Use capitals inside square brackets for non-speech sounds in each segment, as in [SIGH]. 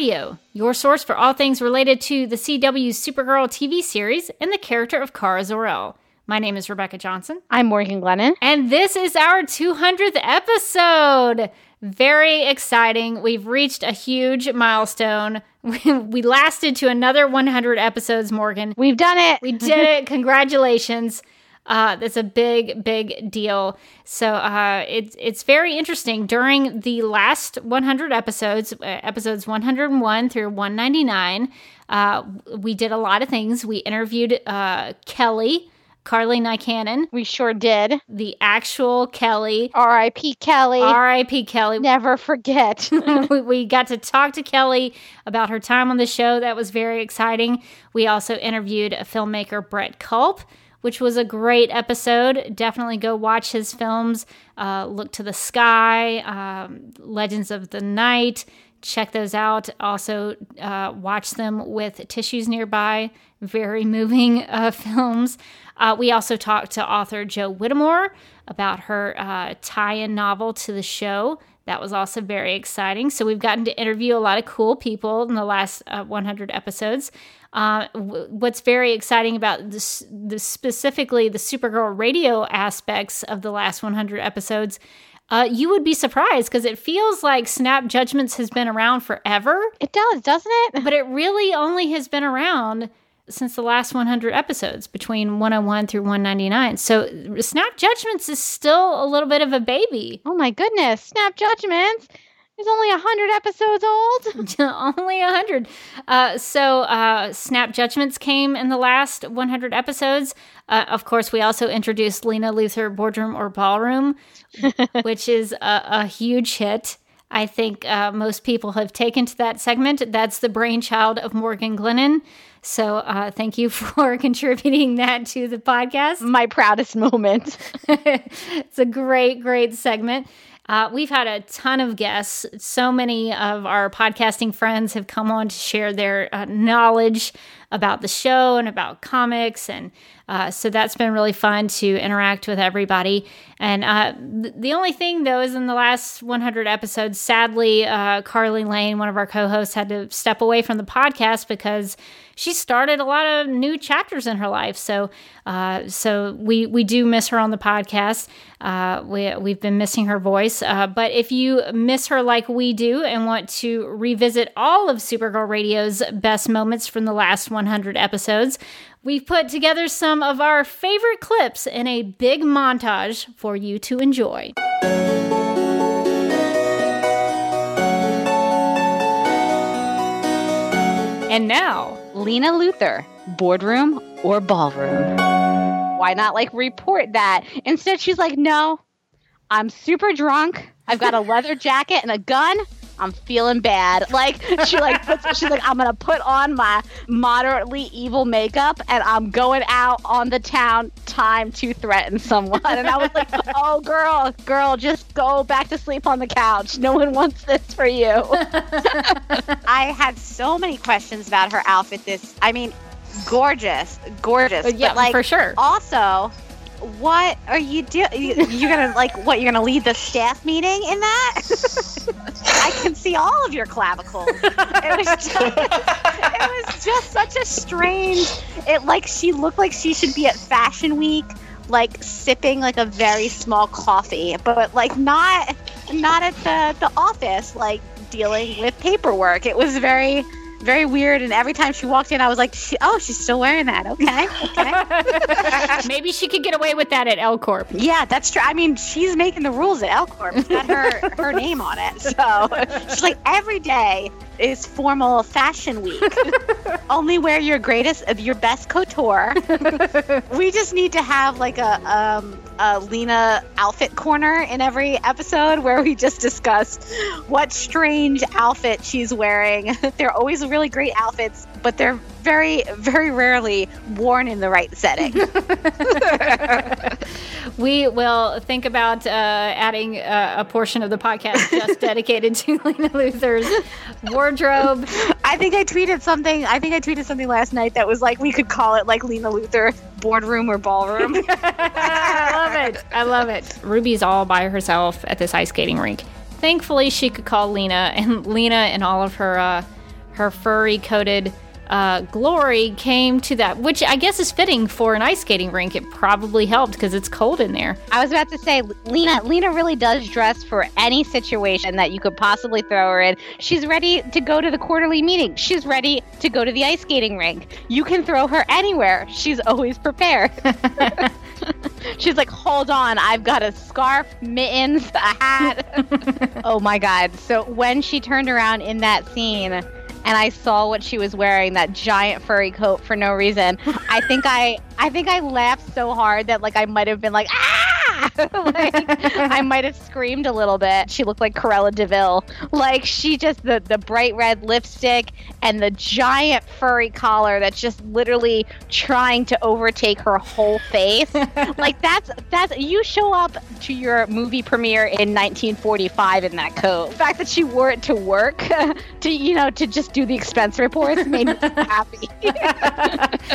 Radio, your source for all things related to the CW's Supergirl TV series and the character of Kara Zor-El. My name is Rebecca Johnson. I'm Morgan Glennon. And this is our 200th episode. Very exciting. We've reached a huge milestone. [LAUGHS] We lasted to another 100 episodes, Morgan. We've done it. We did it. [LAUGHS] Congratulations. Uh, that's a big, big deal. So uh, it's it's very interesting. During the last 100 episodes, uh, episodes 101 through 199, uh, we did a lot of things. We interviewed uh, Kelly. Carly Nycanon. We sure did. The actual Kelly. R.I.P. Kelly. R.I.P. Kelly. Never forget. [LAUGHS] we, we got to talk to Kelly about her time on the show. That was very exciting. We also interviewed a filmmaker, Brett Culp which was a great episode. Definitely go watch his films. Uh, Look to the Sky, um, Legends of the Night. Check those out. Also, uh, watch them with tissues nearby. Very [LAUGHS] moving uh, films. Uh, we also talked to author Jo Whittemore about her uh, tie in novel to the show. That was also very exciting. So, we've gotten to interview a lot of cool people in the last uh, 100 episodes. Uh, w- what's very exciting about this, this, specifically the Supergirl radio aspects of the last 100 episodes, uh, you would be surprised because it feels like Snap Judgments has been around forever. It does, doesn't it? But it really only has been around since the last 100 episodes between 101 through 199. So Snap Judgments is still a little bit of a baby. Oh my goodness, Snap Judgments. It's only 100 episodes old. [LAUGHS] only 100. Uh, so, uh, Snap Judgments came in the last 100 episodes. Uh, of course, we also introduced Lena Luthor Boardroom or Ballroom, [LAUGHS] which is a, a, huge hit. I think uh, most people have taken to that segment. That's the brainchild of Morgan Glennon. So, uh, thank you [LAUGHS] for contributing that to the podcast. My proudest moment. it's a great, great segment. Uh, we've had a ton of guests. So many of our podcasting friends have come on to share their uh, knowledge about the show and about comics. And uh, so that's been really fun to interact with everybody. And uh, th- the only thing, though, is in the last 100 episodes, sadly, uh, Carly Lane, one of our co hosts, had to step away from the podcast because she started a lot of new chapters in her life. So, uh, so we we do miss her on the podcast. Uh, we we've been missing her voice. Uh, but if you miss her like we do and want to revisit all of Supergirl Radio's best moments from the last 100 episodes, we've put together some of our favorite clips in a big montage for you to enjoy. And now, Lena Luthor, boardroom or ballroom? Why not like report that? Instead, she's like, no, I'm super drunk. I've got a leather jacket and a gun. I'm feeling bad. Like she like [LAUGHS] puts, she's like I'm gonna put on my moderately evil makeup and I'm going out on the town. Time to threaten someone. And I was like, [LAUGHS] oh girl, girl, just go back to sleep on the couch. No one wants this for you. [LAUGHS] I had so many questions about her outfit. This, I mean, gorgeous, gorgeous. Uh, yeah, but like for sure. Also, what are you doing? You're gonna like what? You're gonna lead the staff meeting in that? [LAUGHS] I can see all of your clavicles. It was just, it was just such a strange. It like she looked like she should be at Fashion Week, like sipping like a very small coffee, but like not not at the the office, like dealing with paperwork. It was very very weird. And every time she walked in, I was like, she, oh, she's still wearing that. Okay. Okay. [LAUGHS] Maybe she could get away with that at L Corp. Yeah, that's true. I mean, she's making the rules at L Corp. It's got her, her name on it. So [LAUGHS] she's like, every day is formal fashion week. [LAUGHS] Only wear your greatest, of your best couture. [LAUGHS] we just need to have like a, um, a Lena outfit corner in every episode where we just discuss what strange outfit she's wearing. [LAUGHS] They're always really great outfits, but they're very, very rarely worn in the right setting. [LAUGHS] [LAUGHS] we will think about uh, adding uh, a portion of the podcast just [LAUGHS] dedicated to Lena Luthor's wardrobe. I think I tweeted something. I think I tweeted something last night that was like we could call it like Lena Luthor boardroom or ballroom. I love it. I love it. Ruby's all by herself at this ice skating rink thankfully she could call Lena, and Lena and all of her uh, her furry coated uh, glory came to that, which I guess is fitting for an ice skating rink. It probably helped because it's cold in there. I was about to say, Lena. Lena really does dress for any situation that you could possibly throw her in. She's ready to go to the quarterly meeting. She's ready to go to the ice skating rink. You can throw her anywhere. She's always prepared. [LAUGHS] She's like, hold on, I've got a scarf, mittens, a hat. [LAUGHS] oh my god! So when she turned around in that scene and I saw what she was wearing, that giant furry coat for no reason. I think I I think I laughed so hard that like I might have been like ah [LAUGHS] like I might have screamed a little bit. She looked like Cruella de Vil. Like she just the the bright red lipstick and the giant furry collar that's just literally trying to overtake her whole face. [LAUGHS] like that's that's you show up to your movie premiere in 1945 in that coat. The fact that she wore it to work [LAUGHS] to you know to just do the expense reports made me happy.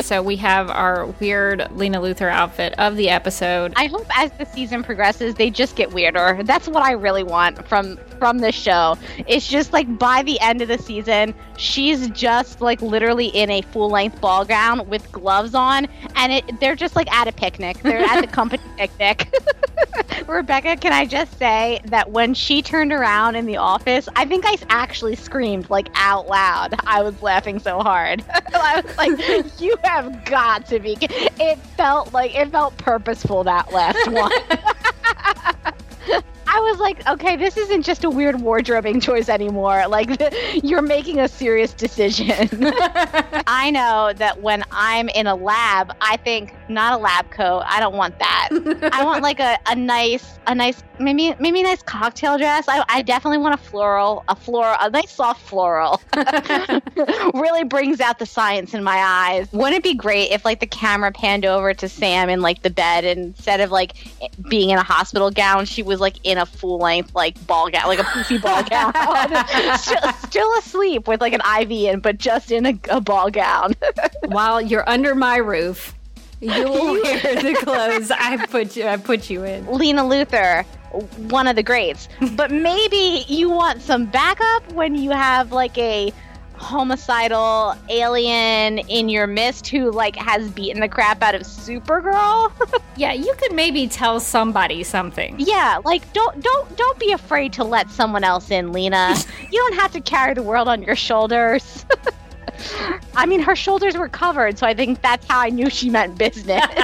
so we have our weird Lena Luthor outfit of the episode. I hope as the season progresses, they just get weirder. That's what I really want from from this show. It's just like by the end of the season, she's just like literally in a full length ball gown with gloves on, and it they're just like at a picnic. They're at the [LAUGHS] company picnic. [LAUGHS] [LAUGHS] Rebecca, can I just say that when she turned around in the office, I think I actually screamed like out loud. I was laughing so hard. [LAUGHS] I was like, [LAUGHS] "You have got to be!" It felt like it felt purposeful that last one. I was like, okay, this isn't just a weird wardrobing choice anymore. Like, you're making a serious decision. I know that when I'm in a lab, I think not a lab coat. I don't want that. I want like a, a nice, a nice, maybe maybe a nice cocktail dress. I, I definitely want a floral, a floral, a nice soft floral. [LAUGHS] [LAUGHS] really brings out the science in my eyes. Wouldn't it be great if like the camera panned over to Sam in like the bed and instead of like being in a hospital gown, she was like in a full length like ball gown, like a poofy ball [LAUGHS] gown, still, still, asleep with like an IV in, but just in a, a ball gown. While you're under my roof, you [LAUGHS] will wear [LAUGHS] the clothes I put you I put you in. Lena Luthor, one of the greats. But maybe you want some backup when you have like a homicidal alien in your midst who like has beaten the crap out of Supergirl. [LAUGHS] yeah, you could maybe tell somebody something. Yeah, like don't don't don't be afraid to let someone else in, Lena. you don't have to carry the world on your shoulders. I mean, her shoulders were covered, so I think that's how I knew she meant business. [LAUGHS]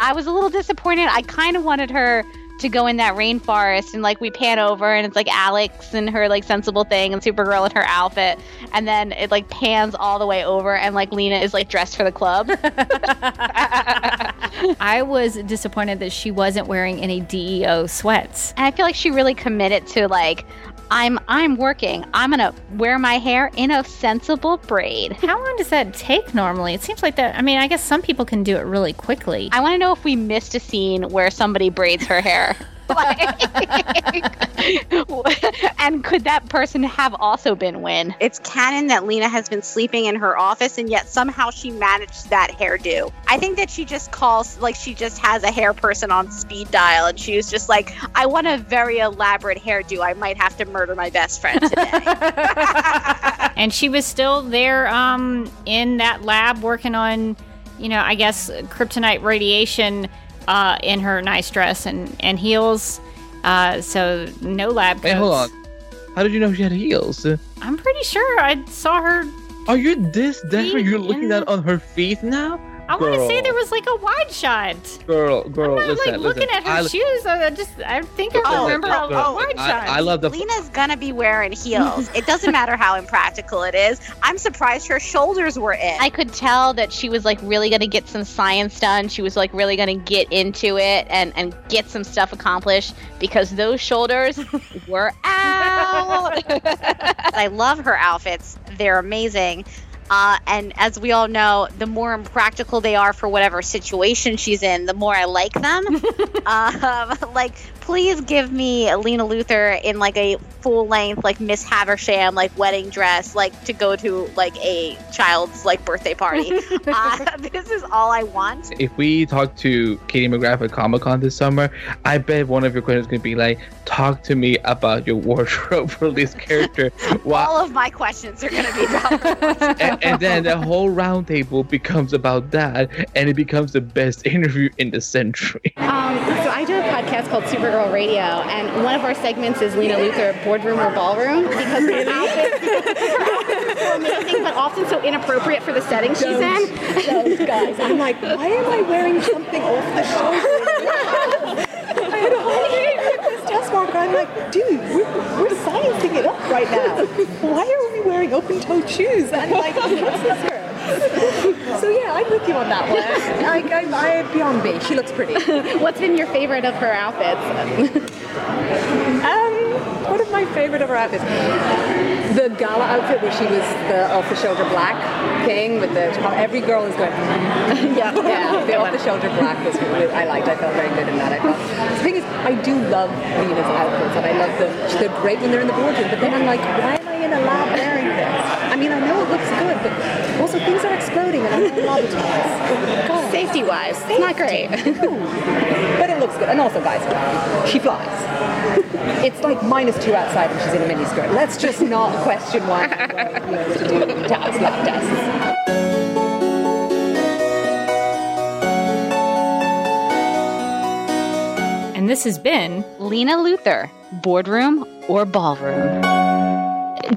I was a little disappointed. I kind of wanted her to go in that rainforest and like we pan over and it's like Alex and her like sensible thing and Supergirl in her outfit and then it like pans all the way over and like Lena is like dressed for the club. [LAUGHS] [LAUGHS] I was disappointed that she wasn't wearing any DEO sweats. And I feel like she really committed to like I'm I'm working. I'm gonna wear my hair in a sensible braid. How long does that take normally? It seems like that. I mean, I guess some people can do it really quickly. I want to know if we missed a scene where somebody braids her hair. [LAUGHS] and could that person have also been Winn? It's canon that Lena has been sleeping in her office and yet somehow she managed that hairdo. I think that she just calls, like, she just has a hair person on speed dial and she was just like, I want a very elaborate hairdo. I might have to murder my best friend today. [LAUGHS] and she was still there um, in that lab working on, you know, I guess kryptonite radiation uh, in her nice dress and, and heels. Uh, so no lab coats. Hey, hold on. How did you know she had heels? I'm pretty sure I saw her. Are you this desperate? You're looking at on her feet now? I want to say there was like a wide shot. Girl, girl, I'm not, listen, like listen. looking at her I, shoes. I just, I think I Oh, remember oh, a oh, wide I, shot. I love the. Lena's gonna be wearing heels. It doesn't matter how impractical it is. I'm surprised her shoulders were in. I could tell that she was like really going to get some science done. She was like really going to get into it and, and get some stuff accomplished because those shoulders were [LAUGHS] out. [LAUGHS] I love her outfits. They're amazing. Uh, and as we all know, the more impractical they are for whatever situation she's in, the more I like them. [LAUGHS] um, [LAUGHS] like, please give me Lena Luthor in like a full length, like Miss Havisham, like wedding dress, like to go to like a child's like birthday party. [LAUGHS] uh, this is all I want. If we talk to Katie McGrath at Comic Con this summer, I bet one of your questions is going to be like, talk to me about your wardrobe for this character. Why? All of my questions are going to be about and, and then the whole roundtable becomes about that, and it becomes the best interview in the century. [LAUGHS] Um, so I do a podcast called Supergirl Radio, and one of our segments is Lena Luthor Boardroom or Ballroom because her outfits [LAUGHS] are amazing, but often so inappropriate for the setting she's in. those guys. I'm like, why am I wearing something off the shoulder? [LAUGHS] I had a whole meeting with this desk worker. I'm like, dude, we're, we're sciencing it up right now. Why are we wearing open-toed shoes? And like, what's this skirt? So yeah, I'm with you on that one. I, I, I beyond me. She looks pretty. [LAUGHS] What's been your favorite of her outfits? Um, one of my favorite of her outfits, the gala outfit where she was the off-the-shoulder black thing with the every girl is going. [LAUGHS] yeah, yeah, the off-the-shoulder black was really, I liked. I felt very good in that. I felt. The thing is, I do love Lena's outfits, and I love them. They're great when they're in the boardroom. But then I'm like, why am I in a lab wearing this? I mean, I know it looks good, but also things are exploding, and I'm in lobotomies. God. [LAUGHS] Safety wise, it's not great. [LAUGHS] But it looks good. And also, guys, she flies. [LAUGHS] It's like minus two outside and she's in a miniskirt. Let's just not question why I'm to do taps, lab tests. And this has been Lena Luthor, boardroom or ballroom.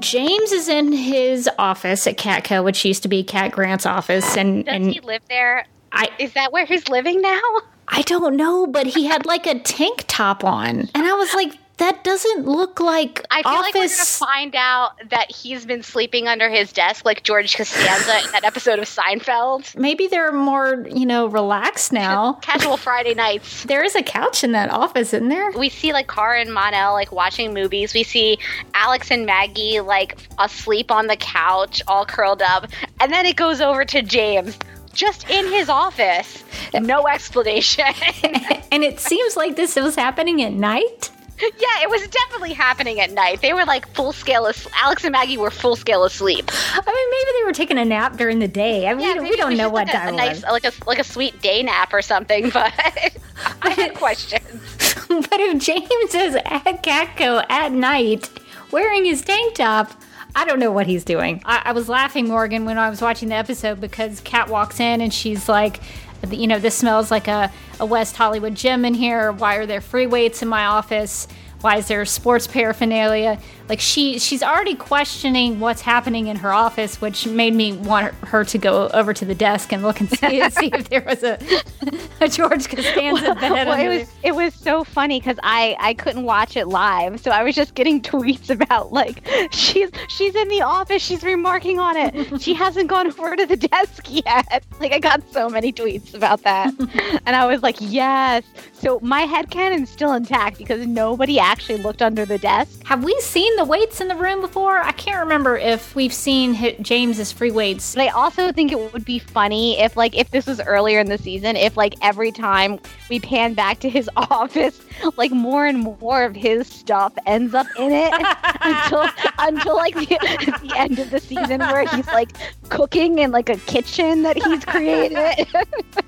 James is in his office at Catco, which used to be Cat Grant's office, and Does and he live there? I Is that where he's living now? I don't know, but he had like a tank top on, and I was like, that doesn't look like I feel like we're gonna find out that he's been sleeping under his desk like George Costanza in that episode of Seinfeld. Maybe they're more, you know, relaxed now. Casual Friday nights. There is a couch in that office, isn't there? We see like Kara and Mon-El like watching movies. We see Alex and Maggie like asleep on the couch, all curled up, and then it goes over to James. Just in his office, no explanation. [LAUGHS] And it seems like this was happening at night. [LAUGHS] yeah, it was definitely happening at night. They were like full scale. As- Alex and Maggie were full scale asleep. I mean, maybe they were taking a nap during the day. I mean, we, maybe we don't know what like a, time a it nice, like a like a sweet day nap or something. [LAUGHS] But I had [LAUGHS] questions. was. but if James is at Catco at night wearing his tank top, I don't know what he's doing. I, I was laughing, Morgan, when I was watching the episode because Cat walks in and she's like, you know, this smells like a, a West Hollywood gym in here. Why are there free weights in my office? Why is there sports paraphernalia? Like she she's already questioning what's happening in her office, which made me want her to go over to the desk and look and see, [LAUGHS] see if there was a, a George Costanza bed well, it was it was so funny because I I couldn't watch it live, so I was just getting [LAUGHS] tweets about like she's she's in the office, she's remarking on it, she [LAUGHS] hasn't gone over to the desk yet. Like I got so many tweets about that, and I was like, yes. So my headcanon's still intact because nobody actually looked under the desk. Have we seen the weights in the room before? I can't remember if we've seen James's free weights. But I also think it would be funny if, like, if this was earlier in the season, if, like, every time we pan back to his [LAUGHS] office, like, more and more of his stuff ends up in it [LAUGHS] until, until like, the, [LAUGHS] the end of the season where he's, like, cooking in, like, a kitchen that he's created.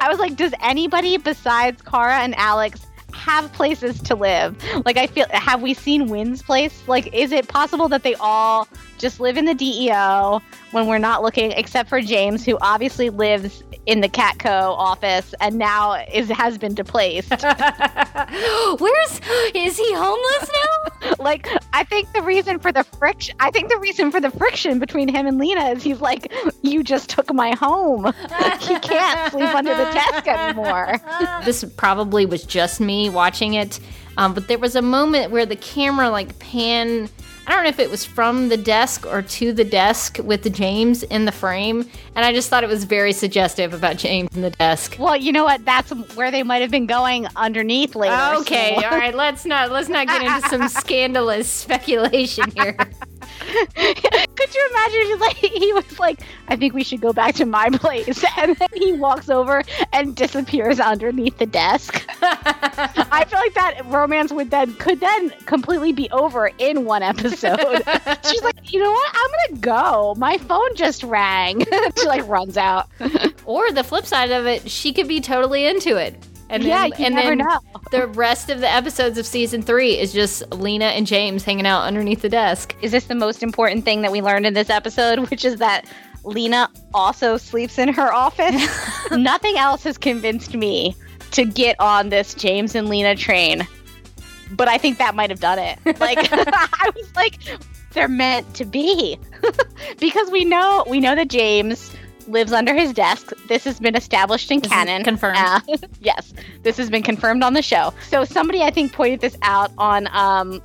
I was like, does anybody besides Kara and Alex have places to live? Like, I feel, have we seen Winn's place? Like, is it possible that they all just live in the DEO when we're not looking, except for James, who obviously lives in the Catco office and now is has been [LAUGHS] displaced. [LAUGHS] Where's is he homeless now? [LAUGHS] like, I think the reason for the friction, I think the reason for the friction between him and Lena is he's like, "You just took my home. he can't sleep under the desk anymore." this probably was just me watching it, um, but there was a moment where the camera like pan. I don't know if it was from the desk or to the desk with the James in the frame, and I just thought it was very suggestive about James in the desk. Well, you know what? That's where they might have been going underneath later. Okay, so- all right. Let's not let's not get into some [LAUGHS] scandalous speculation here. Could you imagine if he, like, he was like, I think we should go back to my place. [LAUGHS] And then he walks over and disappears underneath the desk. I feel like that romance would then could then completely be over in one episode. [LAUGHS] She's like, you know what? I'm gonna go. My phone just rang. [LAUGHS] she like runs out. Or the flip side of it, she could be totally into it. And Yeah, you and never then know. the rest of the episodes of season three is just Lena and James hanging out underneath the desk. Is this the most important thing that we learned in this episode, [LAUGHS] which is that Lena also sleeps in her office? [LAUGHS] Nothing else has convinced me to get on this James and Lena train. But I think that might have done it. [LAUGHS] Like I was like they're meant to be. because we know we know that James lives under his desk. This has been established in This is canon. confirmed. Uh, [LAUGHS] yes, this has been confirmed on the show. So somebody I think pointed this out on um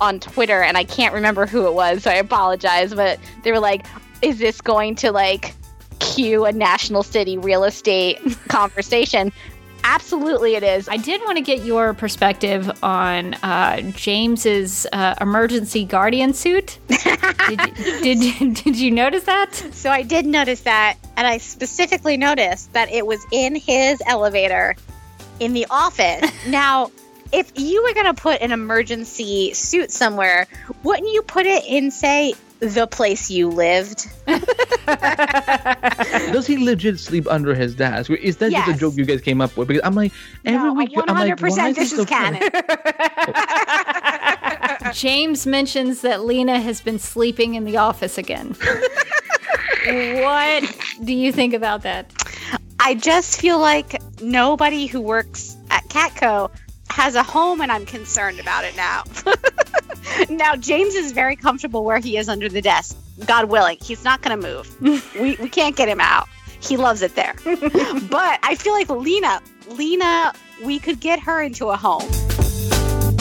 on Twitter, and I can't remember who it was, so I apologize. But they were like, "Is this going to like cue a national city real estate [LAUGHS] conversation?" Absolutely, it is. I did want to get your perspective on uh, James's uh, emergency guardian suit. did, you, [LAUGHS] did did you notice that? So I did notice that, and I specifically noticed that it was in his elevator in the office. [LAUGHS] now, if you were going to put an emergency suit somewhere, wouldn't you put it in, say, the place you lived? [LAUGHS] Does he legit sleep under his desk? Is that just a joke you guys came up with? Because I'm like, every no, week I'm like, 100% why is this he so is canon. [LAUGHS] James mentions that Lena has been sleeping in the office again. what do you think about that? I just feel like nobody who works at Catco has a home, and I'm concerned about it now. [LAUGHS] now, James is very comfortable where he is under the desk. God willing, he's not going to move. [LAUGHS] we, we can't get him out. He loves it there. [LAUGHS] but I feel like Lena, Lena, we could get her into a home.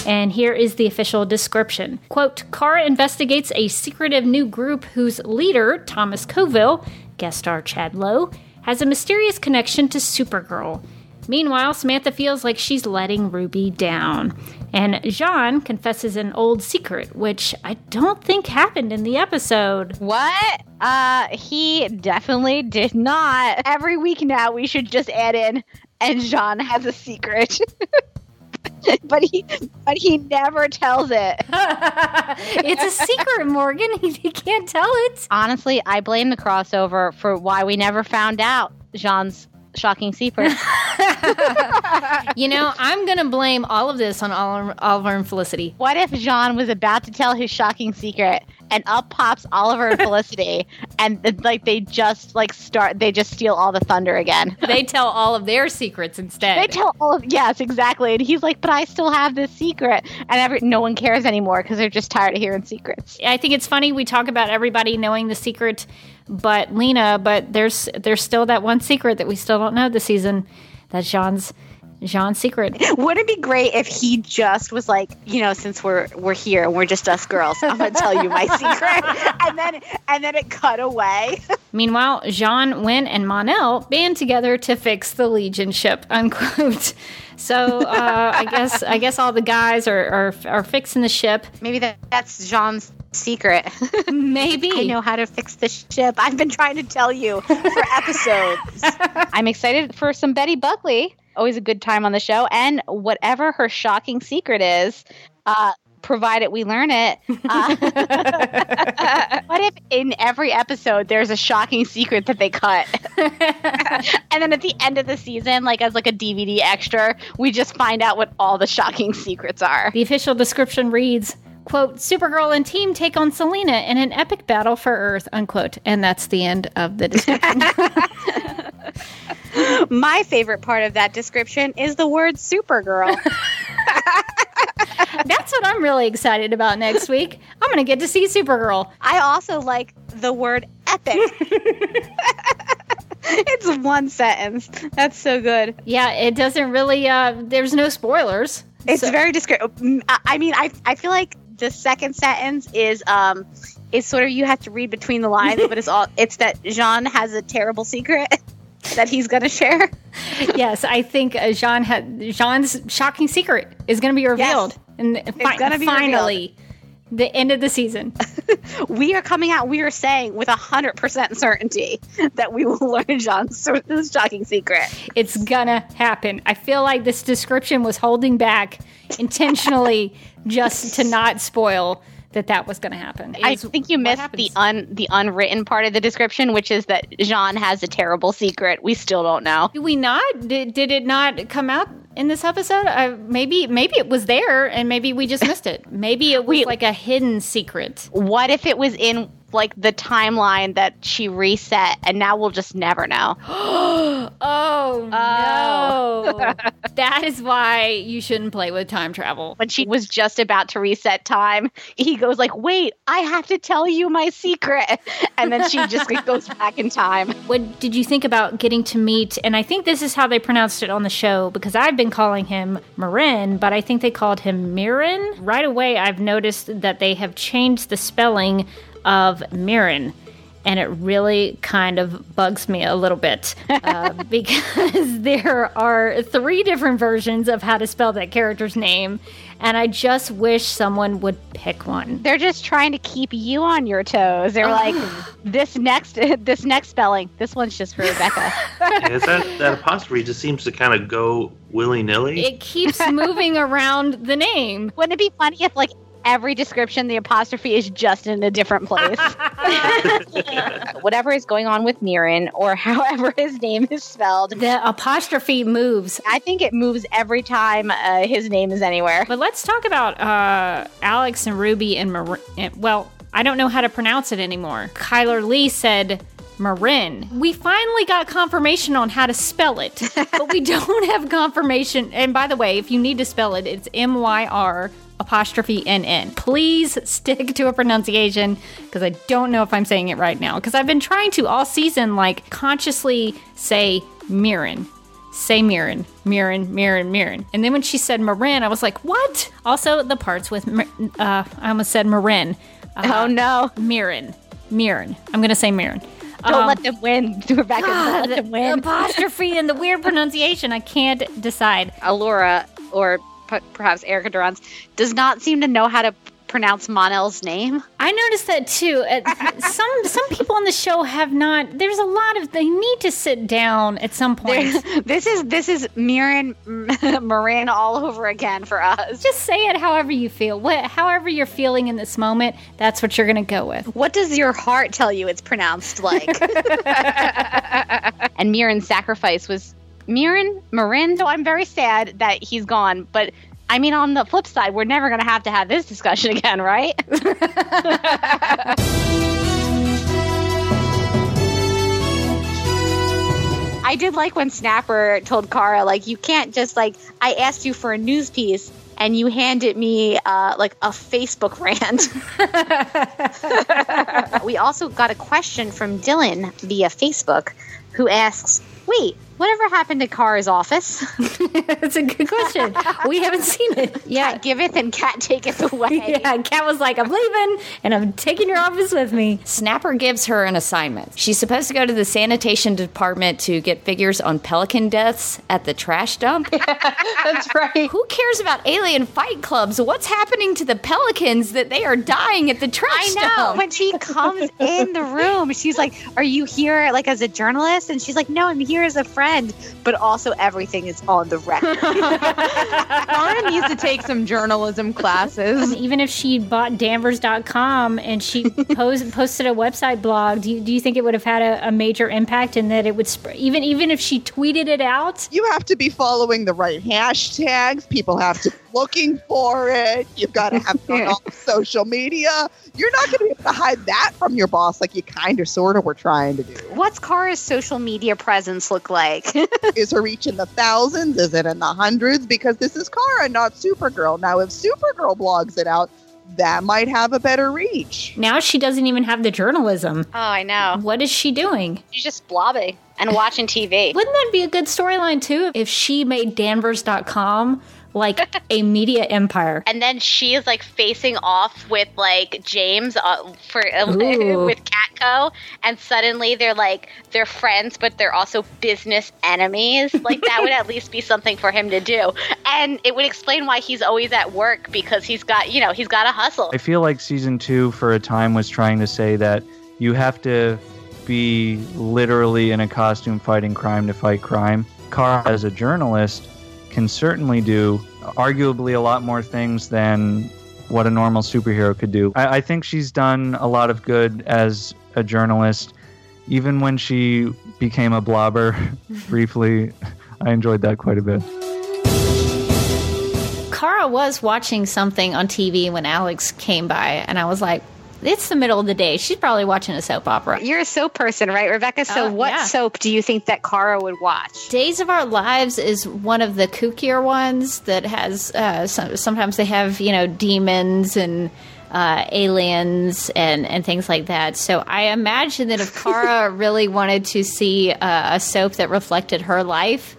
And here is the official description. Quote, Kara investigates a secretive new group whose leader, Thomas Coville, guest star Chad Lowe, has a mysterious connection to Supergirl. Meanwhile, Samantha feels like she's letting Ruby down. And J'onn confesses an old secret, which I don't think happened in the episode. What? Uh, he definitely did not. Every week now, we should just add in, and J'onn has a secret. [LAUGHS] but he, but he never tells it. [LAUGHS] it's a secret, Morgan. [LAUGHS] He, he can't tell it. Honestly, I blame the crossover for why we never found out J'onn's shocking secret. You know, I'm going to blame all of this on Oliver, Oliver and Felicity. what if J'onn was about to tell his shocking secret, and up pops Oliver and Felicity, [LAUGHS] and like they just like start, they just steal all the thunder again. They tell all of their secrets instead. They tell all of yes, exactly. And he's like, "But I still have this secret," and every no one cares anymore because they're just tired of hearing secrets. I think it's funny we talk about everybody knowing the secret, but Lena, but there's there's still that one secret that we still don't know this season. That's J'onn's J'onn's secret. [LAUGHS] Wouldn't it be great if he just was like, you know, since we're we're here and we're just us girls, I'm gonna tell you my secret, [LAUGHS] and then and then it cut away. [LAUGHS] Meanwhile, J'onn, Winn, and Mon-El band together to fix the Legion ship. Unquote. So uh, I guess I guess all the guys are, are are fixing the ship. Maybe that, that's J'onn's secret. Maybe [LAUGHS] I know how to fix the ship. I've been trying to tell you for [LAUGHS] episodes. I'm excited for some Betty Buckley. Always a good time on the show, and whatever her shocking secret is, uh, provided we learn it. Uh, [LAUGHS] what if in every episode there's a shocking secret that they cut, and then at the end of the season, like as like a DVD extra, we just find out what all the shocking secrets are. The official description reads, quote, Supergirl and team take on Selena in an epic battle for Earth, unquote. And that's the end of the description. [LAUGHS] My favorite part of that description is the word Supergirl. [LAUGHS] that's what I'm really excited about next week. I'm going to get to see Supergirl. I also like the word epic. [LAUGHS] it's one sentence. That's so good. Yeah, it doesn't really, uh, there's no spoilers. It's So- very descriptive. I I mean, I I feel like the second sentence is um is sort of you have to read between the lines, but it's all [LAUGHS] it's that J'onn has a terrible secret [LAUGHS] that he's gonna share. yes, I think uh, J'onn had J'onn's shocking secret is going to be revealed. And fi- gonna be finally, the end of the season. [LAUGHS] We are coming out. We are saying with a hundred percent certainty that we will learn J'onn's sort of shocking secret. It's gonna happen. I feel like this description was holding back intentionally just [LAUGHS] to not spoil that that was gonna happen. I think you missed happens. the un the unwritten part of the description, which is that J'onn has a terrible secret. We still don't know. Did we not? Did, did it not come out in this episode? Uh, maybe maybe it was there and maybe we just missed it. Maybe it was We- like a hidden secret. What if it was in like the timeline that she reset and now we'll just never know? [GASPS] Oh, uh, no. [LAUGHS] that is why you shouldn't play with time travel. When she was just about to reset time, he goes like, "Wait, I have to tell you my secret." [LAUGHS] And then she just goes back in time. [LAUGHS] What did you think about getting to meet? And I think this is how they pronounced it on the show because I've been calling him Marin, but I think they called him Mirren. Right away, I've noticed that they have changed the spelling of Mirren. And it really kind of bugs me a little bit [LAUGHS] uh, because [LAUGHS] there are three different versions of how to spell that character's name. And I just wish someone would pick one. They're just trying to keep you on your toes. They're like, [LAUGHS] "This next, this next spelling, this one's just for Rebecca." Yeah, is that that apostrophe just seems to kind of go willy nilly. It keeps moving around the name. Wouldn't it be funny if like every description the apostrophe is just in a different place? [LAUGHS] [LAUGHS] Whatever is going on with Mirren or [LAUGHS] however his name is spelled, The apostrophe moves. I think it moves every time uh, his name is anywhere. But let's talk about uh, Alex and Ruby and Mar- well, I don't know how to pronounce it anymore. Chyler Leigh said Marin. We finally got confirmation on how to spell it, but we don't have confirmation. And by the way, if you need to spell it, it's M Y R apostrophe N N. Please stick to a pronunciation because I don't know if I'm saying it right now. Because I've been trying to all season, like consciously say Mirren say Mirren, Mirren, Mirren, Mirren. And then when she said Marin, I was like, what? Also, the parts with, uh, I almost said Marin. Uh, Oh no! Mirren, Mirren. I'm going to say Mirren. Don't Um, let them win, [LAUGHS] Rebecca. ah, Don't let the them win. The apostrophe and the weird pronunciation. I can't decide. Alura, or p- perhaps Erica Durance, does not seem to know how to pronounce Mon-El's name. I noticed that too. Uh, [LAUGHS] some some people on the show have not. There's a lot of. They need to sit down at some point. [LAUGHS] this is this is Mirren [LAUGHS] Marin all over again for us. Just say it however you feel. What, however you're feeling in this moment, that's what you're going to go with. What does your heart tell you it's pronounced like? and Mirren's sacrifice was Mirren, Marin. So I'm very sad that he's gone. But I mean, on the flip side, we're never going to have to have this discussion [LAUGHS] again, right? [LAUGHS] I did like when Snapper told Kara, like, you can't just like I asked you for a news piece and you handed me uh, like a Facebook rant. [LAUGHS] we also got a question from Dylan via Facebook who asks, Wait, whatever happened to Kara's office? [LAUGHS] That's a good question. we haven't seen it. [LAUGHS] Yeah, giveth and cat taketh away. [LAUGHS] Yeah, Cat was like, I'm leaving and I'm taking your office with me. Snapper gives her an assignment. She's supposed to go to the sanitation department to get figures on pelican deaths at the trash dump. That's right. Who cares about alien fight clubs? What's happening to the pelicans that they are dying at the trash I know. dump? When she comes in the room, she's like, Are you here like as a journalist? And she's like, No, I'm here as a friend. But also everything is on the record. [LAUGHS] Kara needs to take some journalism classes. Even if she bought Danvers.com and she [LAUGHS] post, posted a website blog, do you, do you think it would have had a, a major impact in that it would sp- even even if she tweeted it out? You have to be following the right hashtags. People have to be looking for it. You've got to have it on all [LAUGHS] social media. You're not going to be able to hide that from your boss like you kind of sort of were trying to do. What's Kara's social media presence look like? [LAUGHS] Is her reach in the thousands? Is it in the hundreds? Because this is Kara, not Supergirl. Now, if Supergirl blogs it out, that might have a better reach. Now she doesn't even have the journalism. oh, I know. What is she doing? She's just blobbing and watching TV. Wouldn't that be a good storyline too if she made Danvers.com like a media empire? And then she is like facing off with like James uh, for Ooh. with Catco, and suddenly they're like they're friends, but they're also business enemies. Like that would at least be something for him to do, and it would explain why he's always at work because he's got you know he's got a hustle. I feel like season two, for a time, was trying to say that you have to be literally in a costume fighting crime to fight crime. Kara, as a journalist, can certainly do arguably a lot more things than what a normal superhero could do. I, I think she's done a lot of good as a journalist. Even when she became a blobber [LAUGHS] mm-hmm. briefly, I enjoyed that quite a bit. Kara was watching something on TV when Alex came by, and I was like, it's the middle of the day. She's probably watching a soap opera. You're a soap person, right, Rebecca? So, Uh, what yeah. soap do you think that Kara would watch? Days of Our Lives is one of the kookier ones that has. Uh, some, sometimes they have you know demons and uh, aliens and and things like that. So I imagine that if [LAUGHS] Kara really wanted to see uh, a soap that reflected her life,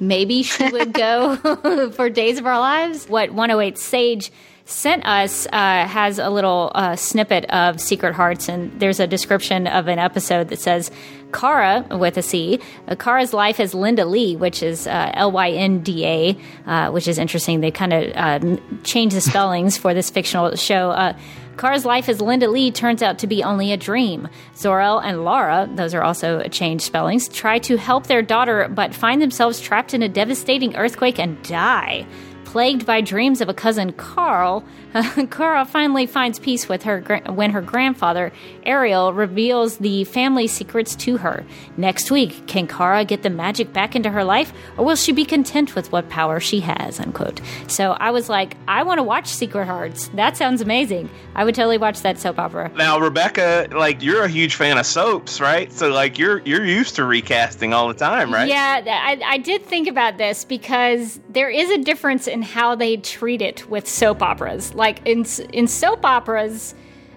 maybe she would go [LAUGHS] [LAUGHS] for Days of Our Lives. What 108 Sage sent us uh, has a little uh, snippet of Secret Hearts, and there's a description of an episode that says Kara with a C. Uh, Kara's life as Linda Lee, which is uh, L Y N D A, uh, which is interesting. They kind of uh, changed the [LAUGHS] spellings for this fictional show. Uh, Kara's life as Linda Lee turns out to be only a dream. Zorel and Laura, those are also changed spellings, try to help their daughter but find themselves trapped in a devastating earthquake and die. Plagued by dreams of a cousin Carl, [LAUGHS] Kara finally finds peace with her gra- when her grandfather Ariel reveals the family secrets to her. Next week, can Kara get the magic back into her life, or will she be content with what power she has? Unquote. So I was like, I want to watch Secret Hearts. That sounds amazing. I would totally watch that soap opera. Now, Rebecca, like you're a huge fan of soaps, right? So like you're you're used to recasting all the time, right? Yeah, I, I did think about this because there is a difference in how they treat it with soap operas. Like in in soap operas,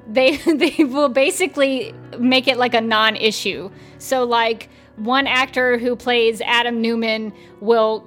they [LAUGHS] they will basically make it like a non-issue. So like one actor who plays Adam Newman will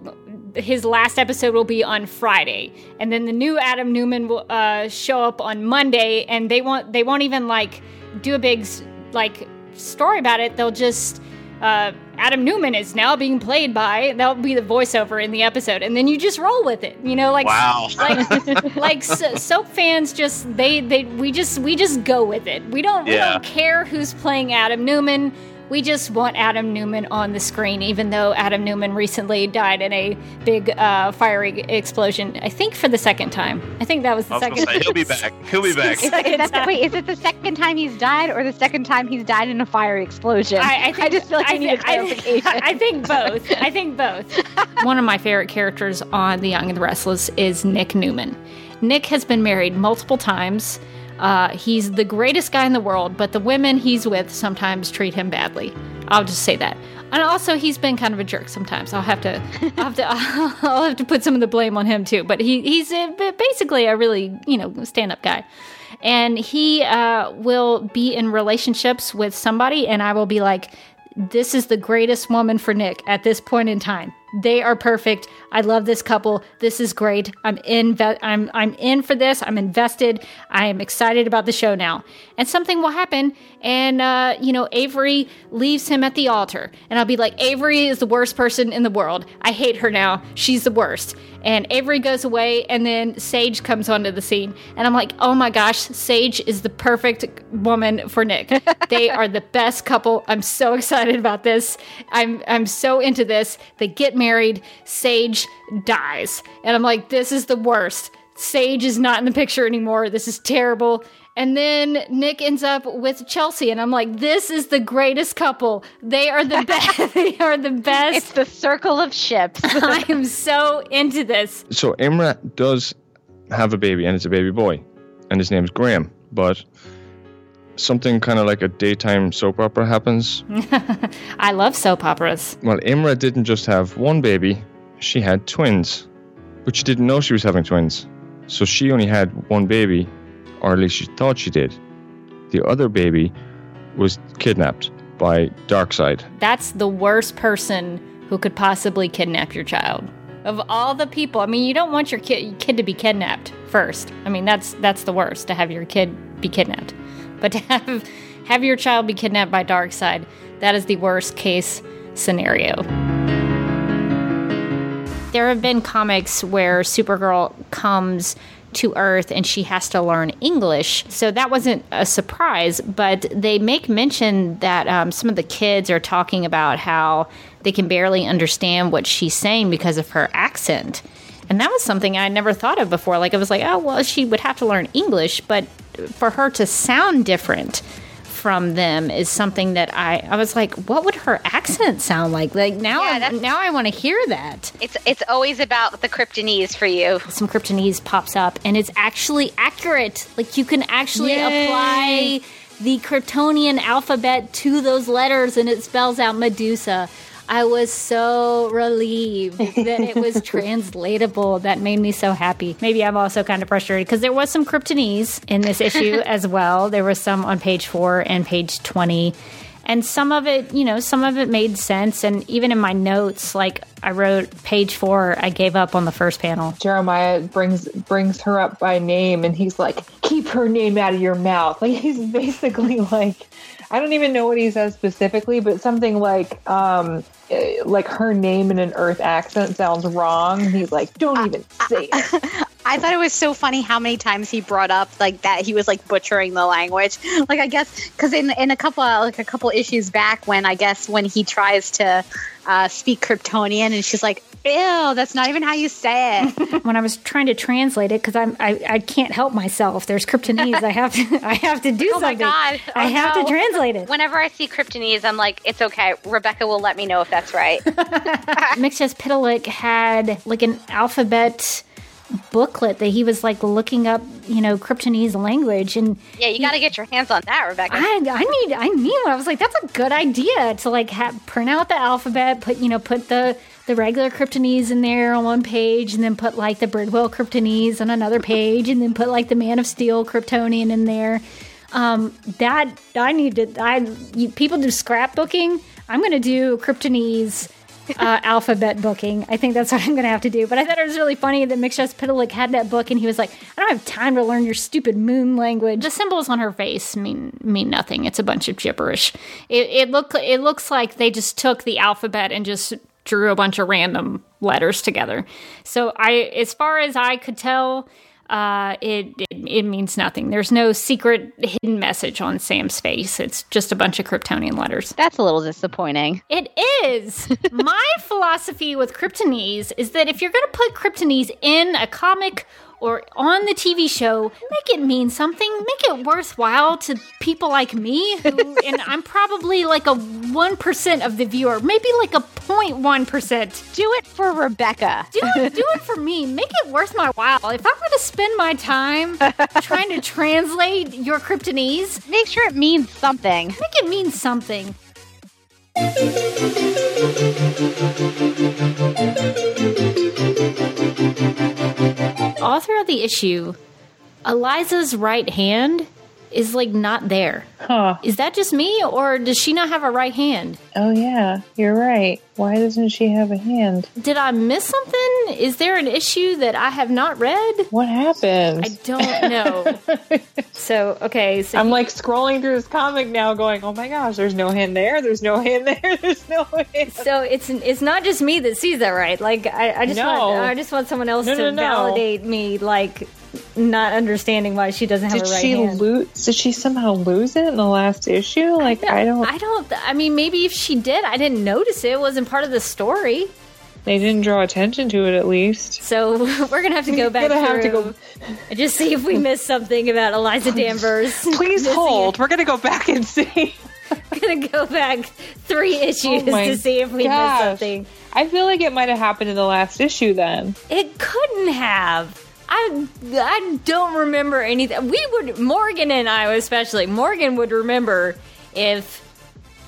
his last episode will be on Friday, and then the new Adam Newman will uh, show up on Monday, and they won't they won't even like do a big like story about it. They'll just uh, Adam Newman is now being played by that'll be the voiceover in the episode, and then you just roll with it. You know, like Wow. like [LAUGHS] like so, soap fans just they they we just we just go with it. We don't we don't care who's playing Adam Newman. We just want Adam Newman on the screen, even though Adam Newman recently died in a big uh, fiery explosion. I think for the second time. I think that was the I was second. gonna say he'll be back. He'll be back. Is, is that wait, is it the second time he's died or the second time he's died in a fiery explosion? I, I, [LAUGHS] think, just feel like I, need a thi- I- clarification. I, think both. I think both. [LAUGHS] One of my favorite characters on The Young and the Restless is Nick Newman. Nick has been married multiple times. Uh, he's the greatest guy in the world, but the women he's with sometimes treat him badly. I'll just say that. And also, he's been kind of a jerk sometimes. I'll have to, I'll have to, [LAUGHS] I'll have to put some of the blame on him too. But he, he's uh, basically a really, you know, stand-up guy and he uh, will be in relationships with somebody, and I will be like, this is the greatest woman for Nick at this point in time. They are perfect. I love this couple. This is great. I'm in. I'm I'm in for this. I'm invested. I am excited about the show now. And something will happen, and uh, you know Avery leaves him at the altar, and I'll be like, Avery is the worst person in the world. I hate her now. She's the worst. And Avery goes away, and then Sage comes onto the scene, and I'm like, oh my gosh, Sage is the perfect woman for Nick. [LAUGHS] they are the best couple. I'm so excited about this. I'm I'm so into this. They get married. Sage dies, and I'm like, this is the worst. Sage is not in the picture anymore. This is terrible. And then Nick ends up with Chelsea, and I'm like, this is the greatest couple. They are the best. [LAUGHS] they are the best. It's the circle of ships. [LAUGHS] I am so into this. So Imra does have a baby, and it's a baby boy, and his name's Graham. But something kind of like a daytime soap opera happens. [LAUGHS] I love soap operas. Well, Imra didn't just have one baby; she had twins, but she didn't know she was having twins. So she only had one baby, or at least she thought she did. The other baby was kidnapped by Darkseid. That's the worst person who could possibly kidnap your child. Of all the people, I mean, you don't want your kid, kid to be kidnapped first. I mean, that's that's the worst to have your kid be kidnapped. But to have have your child be kidnapped by Darkseid, that is the worst case scenario. There have been comics where Supergirl comes to Earth and she has to learn English. So that wasn't a surprise, but they make mention that um, some of the kids are talking about how they can barely understand what she's saying because of her accent. And that was something I never thought of before. Like, I was like, oh, well, she would have to learn English, but for her to sound different from them is something that I I was like, what would her accent sound like? Like now, I, now I want to hear that. It's it's always about the Kryptonese for you. Some Kryptonese pops up, and it's actually accurate. Like you can actually Yay. apply the Kryptonian alphabet to those letters, and it spells out Medusa. I was so relieved [LAUGHS] that it was translatable. That made me so happy. Maybe I'm also kind of frustrated because there was some Kryptonese in this issue [LAUGHS] as well. There was some on page four and page 20. And some of it, you know, some of it made sense. And even in my notes, like I wrote page four, I gave up on the first panel. Jeremiah brings brings her up by name, and he's like, "Keep her name out of your mouth." Like he's basically [LAUGHS] like, I don't even know what he says specifically, but something like, um, eh, like her name in an Earth accent sounds wrong. He's like, "Don't even say it." [LAUGHS] I thought it was so funny how many times he brought up like that he was like butchering the language. [LAUGHS] Like I guess because in in a couple like a couple issues back when I guess when he tries to uh, speak Kryptonian and she's like, "Ew, that's not even how you say it." [LAUGHS] when I was trying to translate it, because I'm I, I can't help myself. There's Kryptonese. I have to [LAUGHS] I have to do oh my something. god! I Oh, have to translate it. Whenever I see Kryptonese, I'm like, "It's okay." Rebecca will let me know if that's right. Mixus Pitalik had like an alphabet booklet that he was like looking up, you know, Kryptonese language and yeah, you got to get your hands on that, Rebecca. I, I need I need one. I was like, that's a good idea to like have, print out the alphabet, put you know, put the the regular Kryptonese in there on one page, and then put like the Bridwell Kryptonese on another page, and then put like the Man of Steel Kryptonian in there. Um, that I need to. I you, people do scrapbooking. I'm gonna do Kryptonese. Uh, alphabet booking. I think that's what I'm going to have to do. But I thought it was really funny that Mixus Pitalik had that book and he was like, I don't have time to learn your stupid moon language. The symbols on her face mean mean nothing. It's a bunch of gibberish. It, it look it looks like they just took the alphabet and just drew a bunch of random letters together. So I, as far as I could tell, uh, it, it it means nothing. There's no secret hidden message on Sam's face. It's just a bunch of Kryptonian letters. That's a little disappointing. It is. [LAUGHS] My philosophy with Kryptonese is that if you're going to put Kryptonese in a comic or on the TV show, make it mean something. Make it worthwhile to people like me, who, [LAUGHS] and I'm probably like a 1% of the viewer, maybe like a 0.1%. Do it for Rebecca. Do it, do it for [LAUGHS] me. Make it worth my while. If I were to spend my time trying to [LAUGHS] translate your Kryptonese, make sure it means something. Make it mean something. All throughout the issue, Eliza's right hand is like not there. Huh. Is that just me, or does she not have a right hand? Oh yeah, you're right. Why doesn't she have a hand? Did I miss something? Is there an issue that I have not read? What happened? I don't know. [LAUGHS] so okay, so I'm like scrolling through this comic now, going, "Oh my gosh, there's no hand there. There's no hand there. [LAUGHS] There's no hand." So it's it's not just me that sees that, right? Like I, I just No. want I just want someone else No, to no, validate me, like not understanding why she doesn't have Did a right she hand. lose? Did she somehow lose it in the last issue? Like I don't. I don't. I mean, maybe if she did, I didn't notice it. It wasn't part of the story. They didn't draw attention to it at least. So [LAUGHS] we're gonna have to go back gonna have to through and just see if we missed something about Eliza Danvers. [LAUGHS] Please hold. We're gonna go back and see. it. [LAUGHS] gonna go back three oh issues Oh to see if we gosh. missed something. I feel like it might have happened in the last issue then. It couldn't have. I I don't remember anything. We would Morgan and I especially Morgan would remember if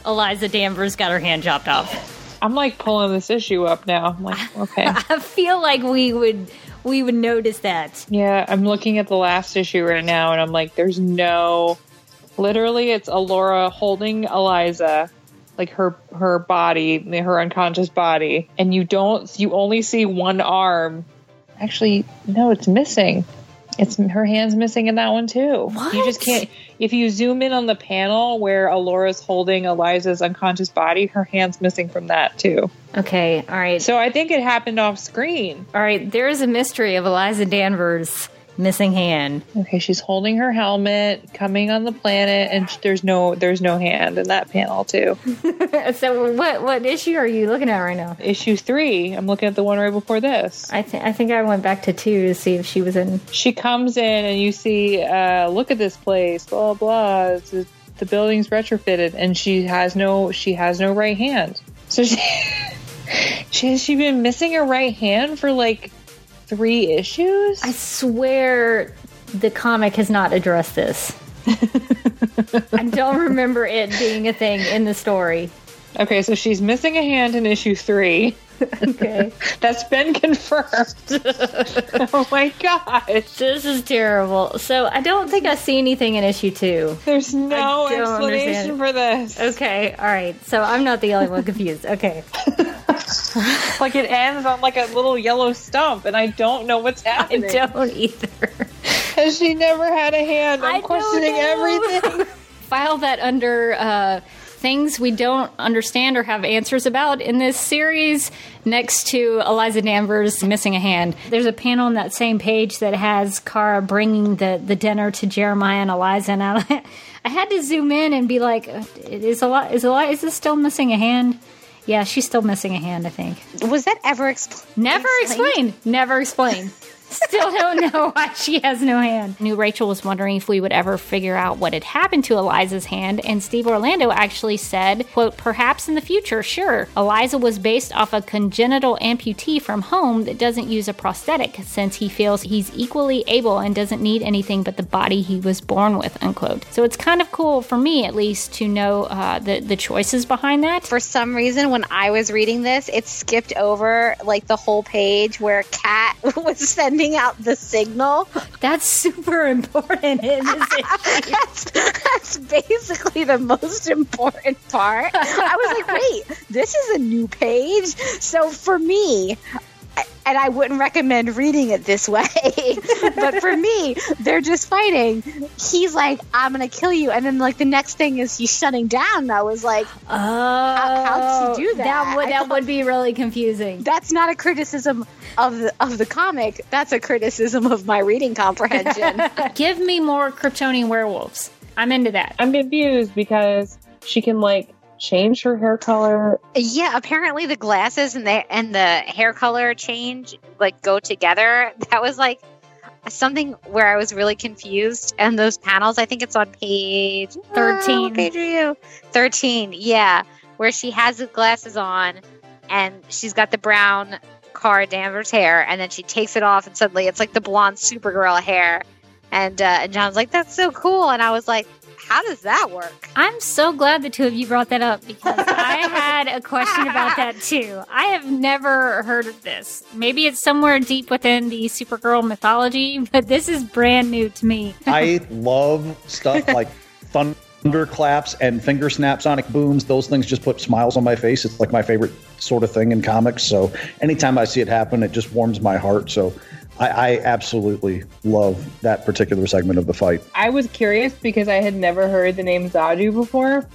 Eliza Danvers got her hand chopped off. I'm like pulling this issue up now. I'm like, [LAUGHS] okay. I feel like we would we would notice that. Yeah, I'm looking at the last issue right now, and I'm like, there's no. Literally, it's Alura holding Eliza, like her her body, her unconscious body, and you don't. You only see one arm. Actually, no, it's missing. It's her hand's missing in that one too. You just can't. If you zoom in on the panel where Alura's holding Eliza's unconscious body, her hand's missing from that too. Okay, all right. So I think it happened off screen. All right, there is a mystery of Eliza Danvers missing hand. Okay, she's holding her helmet, coming on the planet, and there's no there's no hand in that panel too. [LAUGHS] so what what issue are you looking at right now? Issue three. I'm looking at the one right before this. I think I think I went back to two to see if she was in. She comes in and you see, uh, look at this place, blah blah. It's a the building's retrofitted, and she has no she has no right hand. So she [LAUGHS] she has she been missing a right hand for like three issues. I swear the comic has not addressed this. [LAUGHS] I don't remember it being a thing in the story. Okay, so she's missing a hand in issue three. [LAUGHS] Okay. That's been confirmed. [LAUGHS] oh my gosh. This is terrible. So I don't think I see anything in issue two. There's no explanation understand. for this. Okay, all right. So I'm not the only one confused. Okay. [LAUGHS] Like it ends on like a little yellow stump, and I don't know what's happening. I don't either. Has she never had a hand? I'm I questioning everything. File that under uh, things we don't understand or have answers about in this series next to Eliza Danvers missing a hand. There's a panel on that same page that has Kara bringing the, the dinner to Jeremiah and Eliza, and I, [LAUGHS] I had to zoom in and be like, uh, is Eli- is Eliza still missing a hand? Yeah, she's still missing a hand, I think. Was that ever explained? Never explained. Never explained. [LAUGHS] Still don't know why she has no hand. Knew Rachel was wondering if we would ever figure out what had happened to Eliza's hand, and Steve Orlando actually said, quote, perhaps in the future, sure. Eliza was based off a congenital amputee from home that doesn't use a prosthetic, since he feels he's equally able and doesn't need anything but the body he was born with, unquote. So it's kind of cool for me, at least, to know uh, the, the choices behind that. For some reason, when I was reading this, it skipped over like the whole page where Cat [LAUGHS] was sending out the signal. That's super important in this issue. that's, that's basically the most important part. I was like, wait, this is a new page. So for me, and I wouldn't recommend reading it this way, [LAUGHS] but for me, they're just fighting. He's like, I'm going to kill you. And then, like, the next thing is he's shutting down. And I was like, Oh, how, how does he do that? That would that thought- would be really confusing. that's not a criticism of the, of the comic. That's a criticism of my reading comprehension. [LAUGHS] [LAUGHS] Give me more Kryptonian werewolves. I'm into that. I'm confused because she can like change her hair color. Yeah, apparently the glasses and the and the hair color change like go together. [LAUGHS] That was like something where I was really confused. And those panels, I think it's on page 13. what page are you? Thirteen. Yeah, where she has the glasses on, and she's got the brown Kara Danvers hair, and then she takes it off, and suddenly it's like the blonde Supergirl hair. And uh, and J'onn's like, "That's so cool," and I was like, "How does that work?" I'm so glad the two of you brought that up because [LAUGHS] I had a question about that too. I have never heard of this. Maybe it's somewhere deep within the Supergirl mythology, but this is brand new to me. I love stuff [LAUGHS] like thunderclaps and finger snap sonic booms. Those things just put smiles on my face. It's like my favorite sort of thing in comics. So anytime I see it happen, it just warms my heart. So I, I absolutely love that particular segment of the fight. I was curious because I had never heard the name Xa-Du before.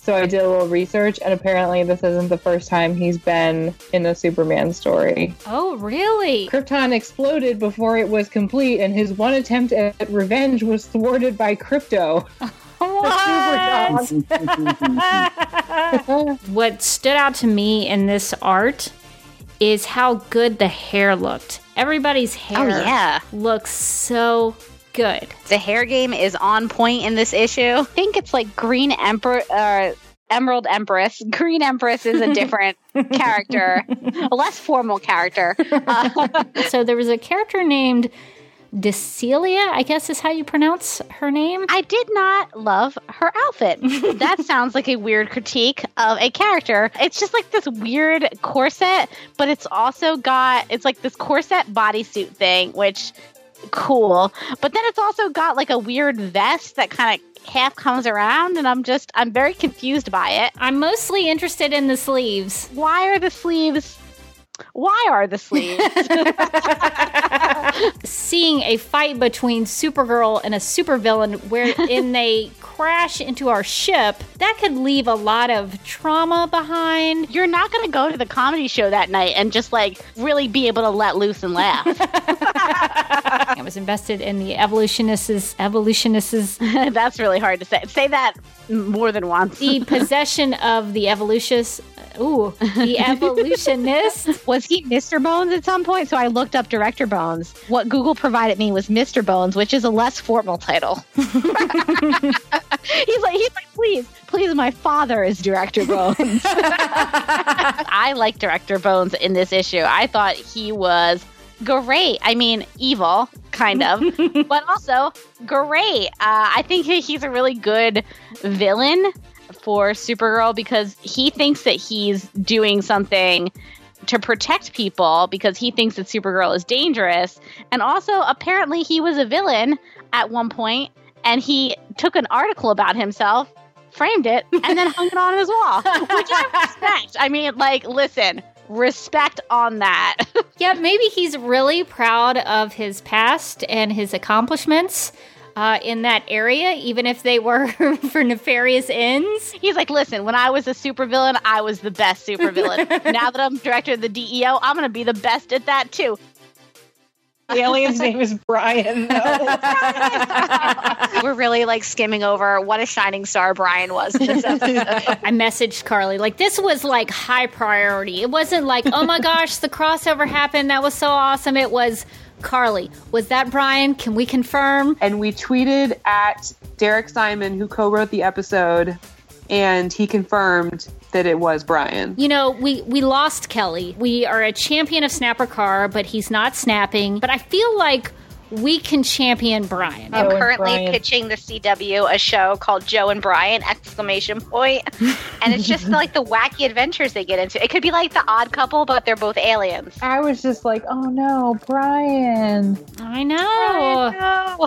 So I did a little research, and apparently, this isn't the first time he's been in a Superman story. Oh, really? Krypton exploded before it was complete, and his one attempt at revenge was thwarted by Krypto. [LAUGHS] [LAUGHS] What? [LAUGHS] what stood out to me in this art is how good the hair looked. Everybody's hair Oh, yeah. looks so good. The hair game is on point in this issue. I think it's like Green Emperor. Uh, Emerald Empress. [LAUGHS] Green Empress is a different [LAUGHS] character, a less formal character. [LAUGHS] Uh, so there was a character named Decelia, I guess is how you pronounce her name. I did not love her outfit. [LAUGHS] that sounds like a weird critique of a character. It's just like this weird corset, but it's also got it's like this corset bodysuit thing, which cool. But then it's also got like a weird vest that kind of half comes around and I'm just I'm very confused by it. I'm mostly interested in the sleeves. Why are the sleeves why are the sleeves? [LAUGHS] [LAUGHS] Seeing a fight between Supergirl and a supervillain wherein [LAUGHS] they crash into our ship, that could leave a lot of trauma behind. You're not going to go to the comedy show that night and just like really be able to let loose and laugh. I was invested in the evolutionists. Evolutionists. That's really hard to say. Say that more than once. the possession of the evolutionist. Ooh, [LAUGHS] the evolutionist. [LAUGHS] Was he Mr. Bones at some point? So I looked up Director Bones. What Google provided me was Mr. Bones, which is a less formal title. [LAUGHS] he's like, he's like, please, please, my father is Director Bones. I like Director Bones in this issue. I thought he was great. I mean, evil, kind of, but also great. Uh, I think he's a really good villain for Supergirl because he thinks that he's doing something to protect people because he thinks that Supergirl is dangerous. And also, apparently, he was a villain at one point and he took an article about himself, framed it, and then hung it on his wall, [LAUGHS] which I respect. I mean, like, listen, respect on that. [LAUGHS] yeah, maybe he's really proud of his past and his accomplishments. Uh, in that area, even if they were [LAUGHS] for nefarious ends. He's like, listen, when I was a supervillain, I was the best supervillain. [LAUGHS] now that I'm director of the DEO, I'm going to be the best at that too. The alien's name is Brian. though. [LAUGHS] We're really like skimming over what a shining star Brian was in this episode. I messaged Carly like this was like high priority. It wasn't like, oh my gosh, the crossover happened. That was so awesome. It was Carly. Was that Brian? Can we confirm? and we tweeted at Derek Simon, who co-wrote the episode, and he confirmed that it was Brian. You know, we we lost Kelly. We are a champion of Snapper Carr, but he's not snapping. But I feel like we can champion Brian. I'm currently pitching the CW a show called Joe and Brian exclamation point, and it's just like the wacky adventures they get into. It could be like the Odd Couple, but they're both aliens. I was just like, oh no, Brian. I know.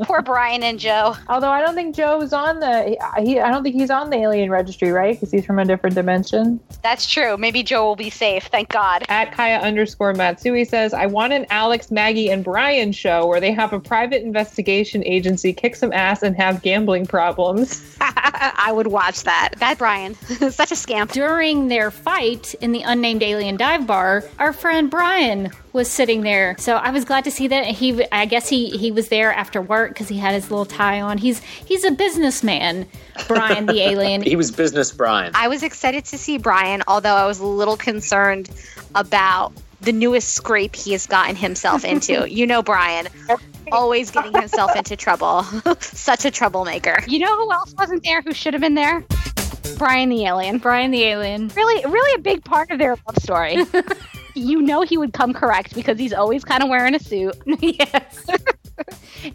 [LAUGHS] Poor Brian and Joe. Although I don't think Joe's on the, he, I don't think he's on the alien registry, right? Because he's from a different dimension. That's true. Maybe Joe will be safe. Thank God. At Kaya underscore Matsui says, I want an Alex, Maggie, and Brian show where they have a private investigation agency kick some ass and have gambling problems. [LAUGHS] I would watch that. That Brian, [LAUGHS] such a scamp. During their fight in the unnamed alien dive bar, our friend Brian was sitting there. So I was glad to see that he I guess he he was there after work cuz he had his little tie on. He's he's a businessman, Brian the [LAUGHS] alien. He was business Brian. I was excited to see Brian, although I was a little concerned about the newest scrape he has gotten himself into. [LAUGHS] you know, Brian. Always getting himself into trouble. [LAUGHS] Such a troublemaker. You know who else wasn't there who should have been there? Brian the alien. Brian the alien. Really, really a big part of their love story. [LAUGHS] you know he would come correct because he's always kind of wearing a suit. yes.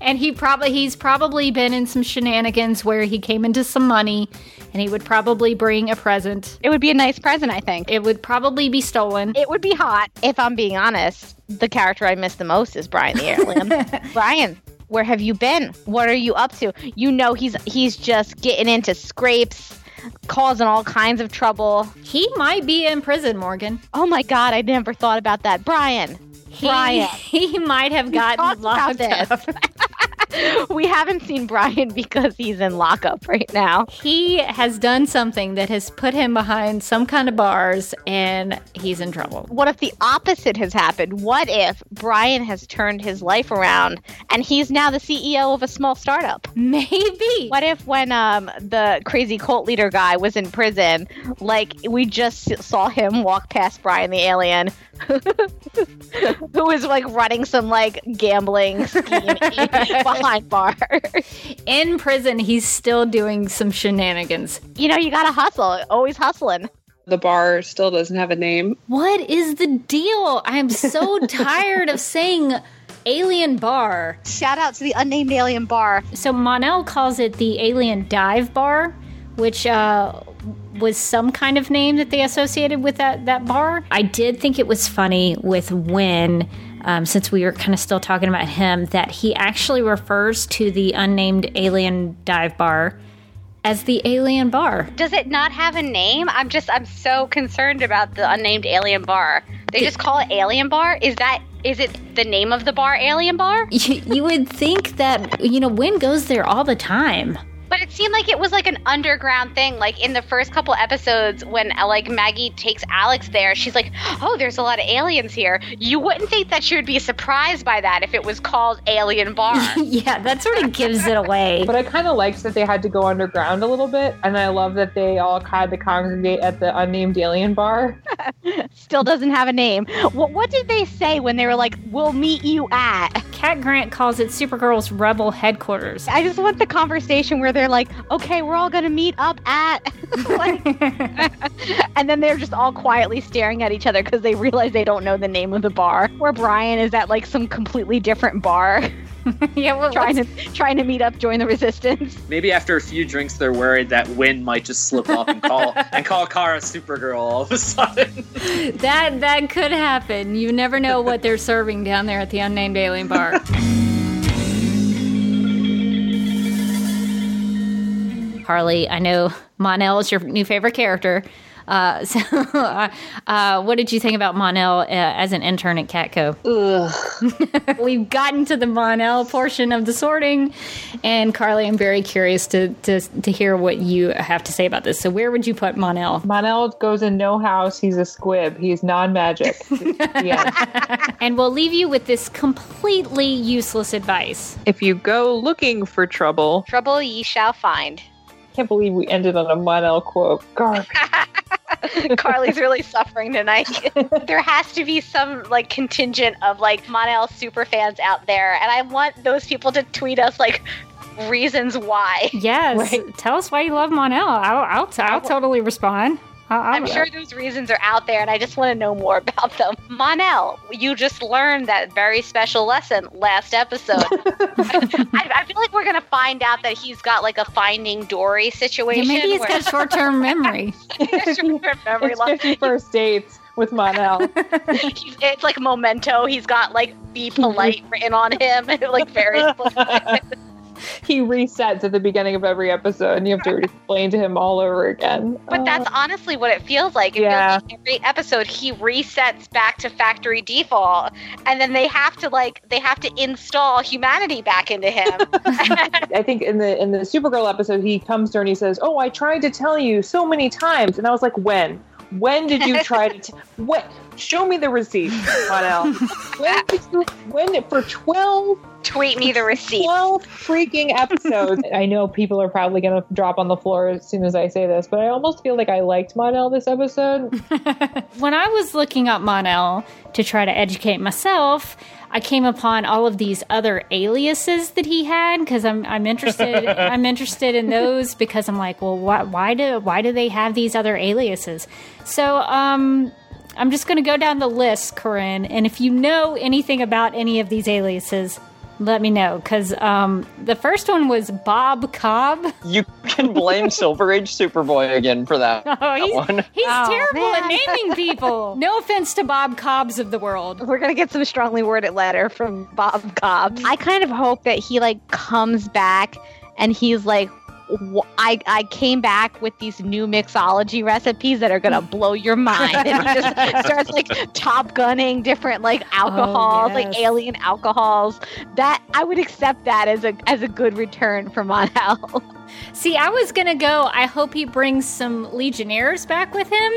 and he probably he's probably been in some shenanigans where he came into some money and he would probably bring a present. It would be a nice present, I think. It would probably be stolen. It would be hot. If I'm being honest, the character I miss the most is Brian the alien. [LAUGHS] Brian, where have you been? What are you up to? You know he's he's just getting into scrapes, causing all kinds of trouble. He might be in prison, Morgan. Oh my god, I never thought about that. Brian. He, Brian. [LAUGHS] he might have gotten locked up. [LAUGHS] we haven't seen Brian [LAUGHS] because he's in lockup right now. He has done something that has put him behind some kind of bars and he's in trouble. What if the opposite has happened? What if Brian has turned his life around and he's now the CEO of a small startup? Maybe. What if when um the crazy cult leader guy was in prison, like we just saw him walk past Brian the alien [LAUGHS] who was like running some like gambling scheme [LAUGHS] behind bars. In prison, he's still doing some shenanigans. You know, you gotta hustle, always hustling. The bar still doesn't have a name. What is the deal? I am so [LAUGHS] tired of saying alien bar. Shout out to the unnamed alien bar. So Mon-El calls it the alien dive bar, which uh, was some kind of name that they associated with that that bar. I did think it was funny with Winn. Um, since we were kind of still talking about him, that he actually refers to the unnamed alien dive bar as the alien bar. Does it not have a name? I'm just I'm so concerned about the unnamed alien bar. They just call it alien bar? Is that is it the name of the bar alien bar? [LAUGHS] You, you would think that, you know, Winn goes there all the time. But it seemed like it was like an underground thing. Like in the first couple episodes, when uh, like Maggie takes Alex there, she's like, "Oh, there's a lot of aliens here." You wouldn't think that she would be surprised by that if it was called Alien Bar. [LAUGHS] yeah, that sort of gives it away. [LAUGHS] But I kind of liked that they had to go underground a little bit, and I love that they all had to congregate at the unnamed alien bar. [LAUGHS] still doesn't have a name. What, what did they say when they were like, "We'll meet you at"? Cat Grant calls it Supergirl's Rebel headquarters. I just want the conversation where they're like, "Okay, we're all gonna meet up at," [LAUGHS] like, [LAUGHS] and then they're just all quietly staring at each other because they realize they don't know the name of the bar. Where Brian is at like some completely different bar. [LAUGHS] yeah, well, trying to trying to meet up, join the resistance. Maybe after a few drinks, they're worried that Winn might just slip off and call and call Kara Supergirl all of a sudden. that that could happen. You never know what they're serving down there at the unnamed alien bar. Harley, I know Mon-El is your new favorite character. Uh, [LAUGHS] so, uh, what did you think about Mon-El uh, as an intern at Catco? [LAUGHS] We've gotten to the Mon-El portion of the sorting, and Carly, I'm very curious to, to to hear what you have to say about this. So, where would you put Mon-El? Mon-El goes in no house. He's a squib. He's non-magic. [LAUGHS] and we'll leave you with this completely useless advice. If you go looking for trouble, trouble ye shall find. Can't believe we ended on a Mon-El quote. Garbage. [LAUGHS] Carly's really suffering tonight. [LAUGHS] there has to be some like contingent of like Mon-El super fans out there, and I want those people to tweet us like reasons why. Yes, right? tell us why you love Mon-El. I'll I'll, t- I'll totally respond. I am sure those reasons are out there, and I just want to know more [LAUGHS] about them. Mon-El, you just learned that very special lesson last episode. [LAUGHS] I, I, feel like we're gonna find out that he's got like a Finding Dory situation. Yeah, maybe he's where- got short-term memory. [LAUGHS] short-term memory. It's 50 first dates with Mon-El. it's like memento. He's got like "be polite" written on him, like very. [LAUGHS] he resets at the beginning of every episode, and you have to explain to him all over again. But Oh. that's honestly what it feels like. It Yeah. feels like every episode he resets back to factory default, and then they have to like they have to install humanity back into him. [LAUGHS] [LAUGHS] I think in the in the Supergirl episode, he comes to her and he says, "Oh, I tried to tell you so many times," and I was like, "When? When did you try to? T- [LAUGHS] what? Show me the receipt, Mon-El. when did you? When for twelve? Tweet me the receipt. Twelve freaking episodes. [LAUGHS] I know people are probably gonna drop on the floor as soon as I say this, but I almost feel like I liked Mon-El this episode. [LAUGHS] when I was looking up Mon-El to try to educate myself, I came upon all of these other aliases that he had because I'm I'm interested [LAUGHS] I'm interested in those because I'm like, well, why why do why do they have these other aliases? So um. I'm just going to go down the list, Corinne, and if you know anything about any of these aliases, let me know. Because um, the first one was Bob Cobb. [LAUGHS] You can blame Silver Age Superboy again for that, [LAUGHS] Oh, that he's, one. he's Oh, terrible at naming [LAUGHS] people. No offense to Bob Cobbs of the world. We're gonna get some strongly worded letter from Bob Cobb. I kind of hope that he like comes back and he's like. "Wh- I, I came back with these new mixology recipes that are gonna [LAUGHS] blow your mind, and he just starts like top gunning different like oh, alcohols, like yes. alien alcohols. That I would accept that as a as a good return for Mon-El. [LAUGHS] See, I was gonna go. I hope he brings some Legionnaires back with him,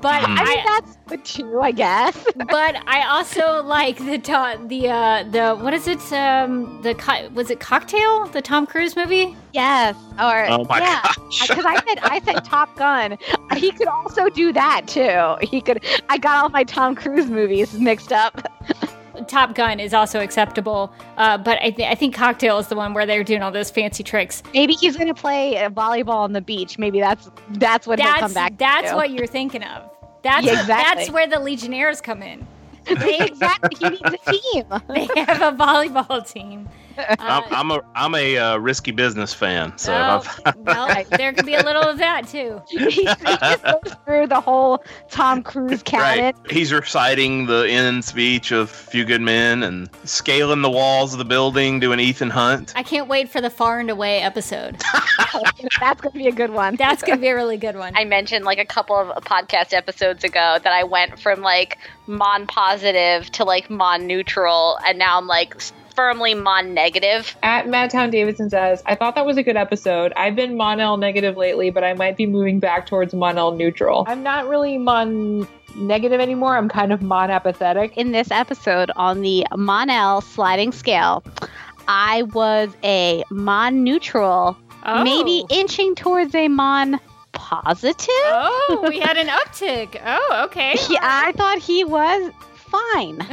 but I mean that's good too, I guess. but I also like the to- the uh, the what is it? Um, the co- was it Cocktail? The Tom Cruise movie? Yes. Or Oh my yeah, because I said I said Top Gun. He could also do that too. He could. I got all my Tom Cruise movies mixed up. Top Gun is also acceptable, uh, but I, th- I think Cocktail is the one where they're doing all those fancy tricks. Maybe he's gonna play uh, volleyball on the beach. Maybe that's that's what he'll come back. that's to. what you're thinking of. That's Yeah, exactly. that's where the Legionnaires come in. They [LAUGHS] exactly. He needs a team. [LAUGHS] They have a volleyball team. [LAUGHS] I'm, I'm a I'm a uh, risky business fan, so Oh, I've, [LAUGHS] well, there could be a little of that too. [LAUGHS] he, he just goes through the whole Tom Cruise canon. right. He's reciting the end speech of Few Good Men and scaling the walls of the building, doing Ethan Hunt. I can't wait for the far and away episode. That's gonna be a good one. That's gonna be a really good one. I mentioned like a couple of podcast episodes ago that I went from like mon positive to like mon neutral, and now I'm like firmly mon negative. At Madtown Davidson says, I thought that was a good episode. I've been Mon-El negative lately, but I might be moving back towards Mon-El neutral. I'm not really Mon negative anymore. I'm kind of Mon apathetic. In this episode on the Mon-El sliding scale, I was a mon neutral, Oh. maybe inching towards a mon positive. Oh, we had an uptick. Oh, okay. [LAUGHS] Yeah, I thought he was fine. [LAUGHS]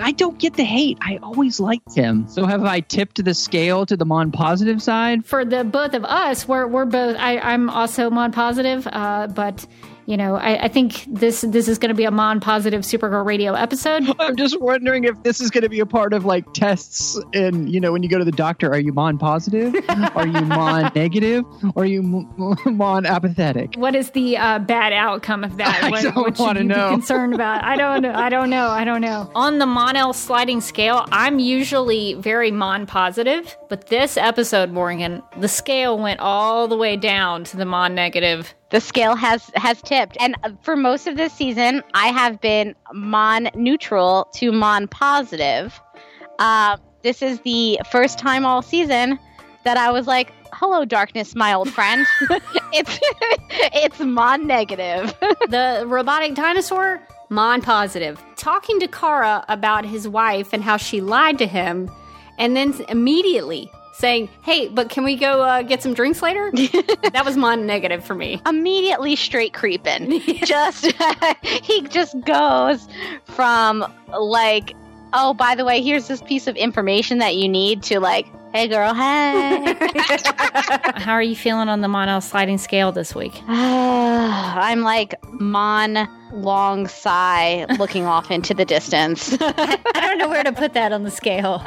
I don't get the hate. I always liked him. So have I tipped the scale to the Mon positive side? For the both of us, we're we're both. I, I'm also Mon positive, uh, but you know, I, I think this this is going to be a Mon positive Supergirl radio episode. [LAUGHS] I'm just wondering if this is going to be a part of like tests and you know when you go to the doctor, are you Mon positive? [LAUGHS] are you Mon negative? Or are you Mon apathetic? What is the uh, bad outcome of that? [LAUGHS] I what, don't what should wanna you know. Be concerned about? I don't know. I don't know. I don't know. On the Mon-El sliding scale, I'm usually very Mon positive, but this episode, Morgan, the scale went all the way down to the Mon negative. The scale has has tipped, and uh, for most of this season, I have been Mon neutral to Mon positive. Uh, this is the first time all season that I was like, "Hello, darkness, my old friend." [LAUGHS] [LAUGHS] it's [LAUGHS] it's Mon negative. the robotic dinosaur, Mon positive. Talking to Kara about his wife and how she lied to him, and then immediately saying, "Hey, but can we go uh, get some drinks later?" [LAUGHS] that was Mon negative for me. Immediately straight creeping. [LAUGHS] just [LAUGHS] he just goes from like, "Oh, by the way, here's this piece of information that you need," to like, "Hey, girl, hey." [LAUGHS] How are you feeling on the Mon-El sliding scale this week? [SIGHS] I'm like Mon long sigh looking [LAUGHS] off into the distance. [LAUGHS] I don't know where to put that on the scale.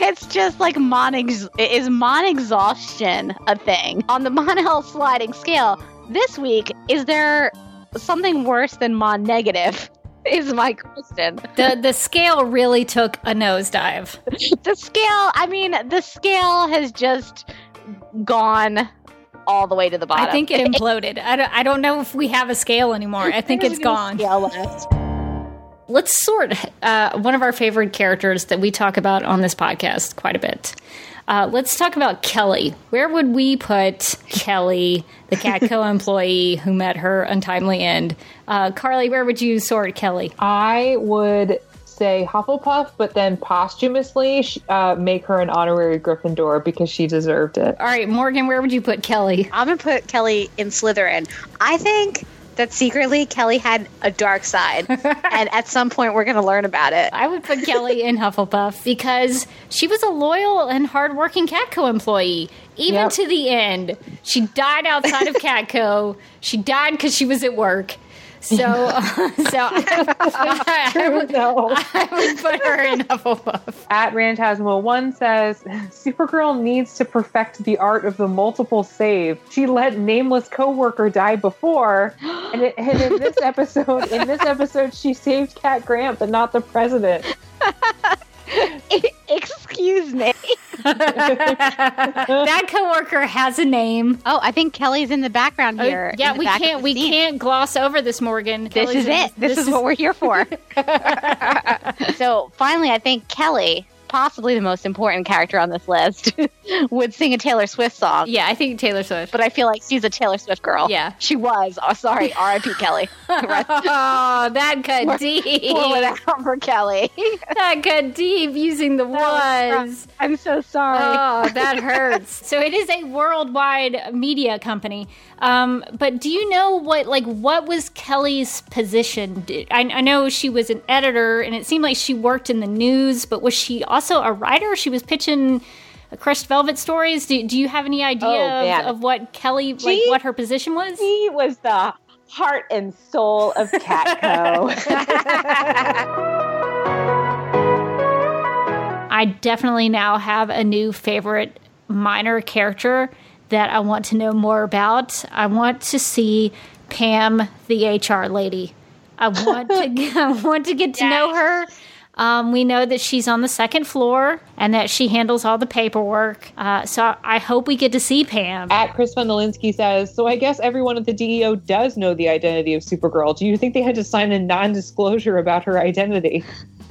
It's just like Mon ex- is Mon exhaustion a thing on the Mon-El sliding scale. This week, is there something worse than Mon negative? [LAUGHS] Is my question. The the scale really took a nosedive. [LAUGHS] the scale, I mean, the scale has just gone all the way to the bottom. I think it [LAUGHS] imploded. I don't, I don't know if we have a scale anymore. I think it's gone. Scale left. Let's sort uh, one of our favorite characters that we talk about on this podcast quite a bit. Uh, let's talk about Kelly. Where would we put Kelly, the Catco [LAUGHS] employee who met her untimely end? Uh, Carly, where would you sort Kelly? I would say Hufflepuff, but then posthumously uh, make her an honorary Gryffindor because she deserved it. All right, Morgan, where would you put Kelly? I'm gonna put Kelly in Slytherin. I think that secretly Kelly had a dark side, [LAUGHS] and at some point we're gonna learn about it. I would put Kelly in Hufflepuff because she was a loyal and hardworking Catco employee, even Yep. to the end. She died outside of [LAUGHS] Catco. She died because she was at work. So, [LAUGHS] [LAUGHS] so I, I, would, I would put her in Hufflepuff. At Rantasmo one says Supergirl needs to perfect the art of the multiple save. She let nameless coworker die before, and, it, and in this [LAUGHS] episode, in this episode, she saved Cat Grant, but not the president. [LAUGHS] Excuse me. [LAUGHS] that coworker has a name. Oh, I think Kelly's in the background Oh, here. yeah, we can't we scene. can't gloss over this, Morgan. This Kelly's is in- it. This, is, what we're here for. [LAUGHS] so finally, I think Kelly, possibly the most important character on this list, [LAUGHS] would sing a Taylor Swift song. Yeah, I think Taylor Swift. But I feel like she's a Taylor Swift girl. Yeah. she was. Oh, sorry, [LAUGHS] R.I.P. Kelly. [LAUGHS] oh, that cut deep. Pour it out for Kelly. that cut deep using the was. I'm so sorry. Oh, that hurts. so it is a worldwide media company. Um, but do you know what, like, what was Kelly's position? I, I know she was an editor, and it seemed like she worked in the news. But was she also a writer? She was pitching crushed velvet stories. Do, do you have any idea Oh, of, of what Kelly, like, She- what her position was? He was the heart and soul of Catco. [LAUGHS] I definitely now have a new favorite minor character that I want to know more about. I want to see Pam, the HR lady. I want to [LAUGHS] [LAUGHS] I want to get to know her. Um, we know that she's on the second floor and that she handles all the paperwork. Uh, so I hope we get to see Pam. At Chris Fundalinsky says, so I guess everyone at the DEO does know the identity of Supergirl. Do you think they had to sign a non-disclosure about her identity? [LAUGHS]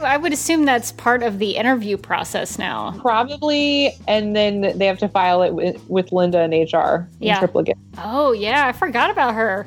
I would assume that's part of the interview process now. Probably, and then they have to file it with, with Linda and HR in Yeah. triplicate. Oh yeah, I forgot about her.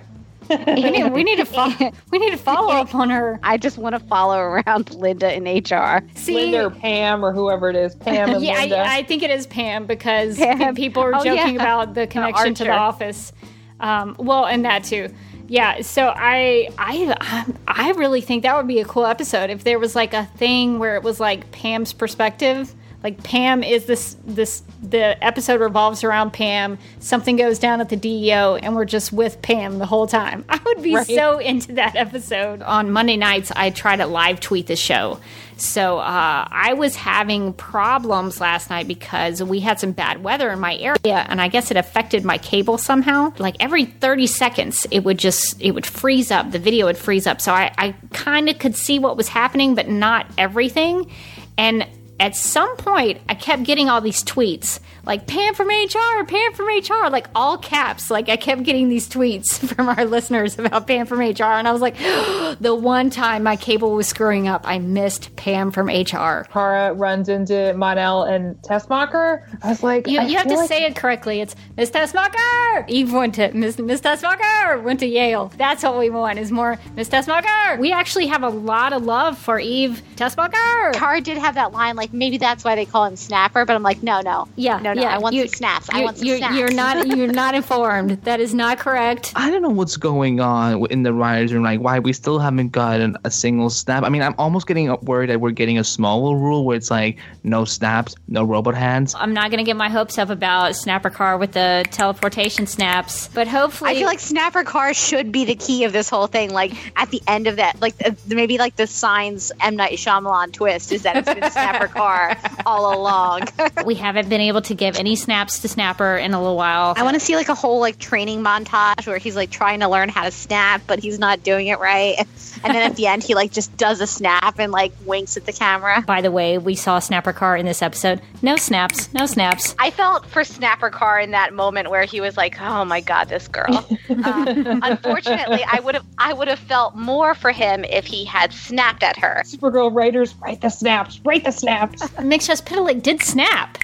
[LAUGHS] we, need, we need to follow. [LAUGHS] We need to follow up on her. I just want to follow around [LAUGHS] Linda in HR. See- Linda or Pam or whoever it is, Pam and yeah, Linda. I, I think it is Pam because Pam. people are Oh, joking yeah. about the connection to the office. Um, well, and that too. Yeah, so I I I really think that would be a cool episode if there was like a thing where it was like Pam's perspective. Like Pam is this this the episode revolves around Pam. Something goes down at the DEO, and we're just with Pam the whole time. [LAUGHS] I would be Right. so into that episode. On Monday nights, I try to live tweet the show. So uh, I was having problems last night because we had some bad weather in my area, and I guess it affected my cable somehow. Like every 30 seconds, it would just it would freeze up. The video would freeze up. So I, I kind of could see what was happening, but not everything. And at some point, I kept getting all these tweets like Pam from HR, Pam from HR, like all caps. Like I kept getting these tweets [LAUGHS] from our listeners about Pam from HR, and I was like, [GASPS] the one time my cable was screwing up, I missed Pam from HR. Kara runs into Monel and Tessmacher. I was like, You, you have to like- say it correctly. It's Miss Tessmacher. Eve went to Miss Miss Tessmacher went to Yale. That's what we want is more Miss Tessmacher. We actually have a lot of love for Eve Tessmacher. Kara did have that line, like maybe that's why they call him Snapper, but I'm like, no, no, Yeah, no, no. Yeah, I want you- some snaps. I you- want some you're, snaps. You're not [LAUGHS] you're not informed. That is not correct. I don't know what's going on in the writers' room. Like, why we still haven't gotten a single snap. I mean, I'm almost getting worried that we're getting a small rule where it's like no snaps, no robot hands. I'm not going to get my hopes up about Snapper Carr with the teleportation snaps, but hopefully I feel like Snapper Carr should be the key of this whole thing. Like at the end of that, like uh, maybe like the signs M Night Shyamalan twist is that it's been Snapper Carr [LAUGHS] all along. we haven't been able to give any snaps to Snapper in a little while. I want to see like a whole like training montage where he's like trying to learn how to snap, but he's not doing it right. [LAUGHS] And then at the end, he like just does a snap and like winks at the camera. By the way, we saw Snapper Carr in this episode. No snaps, no snaps. I felt for Snapper Carr in that moment where he was like, "Oh my god, this girl." Uh, [LAUGHS] unfortunately, I would have I would have felt more for him if he had snapped at her. Supergirl writers write the snaps, write the snaps. Mixus Pitalik did snap.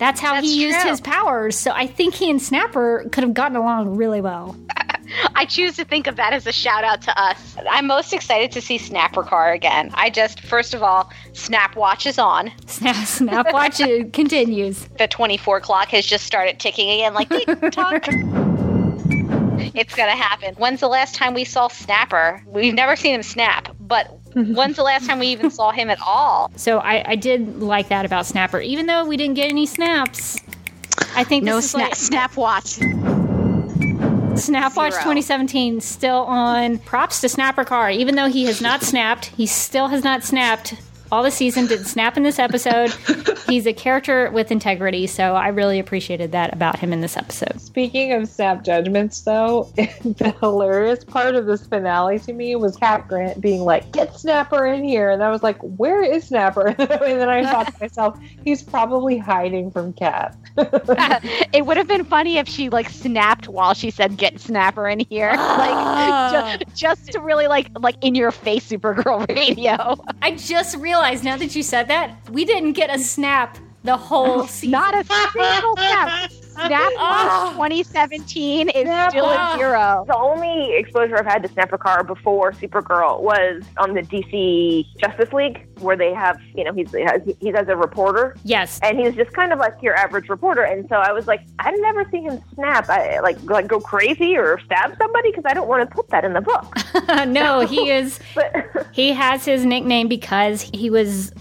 That's how That's he used true. his powers. So I think he and Snapper could have gotten along really well. [LAUGHS] I choose to think of that as a shout out to us. I'm most excited to see Snapper Carr again. I just, first of all, Snap Watch is on. Snap, snap watch [LAUGHS] continues. The 24 clock has just started ticking again, like tick tock. [LAUGHS] [LAUGHS] It's gonna happen. When's the last time we saw Snapper? We've never seen him snap, but [LAUGHS] when's the last time we even saw him at all? So I, I did like that about Snapper, even though we didn't get any snaps. I think No this is snap, like snap watch. Snapwatch Zero. 2017 still on. Props to Snapper Carr, even though he has not snapped, he still has not snapped all the season. Didn't snap in this episode. He's a character with integrity, so I really appreciated that about him in this episode. Speaking of snap judgments, though, [LAUGHS] the hilarious part of this finale to me was Cat Grant being like, "Get Snapper in here," and I was like, "Where is Snapper?" [LAUGHS] and then I thought to [LAUGHS] myself, "He's probably hiding from Cat." it would have been funny if she like snapped while she said "Get Snapper in here," Ah. like ju- just to really like like in your face Supergirl radio. I just realized now that you said that, we didn't get a snap the whole season. Not a single [LAUGHS] snap. Snap Ah. 2017 is still Ah. a zero. The only exposure I've had to Snapper Carr before Supergirl was on the DC Justice League, where they have, you know, he's he's as a reporter. Yes. And he's just kind of like your average reporter. And so I was like, I never see him snap, I, like like go crazy or stab somebody because I don't want to put that in the book. [LAUGHS] no, he [LAUGHS] is. he has his nickname because he was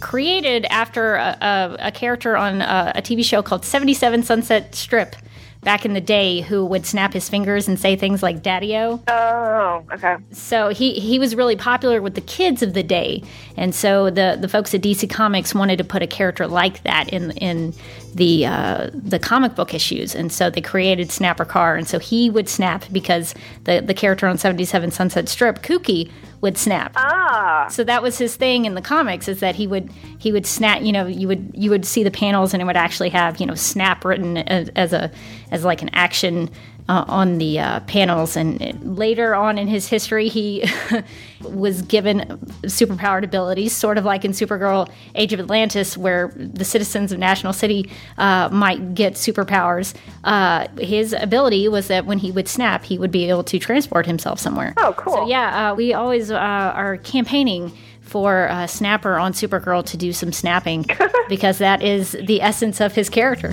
created after a, a, a character on a, a TV show called 77 Sunset Strip back in the day who would snap his fingers and say things like daddy-o. Oh, okay. So he, he was really popular with the kids of the day. And so the, the folks at DC Comics wanted to put a character like that in in the uh, the comic book issues. And so they created Snapper Carr. And so he would snap because the, the character on 77 Sunset Strip, Kookie, would snap. Ah. So that was his thing in the comics is that he would he would snap, you know, you would you would see the panels and it would actually have, you know, snap written as, as a as as like an action uh, on the uh, panels. And later on in his history, he [LAUGHS] was given superpowered abilities, sort of like in Supergirl Age of Atlantis, where the citizens of National City uh, might get superpowers. Uh, his ability was that when he would snap, he would be able to transport himself somewhere. Oh, cool. So, yeah, uh, we always uh, are campaigning for uh, Snapper on Supergirl to do some snapping [LAUGHS] because that is the essence of his character.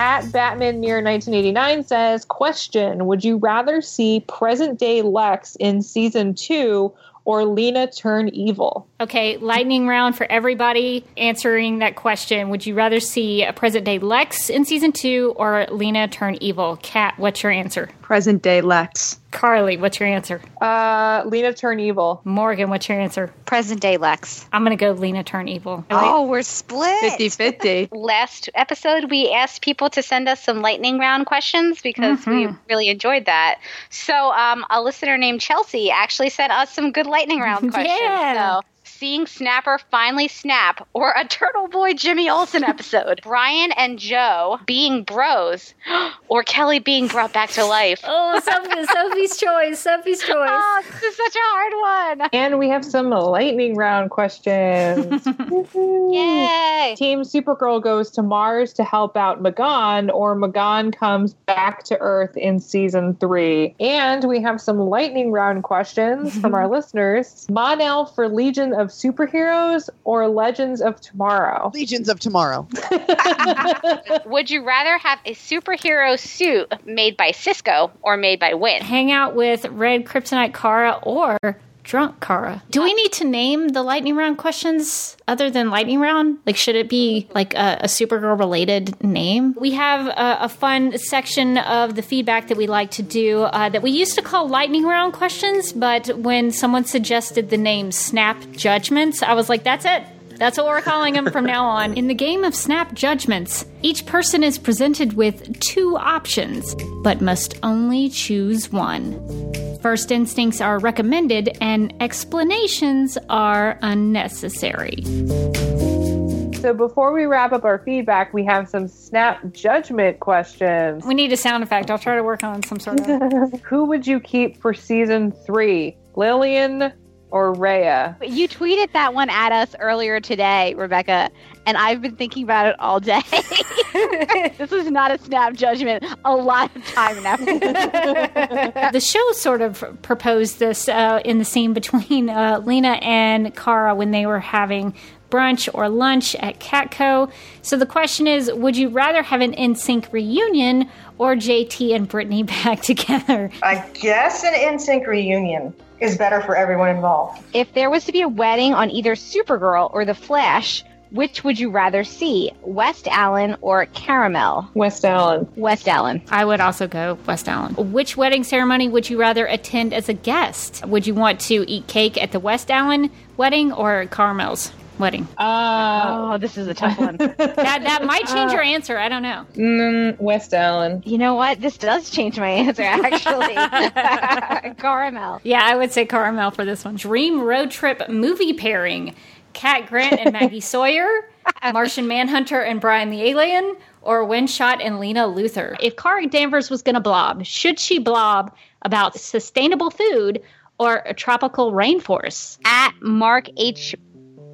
At Batman Mirror 1989 says, Question Would you rather see present day Lex in season two or Lena turn evil? Okay, lightning round for everybody answering that question. Would you rather see a present day Lex in season two or Lena turn evil? Kat, what's your answer? Present day Lex. Carly, what's your answer? Uh, Lena turn evil. Morgan, what's your answer? Present day Lex. I'm going to go Lena turn evil. Oh, we're split. 50 50. [LAUGHS] Last episode, we asked people to send us some lightning round questions because we really enjoyed that. So, um, a listener named Chelsea actually sent us some good lightning round [LAUGHS] questions. Yeah. So, seeing Snapper finally snap or a Turtle Boy Jimmy Olsen episode, [LAUGHS] Brian and Joe being bros, [GASPS] or Kelly being brought back to life. Oh, Sophie, [LAUGHS] Sophie's choice. Sophie's oh, choice. Oh, this is such a hard one. And we have some lightning round questions. [LAUGHS] Yay! Team Supergirl goes to Mars to help out M'gann, or M'gann comes back to Earth in season three. And we have some lightning round questions from our listeners. Mon-El for Legion of Superheroes or Legends of Tomorrow? Legions of Tomorrow. [LAUGHS] [LAUGHS] Would you rather have a superhero suit made by Cisco or made by Winn? Hang out with Red Kryptonite Kara or Drunk Kara. Do we need to name the lightning round questions other than lightning round? Like, should it be like a, a Supergirl related name? We have a, a fun section of the feedback that we like to do uh, that we used to call lightning round questions, but when someone suggested the name Snap Judgments, I was like, that's it. That's what we're calling them from now on. In the game of Snap Judgments, each person is presented with two options, but must only choose one. First instincts are recommended, and explanations are unnecessary. So before we wrap up our feedback, we have some snap judgment questions. We need a sound effect. I'll try to work on some sort of. [LAUGHS] Who would you keep for season three? Lillian or Rhea? You tweeted that one at us earlier today, Rebecca, and I've been thinking about it all day. [LAUGHS] this is not a snap judgment. A lot of time now. [LAUGHS] the show sort of proposed this uh, in the scene between uh, Lena and Kara when they were having brunch or lunch at Catco. So the question is would you rather have an NSYNC reunion or JT and Brittany [LAUGHS] back together? I guess an NSYNC reunion is better for everyone involved. if there was to be a wedding on either Supergirl or The Flash, which would you rather see, West Allen or Karamel? West Allen. West Allen. I would also go West Allen. Which wedding ceremony would you rather attend as a guest? Would you want to eat cake at the West Allen wedding or Karamel's wedding? Uh, oh, this is a tough one. [LAUGHS] that that might change your answer. I don't know. Mm, West Allen. You know what? This does change my answer, actually. [LAUGHS] [LAUGHS] Karamel. Yeah, I would say Karamel for this one. Dream road trip movie pairing: Cat Grant and Maggie Sawyer, Martian Manhunter and Brian the Alien, or Winn Schott and Lena Luthor. If Kara Danvers was going to blob, should she blob about sustainable food or a tropical rainforest? At Mark H.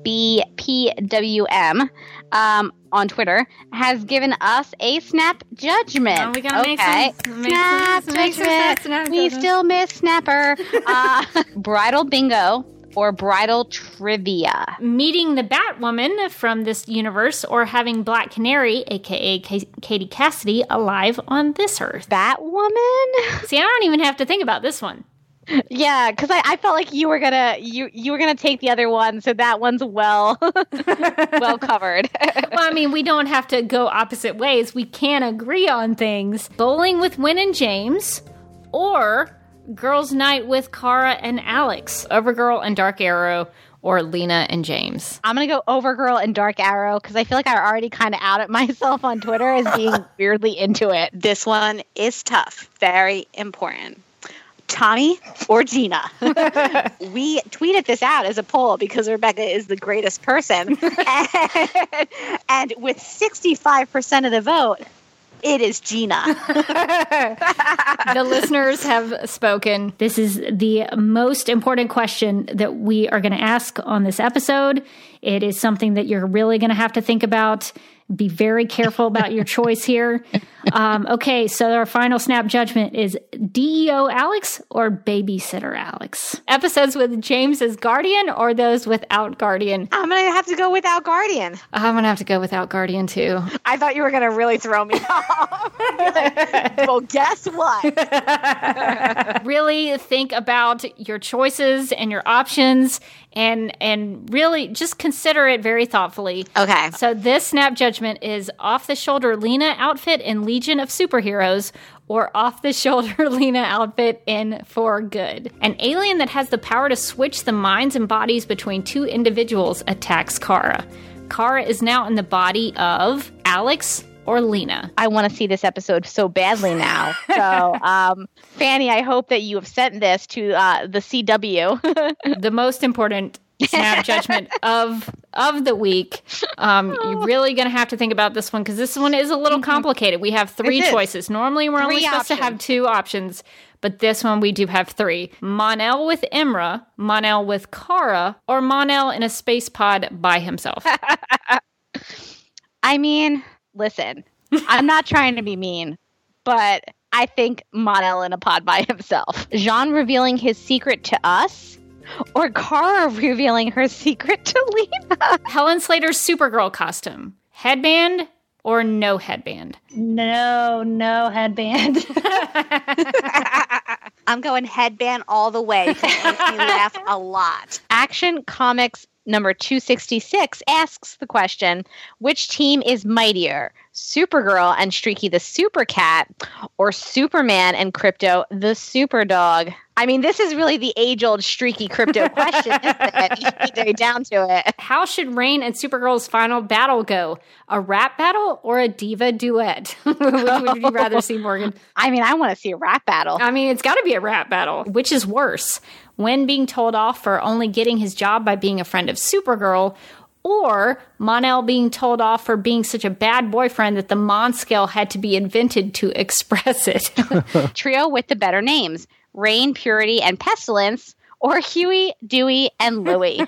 BPWM um, on Twitter has given us a snap judgment. Oh, we gotta make okay. some- make snap some- make judgment. snap we judgments. still miss Snapper. [LAUGHS] Uh, bridal bingo or bridal trivia. Meeting the Batwoman from this universe or having Black Canary, aka K- Katie Cassidy, alive on this Earth. Batwoman? See, I don't even have to think about this one. Yeah, because I, I felt like you were gonna you you were gonna take the other one, so that one's well [LAUGHS] well covered. [LAUGHS] well, I mean, we don't have to go opposite ways. We can agree on things. Bowling with Winn and James, or Girls' Night with Kara and Alex, Overgirl and Dark Arrow, or Lena and James. I'm gonna go Overgirl and Dark Arrow because I feel like I already kind of outed myself on Twitter as being [LAUGHS] weirdly into it. This one is tough. Very important. Tommy or Gina? [LAUGHS] we tweeted this out as a poll because Rebecca is the greatest person. and, [LAUGHS] [LAUGHS] and with 65% of the vote, it is Gina. the listeners have spoken. This is the most important question that we are going to ask on this episode. It is something that you're really going to have to think about. Be very careful about your choice here. Um, okay, so our final snap judgment is DEO Alex or Babysitter Alex? Episodes with James as Guardian or those without Guardian? I'm gonna have to go without Guardian. I'm going to have to go without Guardian too. I thought you were gonna really throw me off. Like, [LAUGHS] well, guess what? [LAUGHS] really think about your choices and your options and and really just consider it very thoughtfully. Okay. So this snap judgment is off the shoulder Lena outfit in Legion of Superheroes or off the [LAUGHS] shoulder Lena outfit in For Good. An alien that has the power to switch the minds and bodies between two individuals attacks Kara. Kara is now in the body of Alex or Lena. I want to see this episode so badly now. So, [LAUGHS] um, Fanny, I hope that you have sent this to uh, the CW. [LAUGHS] the most important snap judgment of of the week. Um, you're really going to have to think about this one because this one is a little complicated. We have three choices. Normally, we're only Three supposed to have two options, but this one we do have three: Mon-El with Imra, Mon-El with Kara, or Mon-El in a space pod by himself. [LAUGHS] I mean, listen, I'm not trying to be mean, but I think Mon-El in a pod by himself. Jean revealing his secret to us, or Kara [LAUGHS] revealing her secret to Lena. Helen Slater's Supergirl costume, headband or no headband? No, no headband. [LAUGHS] I'm going headband all the way because it makes me laugh a lot. Action Comics number 266 asks the question Which team is mightier, Supergirl and Streaky the Super Cat, or Superman and Krypto the Super Dog? I mean, this is really the age old streaky Krypto [LAUGHS] question, isn't it? Down to it. How should Reign and Supergirl's final battle go? A rap battle or a diva duet? [LAUGHS] Which would you rather see, Morgan? [LAUGHS] I mean, I want to see a rap battle. I mean, it's got to be a rap battle. Which is worse? Winn being told off for only getting his job by being a friend of Supergirl, or Mon-El being told off for being such a bad boyfriend that the Mon scale had to be invented to [LAUGHS] express it. [LAUGHS] Trio with the better names Reign, Purity, and Pestilence, or Huey, Dewey, and Louie.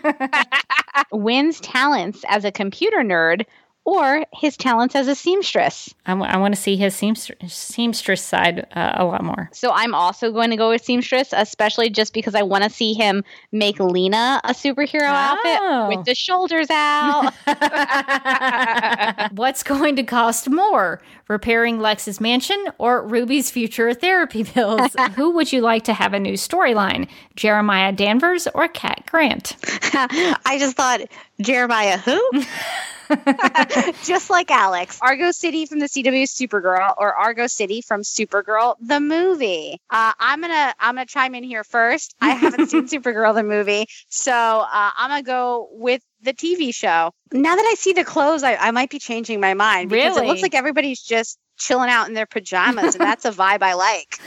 [LAUGHS] Winn's talents as a computer nerd, or his talents as a seamstress. I, w- I want to see his seamstress, seamstress side uh, a lot more. So I'm also going to go with seamstress, especially just because I want to see him make Lena a superhero Oh. outfit with the shoulders out. [LAUGHS] What's going to cost more, repairing Lex's mansion or Ruby's future therapy bills? [LAUGHS] Who would you like to have a new storyline, Jeremiah Danvers or Cat Grant? [LAUGHS] I just thought Jeremiah who? [LAUGHS] just like Alex. Argo City from the CW Supergirl or Argo City from Supergirl the movie. Uh, I'm gonna I'm gonna chime in here first. I haven't seen Supergirl the movie, so uh, I'm gonna go with the TV show. Now that I see the clothes, I, I might be changing my mind because it looks like everybody's just chilling out in their pajamas, and that's a [LAUGHS] vibe I like.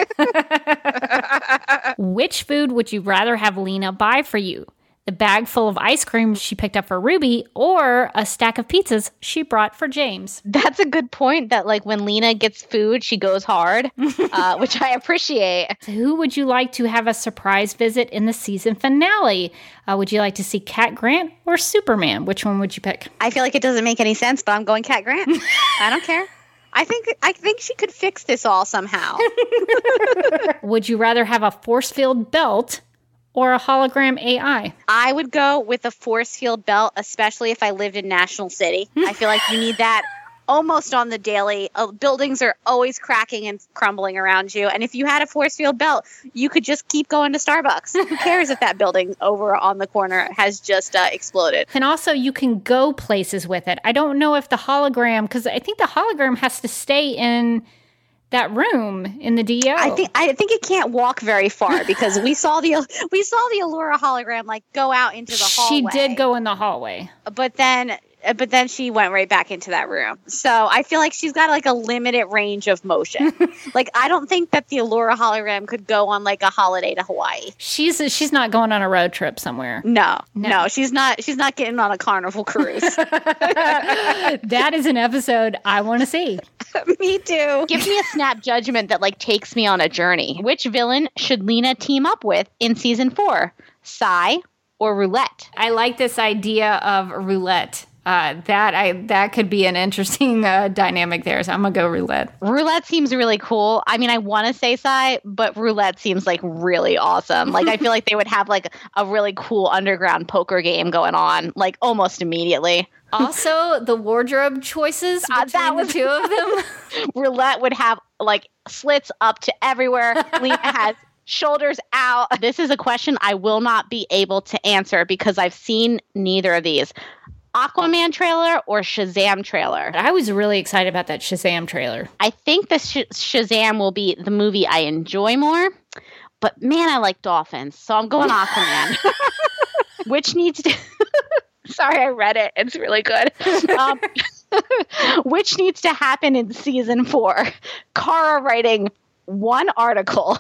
[LAUGHS] [LAUGHS] Which food would you rather have Lena buy for you? The bag full of ice cream she picked up for Ruby or a stack of pizzas she brought for James? That's a good point. That like when Lena gets food, she goes hard, [LAUGHS] uh, which I appreciate. Who would you like to have a surprise visit in the season finale? Uh, would you like to see Cat Grant or Superman? Which one would you pick? I feel like it doesn't make any sense, but I'm going Cat Grant. [LAUGHS] I don't care. I think I think she could fix this all somehow. [LAUGHS] Would you rather have a force field belt or a hologram AI? I would go with a force field belt, especially if I lived in National City. I feel like you need that almost on the daily. Uh, buildings are always cracking and crumbling around you, and if you had a force field belt, you could just keep going to Starbucks. Who [LAUGHS] cares if that building over on the corner has just uh, exploded? And also, you can go places with it. I don't know if the hologram, because I think the hologram has to stay in that room in the DO. I think I think it can't walk very far [LAUGHS] because we saw the we saw the Alura hologram like go out into the hallway. she did go in the hallway. but then Uh, but then she went right back into that room. So I feel like she's got like a limited range of motion. [LAUGHS] like I don't think that the Alura hologram could go on like a holiday to Hawaii. She's she's not going on a road trip somewhere. No, no, she's not. She's not getting on a carnival cruise. [LAUGHS] [LAUGHS] that is an episode I want to see. me too. Give me a snap judgment that like takes me on a journey. Which villain should Lena team up with in season four? Psy or Roulette? I like this idea of roulette. Uh, that I that could be an interesting uh, dynamic there. So I'm gonna go roulette. Roulette seems really cool. I mean, I want to say Psy, but Roulette seems like really awesome. Like I [LAUGHS] feel like they would have like a really cool underground poker game going on, like almost immediately. Also, the wardrobe choices between the two of them. [LAUGHS] [LAUGHS] Roulette would have like slits up to everywhere. Lena has shoulders out. This is a question I will not be able to answer because I've seen neither of these. Aquaman trailer or Shazam trailer? I was really excited about that Shazam trailer. I think the Sh- Shazam will be the movie I enjoy more, but man, I like dolphins, so I'm going Aquaman. [LAUGHS] [LAUGHS] Which needs to. [LAUGHS] Sorry, I read it. It's really good. Um, which needs to happen in season four? Kara writing one article,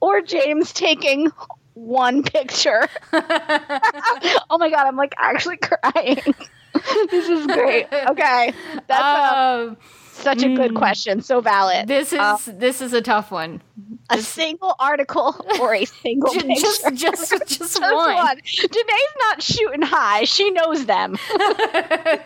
or James taking one picture. [LAUGHS] oh my god, I'm like actually crying. [LAUGHS] this is great. Okay, that's um, such a good question. So valid. This is Uh, this is a tough one. a single article or a single [LAUGHS] Ju- picture. just- just- just one. Janae's not shooting high. She knows them.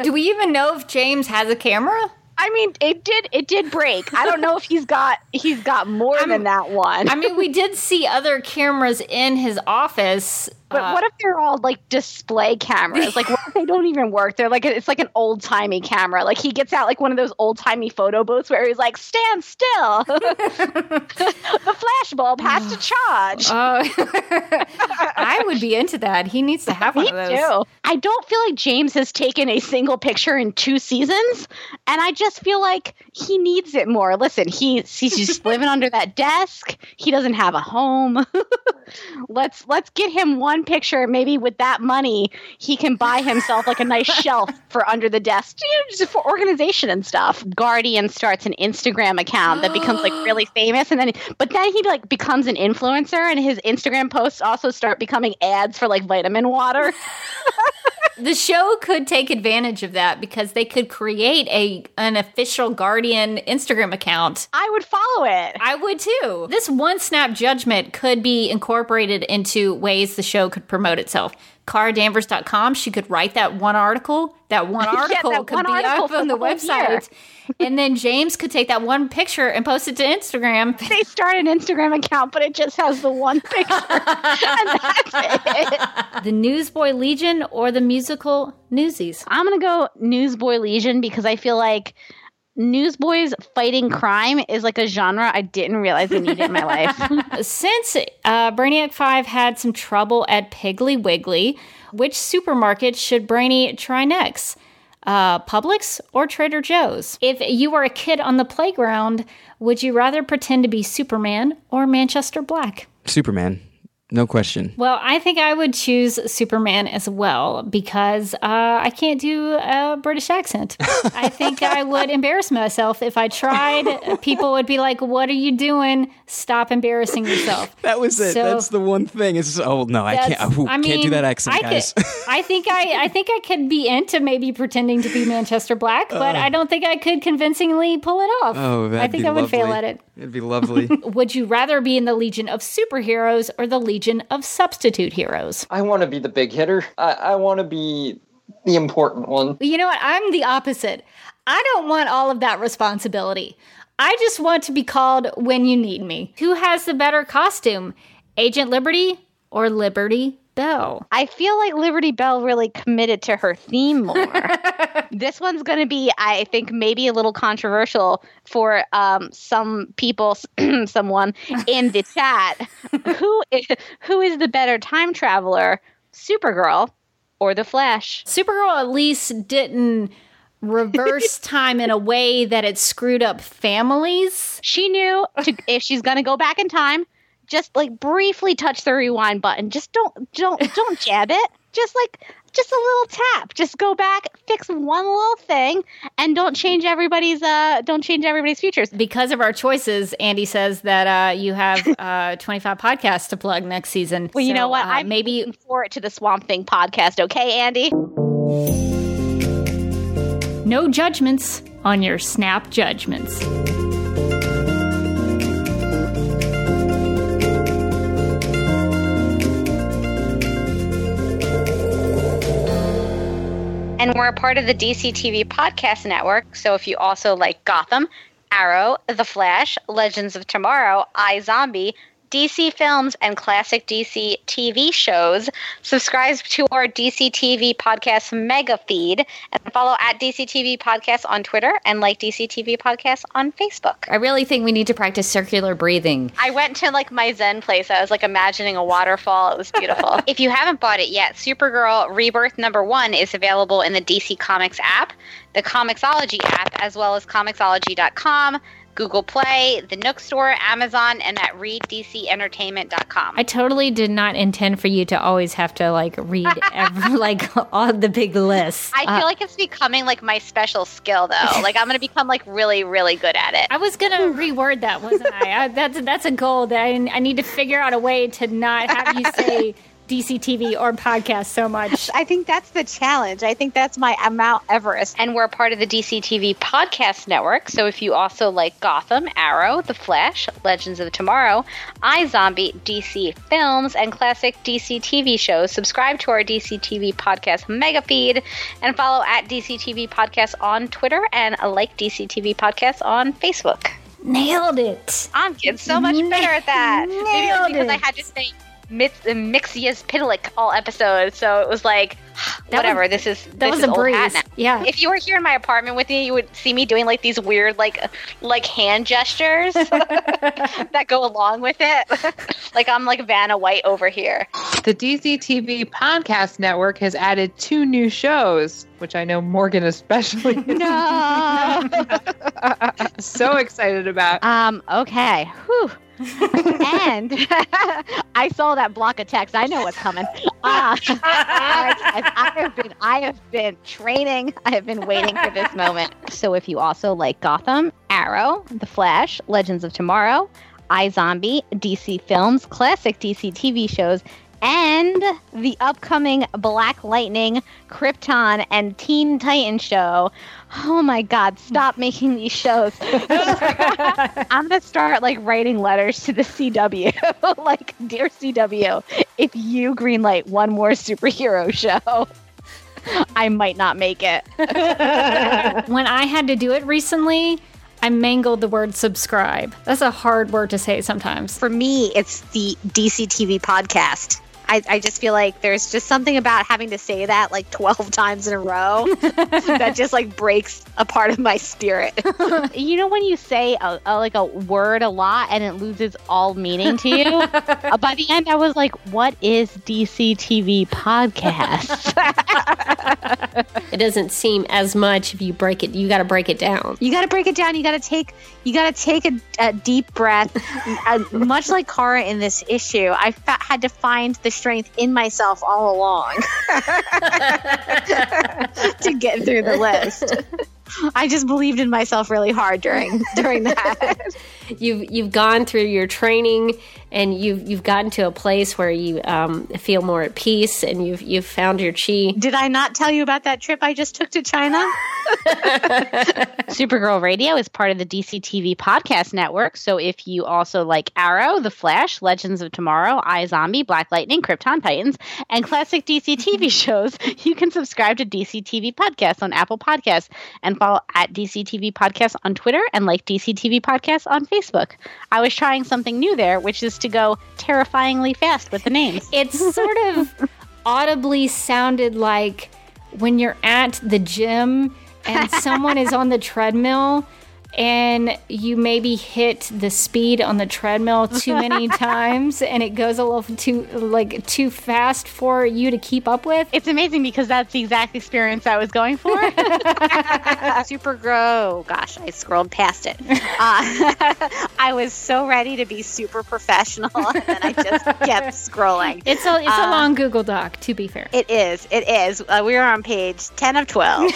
Do we even know if James has a camera? I mean, it did it did break. I don't know if he's got he's got more than that one. I mean, we did see other cameras in his office. But uh, what if they're all like display cameras? Like, what if they don't even work? They're like, it's like an old timey camera. Like, he gets out like one of those old timey photo booths where he's like, stand still. [LAUGHS] the flash bulb has to charge. Uh, [LAUGHS] I would be into that. He needs to have one Me of those. too. I don't feel like James has taken a single picture in two seasons, and I just feel like he needs it more. Listen, he he's just living under that desk. He doesn't have a home. [LAUGHS] let's let's get him one picture. Maybe with that money, he can buy himself like a nice [LAUGHS] shelf for under the desk, you know, just for organization and stuff. Guardian starts an Instagram account that becomes like really [GASPS] famous, and then but then he like becomes an influencer, and his Instagram posts also start becoming ads for like vitamin water. [LAUGHS] The show could take advantage of that because they could create a an official Guardian Instagram account. I would follow it. I would too. This one snap judgment could be incorporated into ways the show could promote itself. KaraDanvers.com, she could write that one article. That one [LAUGHS] Yeah, article that could one be article up on the the whole year. website. and then James could take that one picture and post it to Instagram. [LAUGHS] They start an Instagram account, but it just has the one picture, [LAUGHS] and that's it. The Newsboy Legion or the musical Newsies? I'm gonna go Newsboy Legion because I feel like newsboys fighting crime is like a genre I didn't realize I needed in my life. [LAUGHS] Since uh, Brainiac 5 had some trouble at Piggly Wiggly, which supermarket should Brainy try next? Uh, Publix or Trader Joe's? If you were a kid on the playground, would you rather pretend to be Superman or Manchester Black? Superman. No question. Well, I think I would choose Superman as well because uh, I can't do a British accent. I think I would embarrass myself if I tried. People would be like, "What are you doing? Stop embarrassing yourself." [LAUGHS] That was it. So- That's the one thing. It's just, oh no, I can't. Ooh, I can't do that accent, I guys. Could, [LAUGHS] I think I, I think I could be into maybe pretending to be Manchester Black, but Uh. I don't think I could convincingly pull it off. oh, I think I would fail at it. It'd be lovely. [LAUGHS] Would you rather be in the Legion of Superheroes or the Legion of Substitute Heroes? I want to be the big hitter. I, I want to be the important one. You know what? I'm the opposite. I don't want all of that responsibility. I just want to be called when you need me. Who has the better costume, Agent Liberty or Liberty Bell? I feel like Liberty Bell really committed to her theme more. [LAUGHS] this one's going to be, I think, maybe a little controversial for um, some people, [CLEARS THROAT] someone in the [LAUGHS] chat. who is, who is the better time traveler, Supergirl or the Flash? Supergirl at least didn't reverse [LAUGHS] time in a way that it screwed up families. She knew to, if she's going to go back in time, just like briefly touch the rewind button. Just don't don't don't [LAUGHS] jab it. Just like just a little tap. Just go back, fix one little thing, and don't change everybody's uh don't change everybody's futures. Because of our choices, Andy says that uh, you have [LAUGHS] uh, 25 podcasts to plug next season. Well, you know what? uh, I'm maybe for it to the Swamp Thing podcast. Okay, Andy. no judgments on your snap judgments. And we're a part of the DC TV Podcast Network. So if you also like Gotham, Arrow, The Flash, Legends of Tomorrow, iZombie, DC films, and classic DC TV shows, subscribe to our DC TV Podcast mega feed and follow at DC TV Podcast on Twitter and like DC TV Podcast on Facebook. I really think we need to practice circular breathing. I went to like my Zen place. I was like imagining a waterfall. It was beautiful. [LAUGHS] if you haven't bought it yet, Supergirl Rebirth number one is available in the DC Comics app, the Comixology app, as well as Comixology.com, Google Play, the Nook Store, Amazon, and at readdcentertainment.com. I totally did not intend for you to always have to like read [LAUGHS] every, like all the big lists. I Uh, feel like it's becoming like my special skill though. like I'm gonna become like really, really good at it. I was gonna reword that, wasn't I? I that's that's a goal that I, I need to figure out a way to not have you say [LAUGHS] DC TV or podcast so much. [LAUGHS] I think that's the challenge. I think that's my uh, Mount Everest. And we're part of the DC TV Podcast Network. So if you also like Gotham, Arrow, The Flash, Legends of Tomorrow, iZombie, DC films, and classic DC TV shows, subscribe to our DC TV Podcast mega feed and follow at DC TV Podcast on Twitter and like DC TV Podcast on Facebook. Nailed it. I'm getting so much better at that. Maybe it was Nailed because I had to say Mix, Mxyzptlk all episodes, so it was like [SIGHS] whatever. was- this is that this was is a old breeze. Yeah. If you were here in my apartment with me, you would see me doing like these weird like like hand gestures [LAUGHS] [LAUGHS] that go along with it. [LAUGHS] like I'm like Vanna White over here. The DC TV Podcast Network has added two new shows, which I know Morgan especially is No. so excited about. Um. Okay. Whew. And [LAUGHS] I saw that block of text. I know what's coming. Uh, I, have been, I have been training. I have been waiting for this moment. So, if you also like Gotham, Arrow, The Flash, Legends of Tomorrow, iZombie, DC films, classic DC TV shows, and the upcoming Black Lightning, Krypton, and Teen Titan show. Oh my God! Stop [LAUGHS] making these shows. [LAUGHS] I'm gonna start like writing letters to the CW, [LAUGHS] like dear CW, if you greenlight one more superhero show, I might not make it. when I had to do it recently, I mangled the word subscribe. That's a hard word to say sometimes. For me, it's the DC TV podcast. I, I just feel like there's just something about having to say that like 12 [LAUGHS] times in a row [LAUGHS] that just like breaks a part of my spirit. [LAUGHS] you know, when you say a, a, like a word a lot and it loses all meaning to you? Uh, by the end, I was like, what is DC TV podcast? It doesn't seem as much if you break it. You got to break it down. You got to break it down. You got to take you got to take a, a deep breath. uh, much like Kara in this issue, I fa- had to find the strength in myself all along [LAUGHS] to get through the list. I just believed in myself really hard during during that. [LAUGHS] You've you've gone through your training and you've you've gotten to a place where you um, feel more at peace and you've you've found your chi. Did I not tell you about that trip I just took to China? [LAUGHS] [LAUGHS] Supergirl Radio is part of the DC TV Podcast Network. So if you also like Arrow, The Flash, Legends of Tomorrow, iZombie, Black Lightning, Krypton Titans, and classic DC TV [LAUGHS] shows, you can subscribe to DC TV Podcast on Apple Podcasts and follow at DC TV Podcast on Twitter and like DC TV Podcast on Facebook. I was trying something new there, which is to go terrifyingly fast with the names. [LAUGHS] It's sort of audibly sounded like when you're at the gym and [LAUGHS] someone is on the treadmill and you maybe hit the speed on the treadmill too many [LAUGHS] times and it goes a little too like too fast for you to keep up with. It's amazing because that's the exact experience I was going for. [LAUGHS] super grow. Gosh, I scrolled past it. Uh, [LAUGHS] I was so ready to be super professional, and then I just kept scrolling. It's a it's a Uh, long Google Doc, to be fair. It is. It is. Uh, we are on page 10 of 12.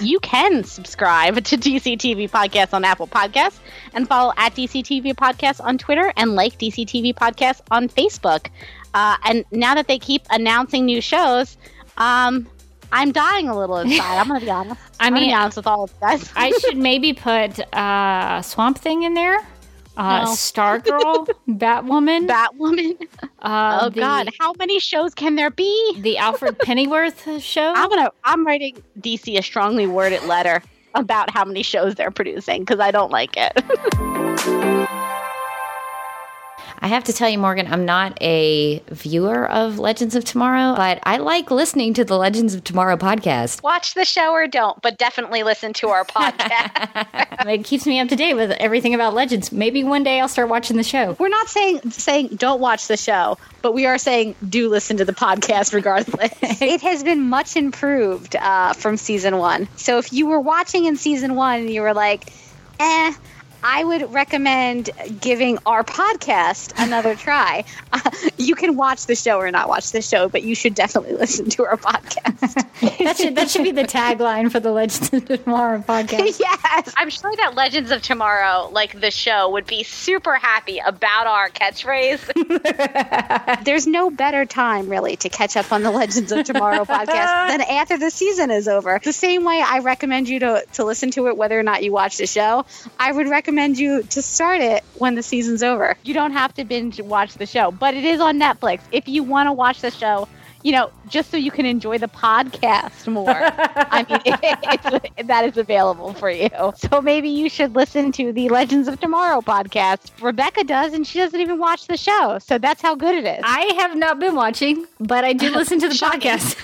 You can subscribe to DCTV Podcast on Apple Podcasts and follow at DCTV Podcast on Twitter and like DCTV Podcast on Facebook. Uh, and now that they keep announcing new shows, um, I'm dying a little inside. I'm going to be honest. [LAUGHS] I I'm gonna mean, be honest with all of you guys. I should [LAUGHS] maybe put uh, Swamp Thing in there. Uh, No. Stargirl, [LAUGHS] Batwoman, Batwoman. Uh, oh God, how many shows can there be? The Alfred Pennyworth show. [LAUGHS] I'm gonna. I'm writing DC a strongly worded letter about how many shows they're producing because I don't like it. [LAUGHS] I have to tell you, Morgan, I'm not a viewer of Legends of Tomorrow, but I like listening to the Legends of Tomorrow podcast. Watch the show or don't, but definitely listen to our podcast. [LAUGHS] it keeps me up to date with everything about Legends. Maybe one day I'll start watching the show. We're not saying saying don't watch the show, but we are saying do listen to the podcast regardless. [LAUGHS] it has been much improved uh, from season one. So if you were watching in season one and you were like, eh. I would recommend giving our podcast another [LAUGHS] try. Uh, you can watch the show or not watch the show, but you should definitely [LAUGHS] listen to our podcast. that should that should be the [LAUGHS] tagline for the Legends of Tomorrow podcast. yes, I'm sure that Legends of Tomorrow, like the show, would be super happy about our catchphrase. There's no better time, really, to catch up on the Legends of Tomorrow podcast than after the season is over. The same way I recommend you to, to listen to it whether or not you watch the show, I would recommend you to start it when the season's over. You don't have to binge watch the show, but it is on Netflix. If you want to watch the show, you know, just so you can enjoy the podcast more. I mean, [LAUGHS] it's, that is available for you. So maybe you should listen to the Legends of Tomorrow podcast. Rebecca does, and she doesn't even watch the show. So that's how good it is. I have not been watching, but I do listen to the [LAUGHS] podcast.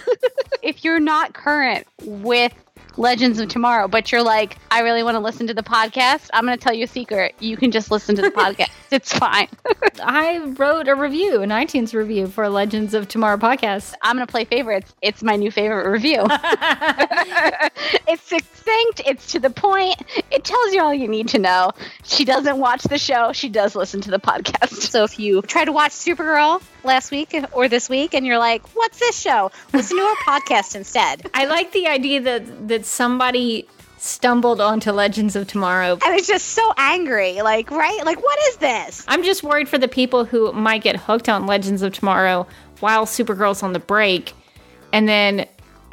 [LAUGHS] if you're not current with Legends of Tomorrow, but you're like, I really want to listen to the podcast, I'm going to tell you a secret. You can just listen to the podcast. [LAUGHS] It's fine. [LAUGHS] I wrote a review, an iTunes review for Legends of Tomorrow podcast. I'm going to play favorites. It's my new favorite review. [LAUGHS] it's succinct, it's to the point, it tells you all you need to know. She doesn't watch the show, she does listen to the podcast. So if you try to watch Supergirl last week or this week and you're like, what's this show? Listen to our podcast instead. I like the idea that that somebody stumbled onto Legends of Tomorrow. I was just so angry. Like, right? Like, what is this? I'm just worried for the people who might get hooked on Legends of Tomorrow while Supergirl's on the break, and then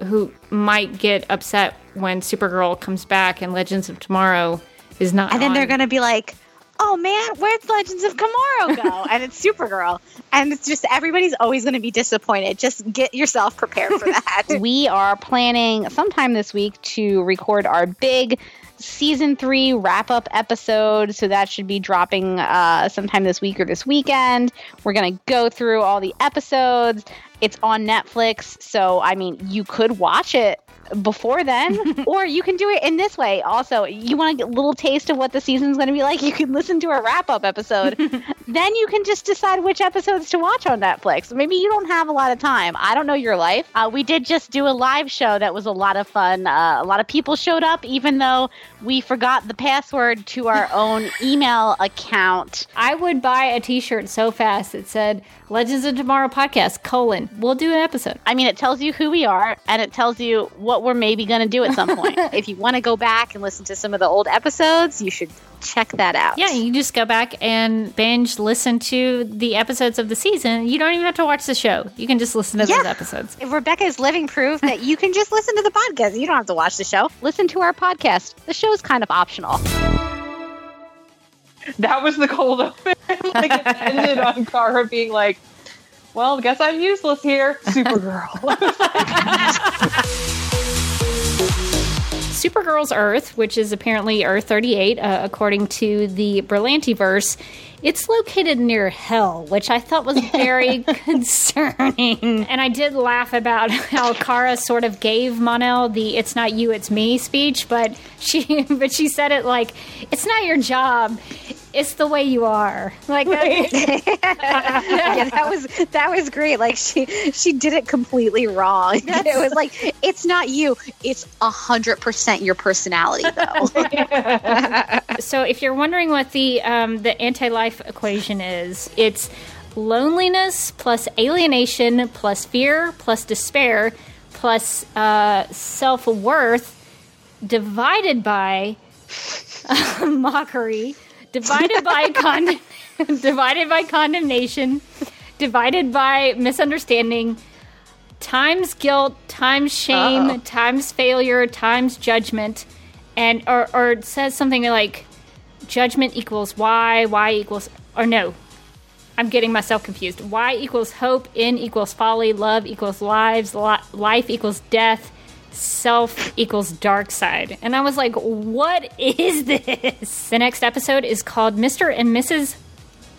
who might get upset when Supergirl comes back and Legends of Tomorrow is not. And then on. they're going to be like, oh man, where'd Legends of Tomorrow go? [LAUGHS] and it's Supergirl. And it's just everybody's always going to be disappointed. Just get yourself prepared for that. [LAUGHS] we are planning sometime this week to record our big season three wrap up episode. So that should be dropping uh, sometime this week or this weekend. We're going to go through all the episodes. It's on Netflix. So, I mean, you could watch it before then, [LAUGHS] or you can do it in this way. Also, you want to get a little taste of what the season's going to be like. You can listen to a wrap up episode. [LAUGHS] then you can just decide which episodes to watch on Netflix. Maybe you don't have a lot of time. I don't know your life. Uh, we did just do a live show that was a lot of fun. Uh, a lot of people showed up, even though we forgot the password to our [LAUGHS] own email account. I would buy a T-shirt so fast it said "Legends of Tomorrow" podcast colon. We'll do an episode. I mean, it tells you who we are, and it tells you what we're maybe going to do at some point. [LAUGHS] if you want to go back and listen to some of the old episodes, you should check that out. Yeah, you can just go back and binge listen to the episodes of the season. You don't even have to watch the show. You can just listen to those episodes. Rebecca is living proof that you can just listen to the podcast. You don't have to watch the show. Listen to our podcast. The show is kind of optional. That was the cold open. [LAUGHS] like it ended on Kara being like, "Well, guess I'm useless here." Supergirl. [LAUGHS] Supergirl's Earth, which is apparently Earth 38, uh, according to the Berlanti verse, it's located near hell, which I thought was very [LAUGHS] concerning. And I did laugh about how Kara sort of gave Mon-El the "It's not you, it's me" speech, but she [LAUGHS] but she said it like, "It's not your job." It's the way you are. Like that. [LAUGHS] yeah, that was that was great. Like she she did it completely wrong. [LAUGHS] It was like it's not you. It's a hundred percent your personality, though. [LAUGHS] so if you're wondering what the um, the anti-life equation is, it's loneliness plus alienation plus fear plus despair plus uh, self-worth divided by mockery divided by [LAUGHS] con- [LAUGHS] divided by condemnation. Divided by misunderstanding. Times guilt times shame Uh-oh. times failure times judgment. And or, or it says something like judgment equals y y equals or no. I'm getting myself confused. Y equals hope n equals folly love equals lives li- life equals death self equals dark side and i was like what is this the next episode is called mr and mrs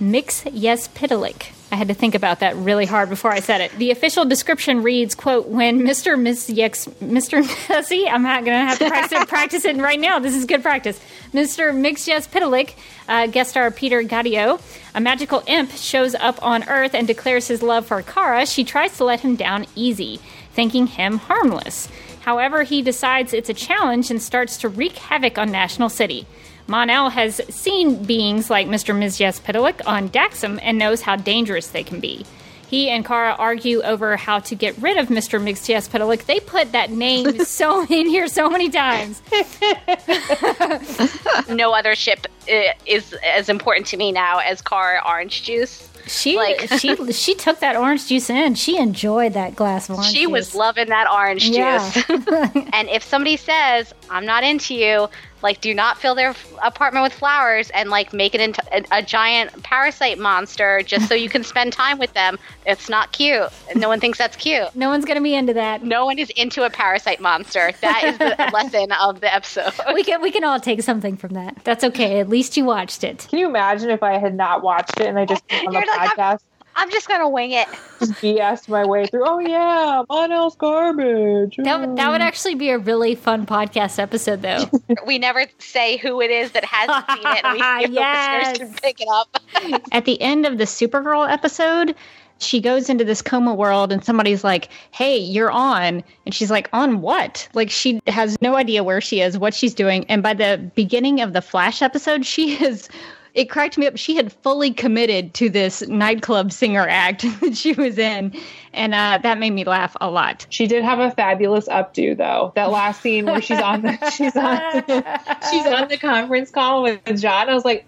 Mxyzptlk I had to think about that really hard before I said it. The official description reads, "quote When Mr. Miss Yex, Mr. [LAUGHS] See, I'm not going to have to practice it, practice it right now. This is good practice. Mr. Mxyzptlk, uh, guest star Peter Gadiot, a magical imp, shows up on Earth and declares his love for Kara. She tries to let him down easy, thinking him harmless. However, he decides it's a challenge and starts to wreak havoc on National City. Mon-El has seen beings like Mr. Mxyzptlk on Daxam and knows how dangerous they can be. He and Kara argue over how to get rid of Mr. Mxyzptlk. They put that name [LAUGHS] so in here so many times. [LAUGHS] no other ship uh, is as important to me now as Car Orange Juice. She like [LAUGHS] she she took that orange juice in. She enjoyed that glass of orange she juice. was loving that orange juice. Yeah. juice. [LAUGHS] [LAUGHS] and if somebody says, I'm not into you, like, do not fill their f- apartment with flowers and, like, make it into a, a giant parasite monster just so you can [LAUGHS] spend time with them. It's not cute. No one thinks that's cute. No one's going to be into that. No one is into a parasite monster. That is the [LAUGHS] lesson of the episode. we can we can all take something from that. That's okay. At least you watched it. Can you imagine if I had not watched it and I just [LAUGHS] on the like, podcast I'm just going to wing it. just BS my way through? Oh yeah, Mon-El's garbage. That, would- that would mm. actually be a really fun podcast episode, though. [LAUGHS] we never say who it is that hasn't seen it. And we [LAUGHS] Yes. listeners can pick it up. [LAUGHS] At the end of the Supergirl episode, she goes into this coma world and somebody's like, Hey, you're on. And she's like, On what? Like, she has no idea where she is, what she's doing. And by the beginning of the Flash episode, she is. It cracked me up. She had fully committed to this nightclub singer act [LAUGHS] that she was in. And uh, that made me laugh a lot. She did have a fabulous updo though. That last scene where she's on the [LAUGHS] she's on [LAUGHS] she's on the conference call with John. I was like,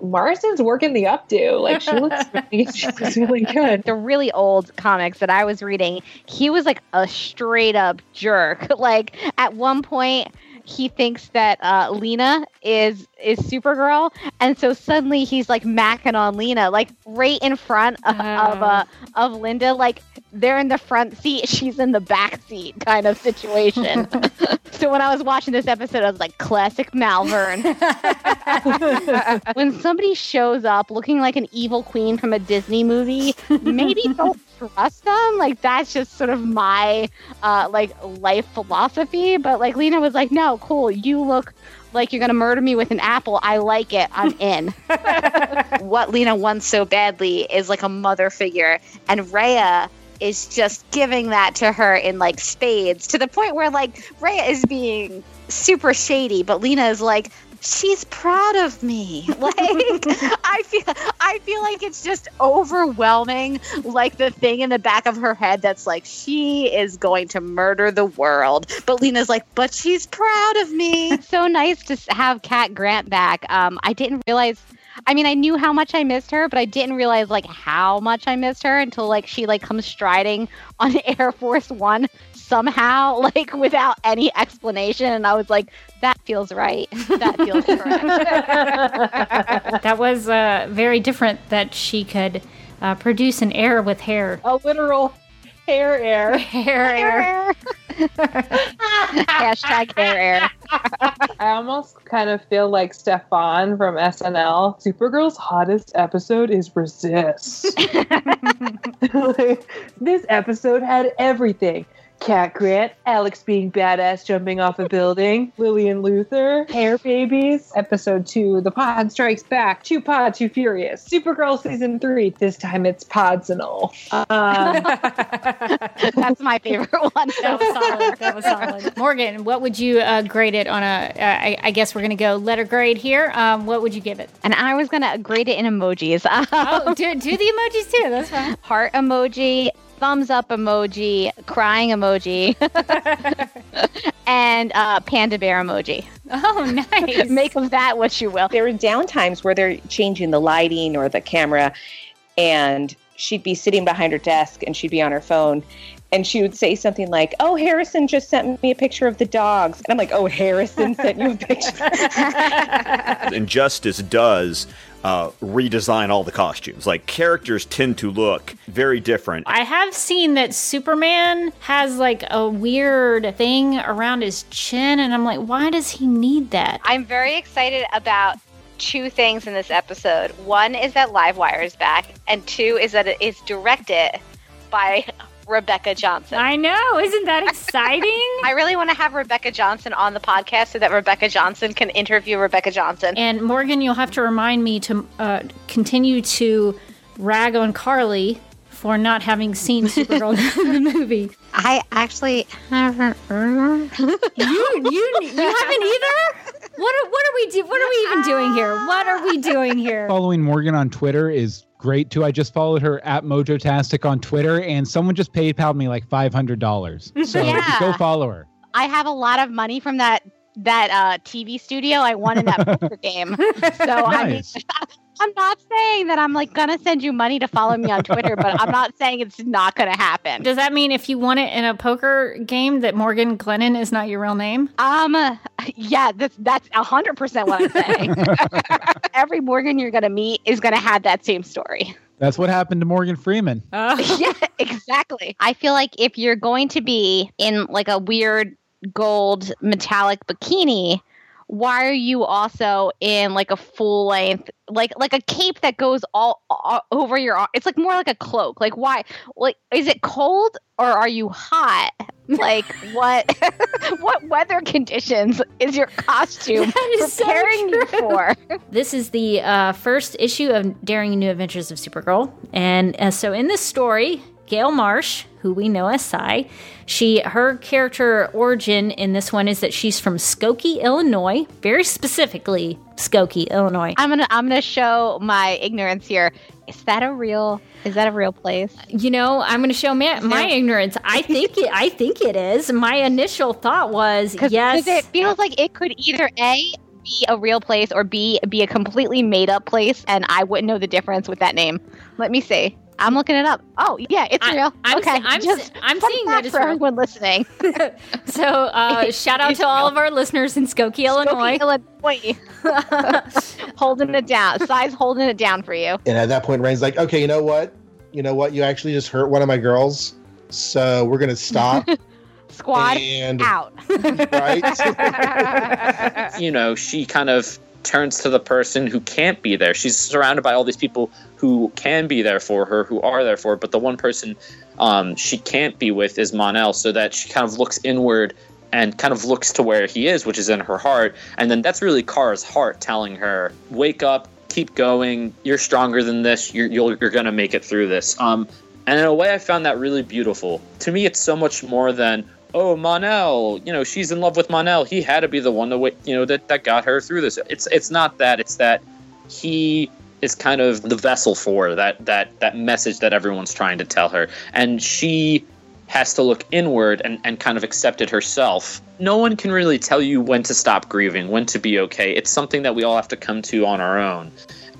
Marston's working the updo. Like she looks really, she looks really good. the really old comics that I was reading, he was like a straight up jerk. Like at one point, he thinks that uh, Lena is is Supergirl, and so suddenly he's like macking on Lena, like right in front of of, uh, of Linda. Like they're in the front seat, [LAUGHS] she's in the back seat, kind of situation. [LAUGHS] so when I was watching this episode, I was like, classic Malvern. [LAUGHS] when somebody shows up looking like an evil queen from a Disney movie, maybe don't trust them. Like that's just sort of my uh, like life philosophy. But like Lena was like, no, cool. You look like you're gonna murder me with an apple. I like it. I'm [LAUGHS] in. [LAUGHS] what Lena wants so badly is like a mother figure, and Rhea is just giving that to her in like spades to the point where like Rhea is being super shady, but Lena is like, she's proud of me. [LAUGHS] Like I feel I feel like it's just overwhelming like the thing in the back of her head that's like she is going to murder the world. But Lena's like, but she's proud of me. so nice to have Cat Grant back. Um I didn't realize I mean, I knew how much I missed her, but I didn't realize like how much I missed her until like she like comes striding on [LAUGHS] Air Force One somehow, [LAUGHS] like without any explanation, and I was like, that feels right. That feels [LAUGHS] correct. that was uh, very different that she could uh, produce an air with hair. A literal hair air. [LAUGHS] hair air. Hashtag air air. I almost kind of feel like Stefan from SNL. Supergirl's hottest episode is Resist. Like, this episode had everything. Cat Grant, Alex being badass jumping off a building, [LAUGHS] Lillian Luthor, hair babies. Episode two, The Pod Strikes Back, Two Pod, Too Furious. Supergirl season three, this time it's Pods and all. Um, [LAUGHS] That's my favorite one. That was solid. That was solid. Morgan, what would you uh, grade it on a? Uh, I, I guess we're going to go letter grade here. Um, what would you give it? And I was gonna grade it in emojis. [LAUGHS] Oh, do, do the emojis too. That's fine. Heart emoji, thumbs up emoji, crying emoji, [LAUGHS] and uh, panda bear emoji. Oh, nice. [LAUGHS] Make of that what you will. There were down times where they're changing the lighting or the camera, and she'd be sitting behind her desk and she'd be on her phone. And she would say something like, Oh, Harrison just sent me a picture of the dogs. And I'm like, Oh, Harrison sent you a picture. [LAUGHS] Injustice does uh, redesign all the costumes. Like characters tend to look very different. I have seen that Superman has like a weird thing around his chin, and I'm like, why does he need that? I'm very excited about two things in this episode. One is that Livewire is back, and two is that it is directed by Rebecca Johnson. I know, isn't that exciting? [LAUGHS] I really want to have Rebecca Johnson on the podcast so that Rebecca Johnson can interview Rebecca Johnson. And Morgan, you'll have to remind me to uh, continue to rag on Carly for not having seen Supergirl in [LAUGHS] the movie. I actually haven't. you you you haven't either. What are, what are we do? What are we even doing here? What are we doing here? Following Morgan on Twitter is great too. I just followed her at Mojotastic on Twitter, and someone just PayPal me like five hundred dollars. [LAUGHS] So Yeah. go follow her. I have a lot of money from that that uh, TV studio I won in that [LAUGHS] poker game. So I mean, Nice. [LAUGHS] I'm not saying that I'm like gonna send you money to follow me on Twitter, but I'm not saying it's not gonna happen. Does that mean if you won it in a poker game that Morgan Glennon is not your real name? Um, uh, yeah, that's that's hundred percent what I'm saying. [LAUGHS] Every Morgan you're gonna meet is gonna have that same story. That's what happened to Morgan Freeman. [LAUGHS] [LAUGHS] yeah, exactly. I feel like if you're going to be in like a weird gold metallic bikini, why are you also in like a full length like like a cape that goes all, all over your arm? It's like more like a cloak. Like why? Like is it cold or are you hot? [LAUGHS] Like what [LAUGHS] what weather conditions is your costume [LAUGHS] preparing you for? This is the uh, first issue of Daring New Adventures of Supergirl, and uh, so in this story, Gayle Marsh, who we know as Psi, she her character origin in this one is that she's from Skokie, Illinois, very specifically Skokie, Illinois. I'm gonna I'm gonna show my ignorance here. Is that a real is that a real place? You know, I'm going to show my, my ignorance. I think it. I think it is. My initial thought was yes. Cause it feels like it could either A be a real place or B be a completely made up place and I wouldn't know the difference with that name. Let me see. I'm looking it up. Oh yeah, it's real. I'm okay, se- I'm just se- I'm seeing that for real. everyone listening. [LAUGHS] So uh, [LAUGHS] shout out to all of our listeners in Skokie, Illinois. Illinois. [LAUGHS] holding it down. Size holding it down for you. And at that point, Reign's like, okay, you know what? You know what? You actually just hurt one of my girls. So we're going to stop. Squad And- out. Right. you know, she kind of turns to the person who can't be there. She's surrounded by all these people who can be there for her, who are there for her, but the one person um, she can't be with is Mon-El, so that she kind of looks inward and kind of looks to where he is, which is in her heart. And then that's really Kara's heart telling her, wake up, keep going, you're stronger than this, you're, you're going to make it through this. Um, and in a way, I found that really beautiful. To me, it's so much more than, oh, Mon-El, you know, she's in love with Mon-El. He had to be the one to, you know, that, that got her through this. It's it's not that. It's that he is kind of the vessel for that that that message that everyone's trying to tell her, and she has to look inward and, and kind of accept it herself. No one can really tell you when to stop grieving, when to be okay. It's something that we all have to come to on our own.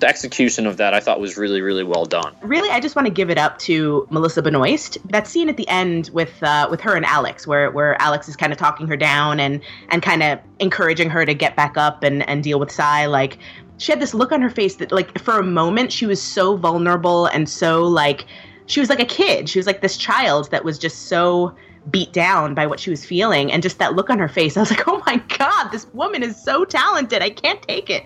The execution of that I thought was really, really well done. Really, I just want to give it up to Melissa Benoist. That scene at the end with uh, with her and Alex, where where Alex is kind of talking her down and and kind of encouraging her to get back up and and deal with Psi. Like she had this look on her face that like for a moment she was so vulnerable and so like she was like a kid. She was like this child that was just so beat down by what she was feeling and just that look on her face. I was like, "Oh my god, this woman is so talented. I can't take it."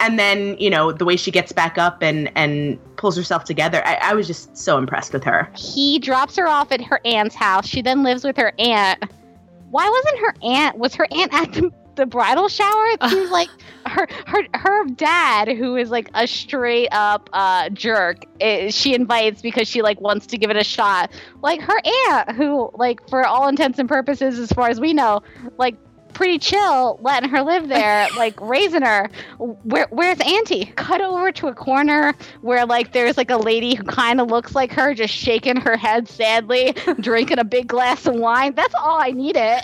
And then, you know, the way she gets back up and and pulls herself together. I, I was just so impressed with her. He drops her off at her aunt's house. She then lives with her aunt. Why wasn't her aunt? Was her aunt at the, the bridal shower? It seems like [LAUGHS] her her her dad, who is like a straight up uh, jerk, eh, she invites because she like wants to give it a shot. Like her aunt, who like for all intents and purposes, as far as we know, like pretty chill, letting her live there, [LAUGHS] like raising her. Where where's Auntie? Cut over to a corner where like there's like a lady who kind of looks like her, just shaking her head sadly, [LAUGHS] drinking a big glass of wine. That's all I needed.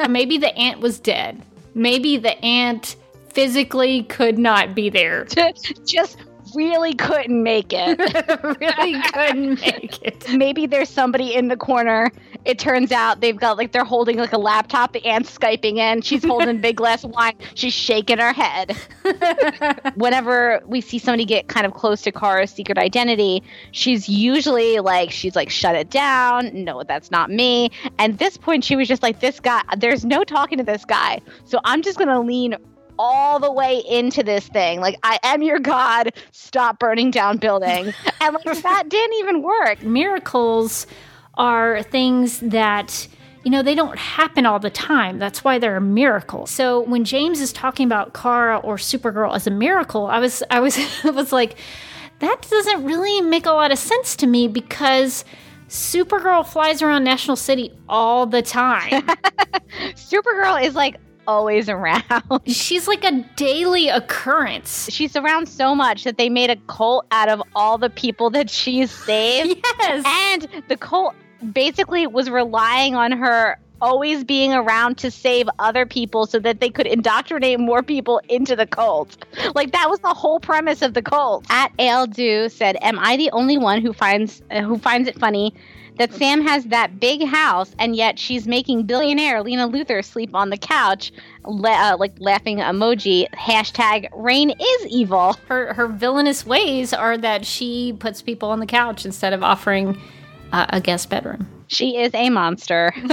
[LAUGHS] Maybe the aunt was dead. Maybe the aunt physically could not be there. just really couldn't make it. [LAUGHS] really couldn't make it. Maybe there's somebody in the corner. It turns out they've got like they're holding like a laptop. The aunt's skyping in. She's holding big glass of wine. She's shaking her head. [LAUGHS] Whenever we see somebody get kind of close to Kara's secret identity, she's usually like she's like shut it down. No, that's not me. And this point, she was just like this guy. There's no talking to this guy. So I'm just gonna lean all the way into this thing. Like, I am your God. Stop burning down buildings. [LAUGHS] and like that didn't even work. Miracles are things that you know they don't happen all the time that's why they're a miracle so when james is talking about kara or supergirl as a miracle i was i was [LAUGHS] I was like that doesn't really make a lot of sense to me because supergirl flies around national city all the time [LAUGHS] Supergirl is like always around. [LAUGHS] She's like a daily occurrence. She's around so much that they made a cult out of all the people that she's saved. [LAUGHS] yes. And the cult basically was relying on her always being around to save other people so that they could indoctrinate more people into the cult. Like that was the whole premise of the cult. At Aldu said, "Am I the only one who finds uh, who finds it funny that Sam has that big house and yet she's making billionaire Lena Luthor sleep on the couch?" La- uh, like laughing emoji. Hashtag Reign is evil. Her her villainous ways are that she puts people on the couch instead of offering uh, a guest bedroom. She is a monster. [LAUGHS]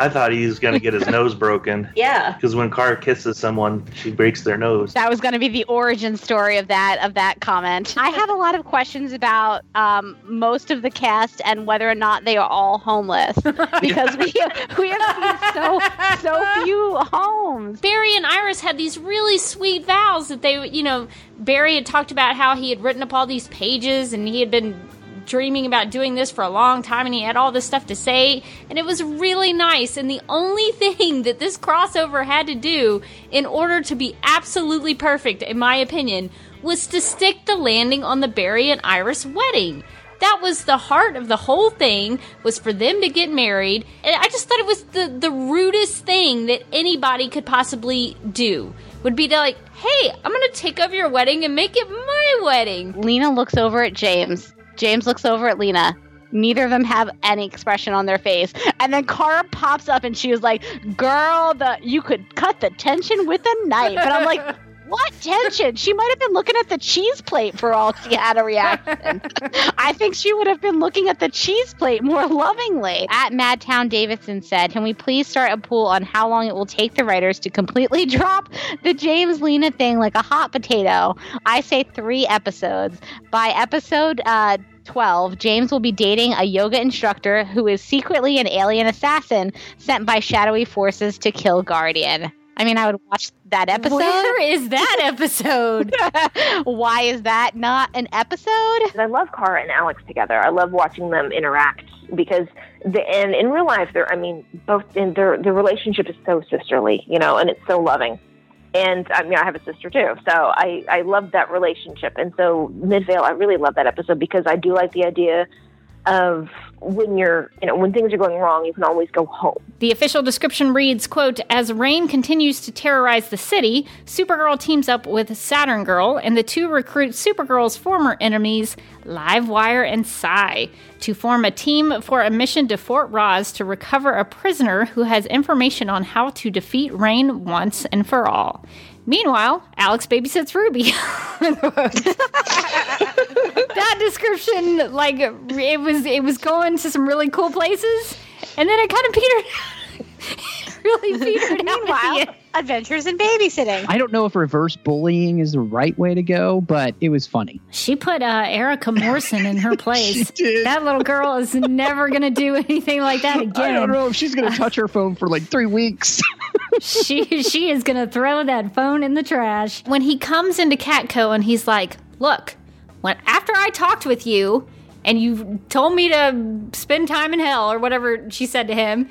I thought he was going to get his [LAUGHS] nose broken. Yeah. Because when Kara kisses someone, she breaks their nose. That was going to be the origin story of that of that comment. I have a lot of questions about um, most of the cast and whether or not they are all homeless [LAUGHS] because we have, we have seen so so few homes. Barry and Iris had these really sweet vows that they, you know, Barry had talked about how he had written up all these pages and he had been dreaming about doing this for a long time and he had all this stuff to say and it was really nice. And the only [LAUGHS] thing that this crossover had to do in order to be absolutely perfect in my opinion was to stick the landing on the Barry and Iris wedding. That was the heart of the whole thing was for them to get married. And i just thought it was the the rudest thing that anybody could possibly do. Would be to like hey i'm gonna take over your wedding and make it my wedding. Lena looks over at James. James looks over at Lena. Neither of them have any expression on their face. And then Kara pops up and she was like, Girl, the you could cut the tension with a knife. And I'm like, [LAUGHS] What tension? She might have been looking at the cheese plate for all she had a reaction. [LAUGHS] I think she would have been looking at the cheese plate more lovingly. At Madtown Davidson said, Can we please start a pool on how long it will take the writers to completely [LAUGHS] drop the James Lena thing like a hot potato? I say three episodes. By episode uh 12, James will be dating a yoga instructor who is secretly an alien assassin sent by shadowy forces to kill Guardian. I mean, I would watch that episode. Where is that [LAUGHS] episode? Why is that not an episode? I love Kara and Alex together. I love watching them interact because the and in real life, they're I mean, both in their their relationship is so sisterly, you know, and it's so loving. And I mean, I have a sister too, so I I love that relationship. And so Midvale, I really love that episode because I do like the idea of when you're you know when things are going wrong, you can always go home. The official description reads, quote, As Reign continues to terrorize the city, Supergirl teams up with Saturn Girl, and the two recruit Supergirl's former enemies, Livewire and Psi, to form a team for a mission to Fort Roz to recover a prisoner who has information on how to defeat Reign once and for all. Meanwhile, Alex babysits Ruby. that description, like it was, it was going to some really cool places, and then it kind of petered, [LAUGHS] really petered. Meanwhile, adventures in babysitting. I don't know if reverse bullying is the right way to go, but it was funny. She put uh, Erica Morrison in her [LAUGHS] place. That little girl is never going to do anything like that again. [LAUGHS] I don't know if she's going to touch her phone for like three weeks. she she is gonna throw that phone in the trash. When he comes into Catco and he's like, "Look, when after I talked with you and you told me to spend time in hell or whatever she said to him,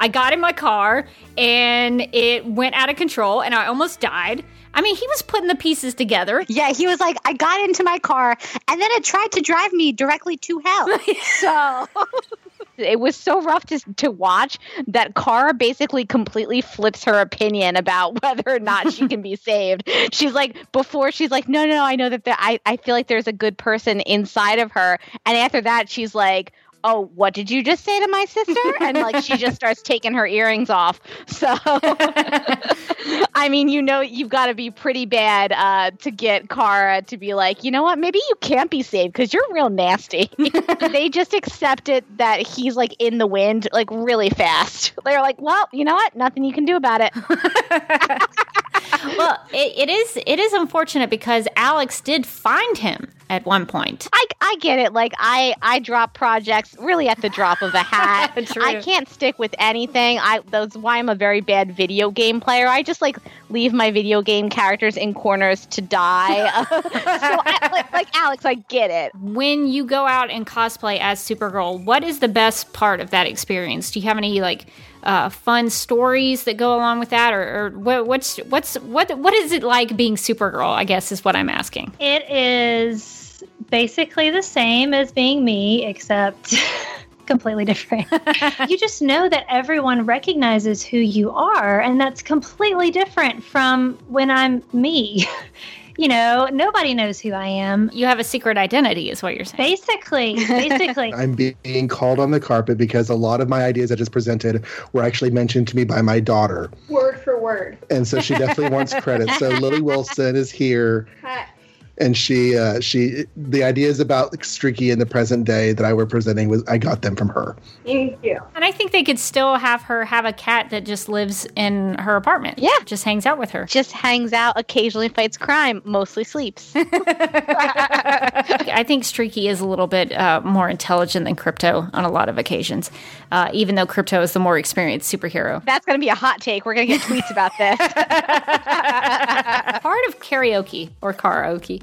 I got in my car and it went out of control and I almost died." I mean, he was putting the pieces together. [LAUGHS] Yeah, he was like, I got into my car and then it tried to drive me directly to hell. [LAUGHS] so [LAUGHS] it was so rough to, to watch that Kara basically completely flips her opinion about whether or not she can be saved. She's like, before she's like, no, no, no, I know that there, I, I feel like there's a good person inside of her. And after that, she's like, oh, what did you just say to my sister? And like, she just starts taking her earrings off. So, [LAUGHS] I mean, you know, you've got to be pretty bad uh, to get Kara to be like, you know what, maybe you can't be saved because you're real nasty. [LAUGHS] they just accepted that he's like in the wind, like really fast. They're like, well, you know what, nothing you can do about it. [LAUGHS] well, it, it is it is unfortunate because Alex did find him at one point. I, I get it. Like I I drop projects really at the drop of a hat. [LAUGHS] I can't stick with anything. I that's why I'm a very bad video game player. I just like leave my video game characters in corners to die. [LAUGHS] [LAUGHS] so I, like, like Alex, I get it. When you go out and cosplay as Supergirl, what is the best part of that experience? Do you have any like uh, fun stories that go along with that, or, or what, what's what's what what is it like being Supergirl? I guess is what I'm asking. It is basically the same as being me, except [LAUGHS] completely different. [LAUGHS] you just know that everyone recognizes who you are, and that's completely different from when I'm me. [LAUGHS] you know, nobody knows who I am. You have a secret identity, is what you're saying. Basically, [LAUGHS] basically. I'm being called on the carpet because a lot of my ideas I just presented were actually mentioned to me by my daughter. Word for word. And so she definitely wants credit. So [LAUGHS] Lily Wilson is here. Hi. And she, uh, she, the ideas about Streaky in the present day that I were presenting was I got them from her. Thank you. And I think they could still have her have a cat that just lives in her apartment. Yeah. Just hangs out with her. Just hangs out, occasionally fights crime, mostly sleeps. [LAUGHS] [LAUGHS] I think Streaky is a little bit uh, more intelligent than Krypto on a lot of occasions, uh, even though Krypto is the more experienced superhero. That's going to be a hot take. We're going to get tweets about this. [LAUGHS] Part of karaoke or karaoke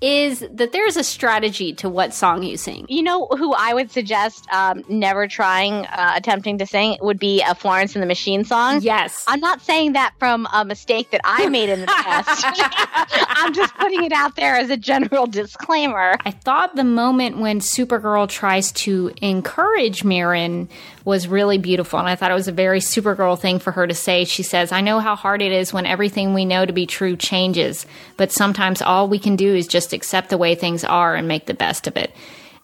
is that there's a strategy to what song you sing. You know who I would suggest um, never trying, uh, attempting to sing would be a Florence and the Machine song. Yes. I'm not saying that from a mistake that I made in the past. [LAUGHS] I'm just putting it out there as a general disclaimer. I thought the moment when Supergirl tries to encourage Mirren was really beautiful. And I thought it was a very Supergirl thing for her to say. She says, I know how hard it is when everything we know to be true changes, but sometimes all we can do is just accept the way things are and make the best of it.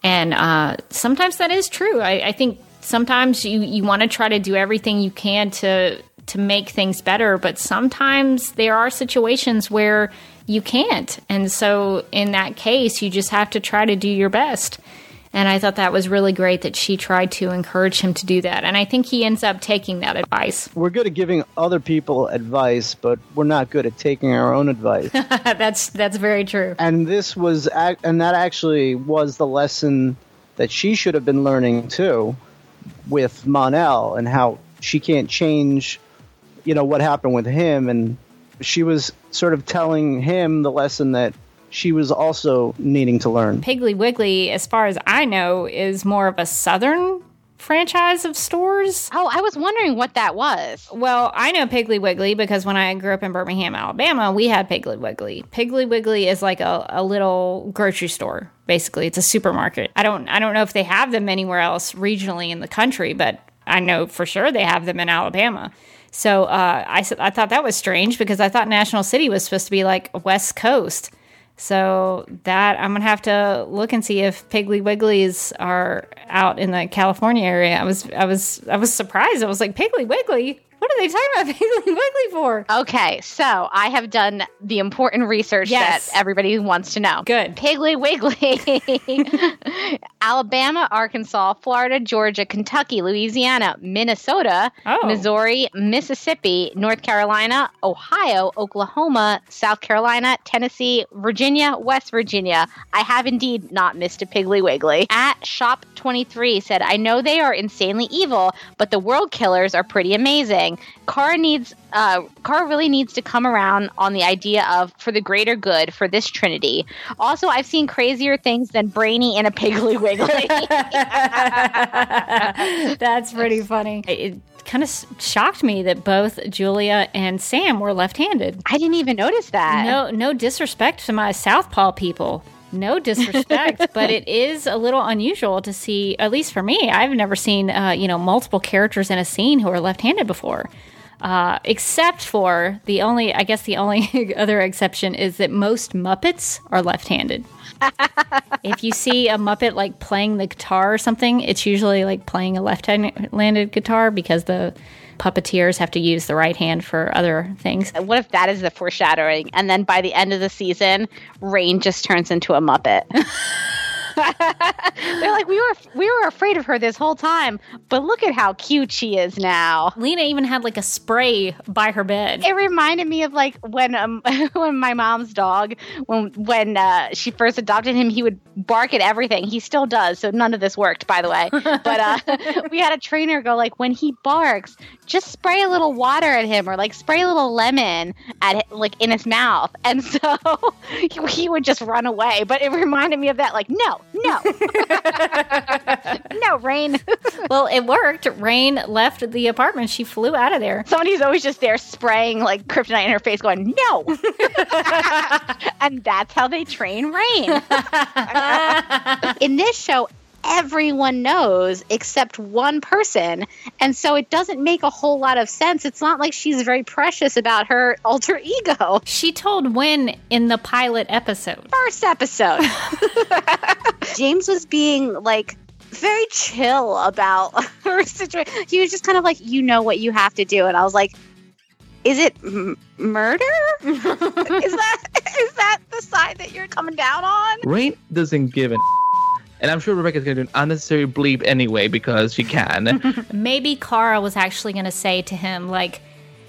And uh, sometimes that is true. I, I think sometimes you, you want to try to do everything you can to to make things better, but sometimes there are situations where you can't. And so in that case, you just have to try to do your best. And I thought that was really great that she tried to encourage him to do that. And I think he ends up taking that advice. [LAUGHS] We're good at giving other people advice, but we're not good at taking our own advice. [LAUGHS] that's that's very true. and this was, and that actually was the lesson that she should have been learning too, with Mon-El and how she can't change, you know, what happened with him, and she was sort of telling him the lesson that she was also needing to learn. Piggly Wiggly, as far as I know, is more of a southern franchise of stores. Oh, I was wondering what that was. Well, I know Piggly Wiggly because when I grew up in Birmingham, Alabama, we had Piggly Wiggly. Piggly Wiggly is like a, a little grocery store. Basically, it's a supermarket. I don't I don't know if they have them anywhere else regionally in the country, but I know for sure they have them in Alabama. So uh, I thought that was strange because I thought National City was supposed to be like West Coast. So that I'm gonna have to look and see if Piggly Wigglies are out in the California area. I was I was I was surprised. I was like Piggly Wiggly. What are they talking about Piggly [LAUGHS] Wiggly for? Okay, so I have done the important research Yes. that everybody wants to know. Good. Piggly Wiggly. [LAUGHS] Alabama, Arkansas, Florida, Georgia, Kentucky, Louisiana, Minnesota, Oh. Missouri, Mississippi, North Carolina, Ohio, Oklahoma, South Carolina, Tennessee, Virginia, West Virginia. I have indeed not missed a Piggly Wiggly. At Shop23 said, I know they are insanely evil, but the world killers are pretty amazing. Kara needs uh Kara really needs to come around on the idea of for the greater good for this trinity. Also, I've seen crazier things than Brainy and a Piggly Wiggly. [LAUGHS] That's pretty funny. It kind of shocked me that both Julia and Sam were left-handed. I didn't even notice that. No, no disrespect to my Southpaw people. No disrespect, [LAUGHS] but it is a little unusual to see. At least for me, I've never seen uh, you know multiple characters in a scene who are left-handed before. Uh, except for the only, I guess the only [LAUGHS] other exception is that most Muppets are left-handed. [LAUGHS] if you see a Muppet like playing the guitar or something, it's usually like playing a left-handed guitar because the puppeteers have to use the right hand for other things. What if that is the foreshadowing? And then by the end of the season, Reign just turns into a Muppet. [LAUGHS] They're like, we were we were afraid of her this whole time, but look at how cute she is now. Lena even had like a spray by her bed. It reminded me of like when um [LAUGHS] when my mom's dog when when uh, she first adopted him, he would bark at everything. He still does, so none of this worked, by the way. [LAUGHS] But uh, we had a trainer go like, when he barks, just spray a little water at him, or like spray a little lemon at it, like in his mouth, and [LAUGHS] so he would just run away. But it reminded me of that, like, no, no, [LAUGHS] no, Reign. well, it worked. Reign left the apartment. She flew out of there. Somebody's always just there spraying like kryptonite in her face, going, no. [LAUGHS] and that's how they train Reign. in this show, everyone knows except one person. And so it doesn't make a whole lot of sense. It's not like she's very precious about her alter ego. She told Winn in the pilot episode. First episode. [LAUGHS] [LAUGHS] James was being like very chill about [LAUGHS] her situation. He was just kind of like, you know what you have to do. And I was like, is it m- murder? is that is that the side that you're coming down on? Reign doesn't give a and I'm sure Rebecca's gonna do an unnecessary bleep anyway because she can. [LAUGHS] Maybe Kara was actually going to say to him, like,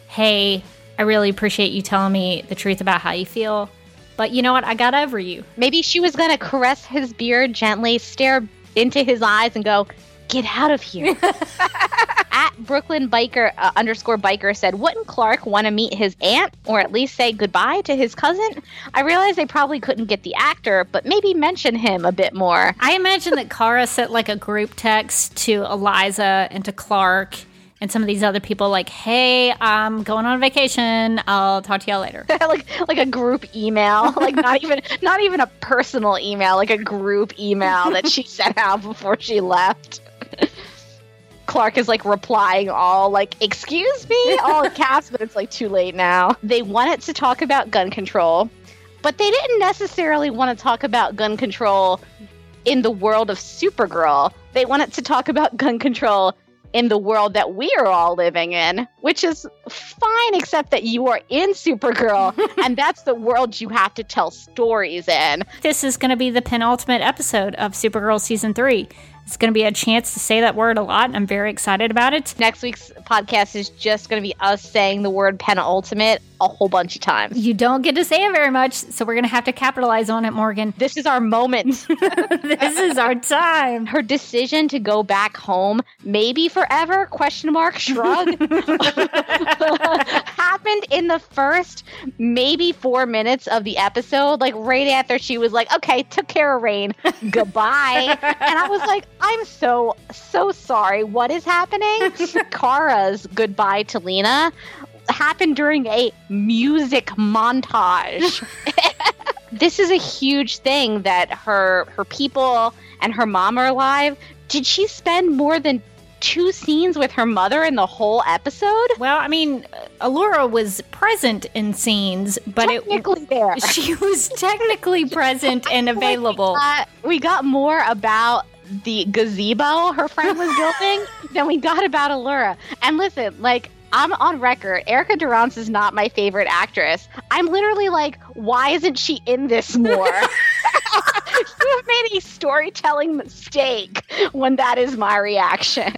hey, I really appreciate you telling me the truth about how you feel, but you know what? I got over you. Maybe she was gonna caress his beard gently, stare into his eyes, and go, "Get out of here." [LAUGHS] At Brooklyn Biker uh, underscore Biker said, "Wouldn't Clark want to meet his aunt, or at least say goodbye to his cousin?" I realize they probably couldn't get the actor, but maybe mention him a bit more. I imagine that Kara sent like a group text to Eliza and to Clark and some of these other people, like, hey, I'm going on vacation. I'll talk to y'all later. [LAUGHS] like like a group email, [LAUGHS] like not even not even a personal email, like a group email that she sent out before she left. Clark is like replying all like, "Excuse me," all [LAUGHS] caps, but it's like too late now. They wanted to talk about gun control, but they didn't necessarily want to talk about gun control in the world of Supergirl. They wanted to talk about gun control in the world that we are all living in, which is fine, except that you are in Supergirl, [LAUGHS] and that's the world you have to tell stories in. This is going to be the penultimate episode of Supergirl season three. It's going to be a chance to say that word a lot, I'm very excited about it. Next week's podcast is just going to be us saying the word penultimate a whole bunch of times. You don't get to say it very much, so we're going to have to capitalize on it, Morgan. This is our moment. [LAUGHS] [LAUGHS] this is our time. Her decision to go back home, maybe forever? Question mark. Shrug. [LAUGHS] happened in the first maybe four minutes of the episode. Like right after she was like, "Okay, took care of Reign. Goodbye," and I was like, "I'm so so sorry. What is happening?" [LAUGHS] Kara's goodbye to Lena happened during a music montage. [LAUGHS] this is a huge thing that her her people and her mom are alive. Did she spend more than two scenes with her mother in the whole episode? Well, I mean, Alura was present in scenes, but technically it, there. [LAUGHS] She was technically present and available. Like we, got, we got more about the gazebo her friend was building [LAUGHS] than we got about Alura. And listen, like I'm on record. Erica Durance is not my favorite actress. I'm literally like, why isn't she in this more? [LAUGHS] [LAUGHS] you have made a storytelling mistake when that is my reaction.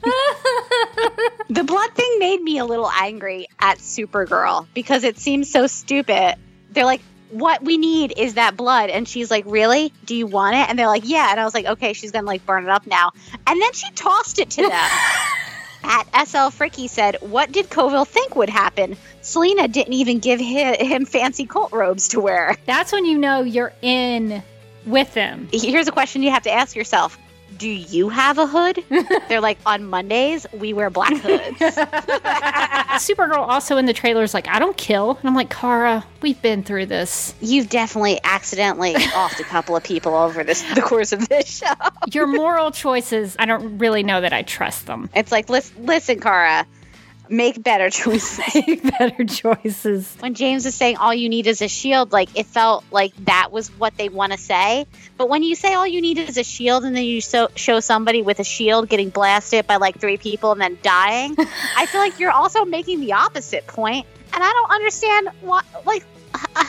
the blood thing made me a little angry at Supergirl because it seems so stupid. They're like, what we need is that blood. And she's like, Really? Do you want it? And they're like, Yeah. And I was like, Okay, she's gonna like burn it up now. And then she tossed it to them. [LAUGHS] At SL Fricky said, What did Coville think would happen? Selena didn't even give hi- him fancy cult robes to wear. That's when you know you're in with them. Here's a question you have to ask yourself Do you have a hood? [LAUGHS] They're like, On Mondays, we wear black hoods. [LAUGHS] Supergirl also in the trailer is like, I don't kill. And I'm like, Kara, we've been through this. You've definitely accidentally [LAUGHS] offed a couple of people over this the course of this show. Your moral choices, I don't really know that I trust them. It's like, listen, listen, Kara, make better [LAUGHS] choices. make better choices. When James is saying all you need is a shield, like it felt like that was what they want to say. But when you say all you need is a shield, and then you so, show somebody with a shield getting blasted by like three people and then dying, [LAUGHS] I feel like you're also making the opposite point. point, and I don't understand what like. [SIGHS] Uh,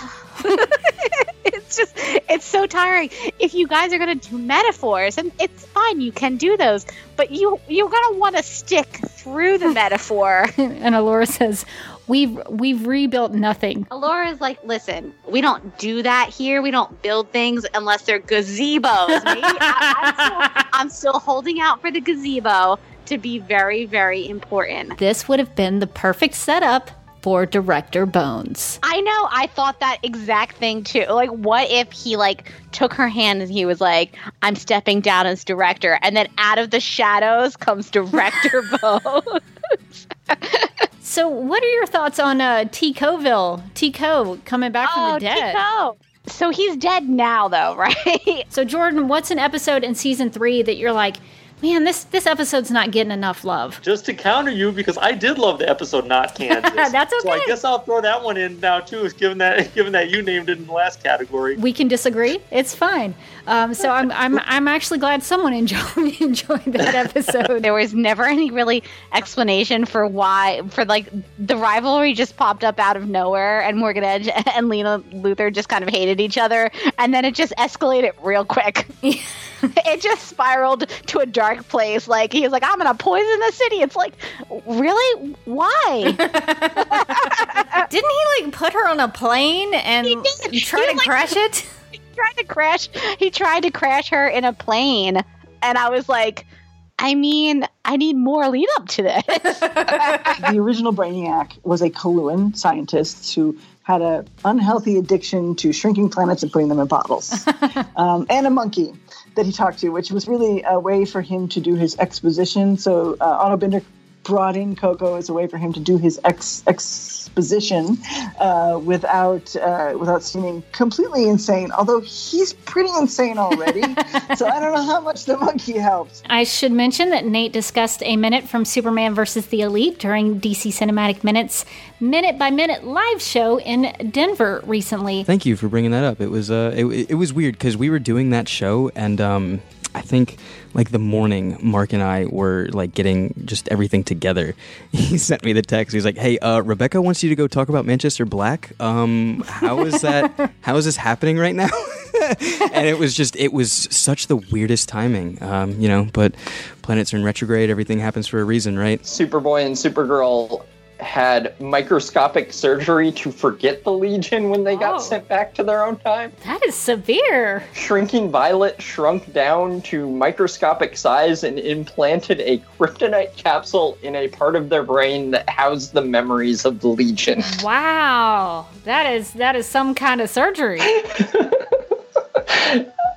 [LAUGHS] it's just it's so tiring. If you guys are going to do metaphors and it's fine you can do those but you you're going to want to stick through the [LAUGHS] metaphor. And Alura says we've we've rebuilt nothing. Alura's like listen we don't do that here. We don't build things unless they're gazebos. I, I'm, still, I'm still holding out for the gazebo to be very very important. This would have been the perfect setup for director Bones. I know. I thought that exact thing too. Like, what if he like took her hand and he was like, "I'm stepping down as director," and then out of the shadows comes director [LAUGHS] Bones. [LAUGHS] so, what are your thoughts on uh, T. Coville? T. Co. coming back from the dead. T-Co. So he's dead now, though, [LAUGHS] right? So, Jordan, what's an episode in season three that you're like? Man, this this episode's not getting enough love. Just to counter you, because I did love the episode not Kansas. [LAUGHS] That's okay. So I guess I'll throw that one in now too, given that [LAUGHS] given that you named it in the last category. We can disagree. It's fine. Um, so I'm I'm [LAUGHS] I'm actually glad someone enjoyed enjoyed that episode. there was never any really explanation for why for like the rivalry just popped up out of nowhere, and Morgan Edge and Lena Luthor just kind of hated each other, and then it just escalated real quick. [LAUGHS] it just spiraled to a dark place. Like he was like, "I'm gonna poison the city." It's like, really? Why? [LAUGHS] Didn't he like put her on a plane and try to like- crash it? [LAUGHS] he tried to crash. He tried to crash her in a plane, and I was like, I mean, I need more lead up to this. the original Brainiac was a Coluan scientist who had an unhealthy addiction to shrinking planets and putting them in bottles, um, and a monkey that he talked to, which was really a way for him to do his exposition. So uh, Otto Binder brought in Koko as a way for him to do his ex- exposition uh, without uh, without seeming completely insane. Although he's pretty insane already, [LAUGHS] so I don't know how much the monkey helped. I should mention that Nate discussed a minute from Superman versus the Elite during DC Cinematic Minutes minute by minute live show in Denver recently. Thank you for bringing that up. It was uh, it, it was weird because we were doing that show and um, I think like the morning Mark and I were like getting just everything together. [LAUGHS] He sent me the text. He's like, "Hey, uh, Rebecca wants you to go talk about Manchester Black. Um, how is that? [LAUGHS] how is this happening right now?" [LAUGHS] and it was just it was such the weirdest timing, um, you know. But planets are in retrograde. Everything happens for a reason, right? Superboy and Supergirl had microscopic surgery to forget the Legion when they got Oh. sent back to their own time. That is severe. Shrinking Violet shrunk down to microscopic size and implanted a kryptonite capsule in a part of their brain that housed the memories of the Legion. Wow, that is that is some kind of surgery. [LAUGHS]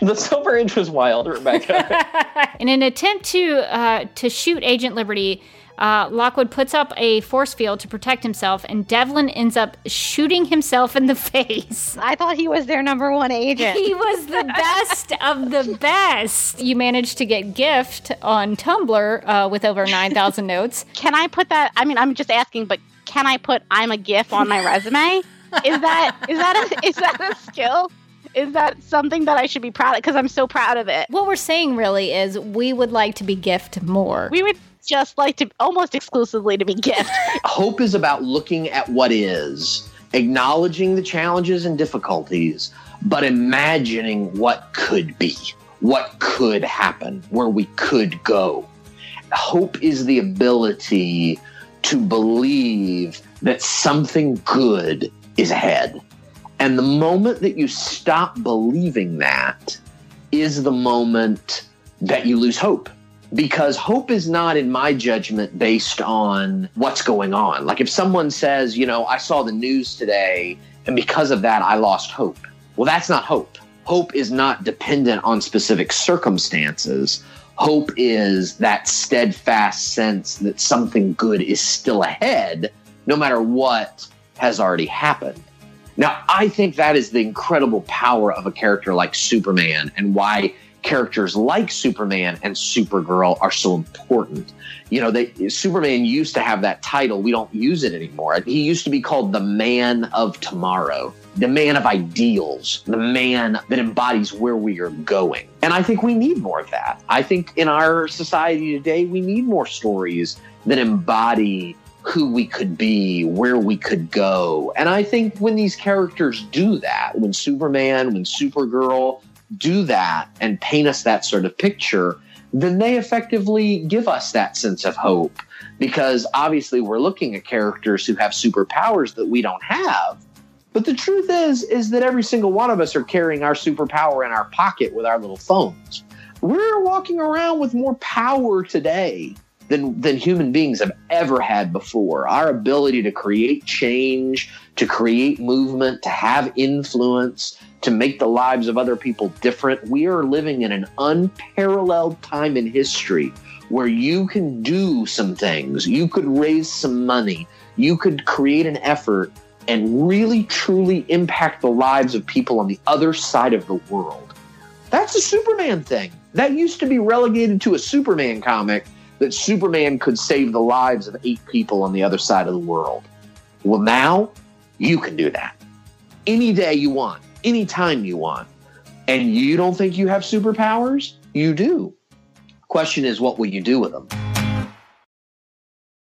The Silver Age was wild, Rebecca. [LAUGHS] In an attempt to uh, to shoot Agent Liberty, uh, Lockwood puts up a force field to protect himself, and Devlin ends up shooting himself in the [LAUGHS] face. I thought he was their number one agent. He was the [LAUGHS] best of the best. You managed to get gift on Tumblr uh, with over nine thousand notes. [LAUGHS] Can I put that? I mean, I'm just asking, but can I put "I'm a GIF" on my resume? Is that is that a, is that a skill? Is that something that I should be proud of? Because I'm so proud of it. What we're saying really is we would like to be gift more. We would just like to almost exclusively to be gift. [LAUGHS] Hope is about looking at what is, acknowledging the challenges and difficulties, but imagining what could be, what could happen, where we could go. Hope is the ability to believe that something good is ahead. And the moment that you stop believing that is the moment that you lose hope. Because hope is not, in my judgment, based on what's going on. Like if someone says, you know, I saw the news today and because of that I lost hope. Well, that's not hope. Hope is not dependent on specific circumstances. Hope is that steadfast sense that something good is still ahead, no matter what has already happened. Now, I think that is the incredible power of a character like Superman and why characters like Superman and Supergirl are so important. You know, they, Superman used to have that title. We don't use it anymore. He used to be called the man of tomorrow, the man of ideals, the man that embodies where we are going. And I think we need more of that. I think in our society today, we need more stories that embody who we could be, where we could go. And I think when these characters do that, when Superman, when Supergirl do that and paint us that sort of picture, then they effectively give us that sense of hope. Because obviously we're looking at characters who have superpowers that we don't have. But the truth is, is that every single one of us are carrying our superpower in our pocket with our little phones. We're walking around with more power today than than human beings have ever had before. Our ability to create change, to create movement, to have influence, to make the lives of other people different. We are living in an unparalleled time in history where you can do some things. You could raise some money. You could create an effort and really truly impact the lives of people on the other side of the world. That's a Superman thing. That used to be relegated to a Superman comic that Superman could save the lives of eight people on the other side of the world. Well, now you can do that any day you want, anytime you want. And you don't think you have superpowers? You do. Question is, what will you do with them?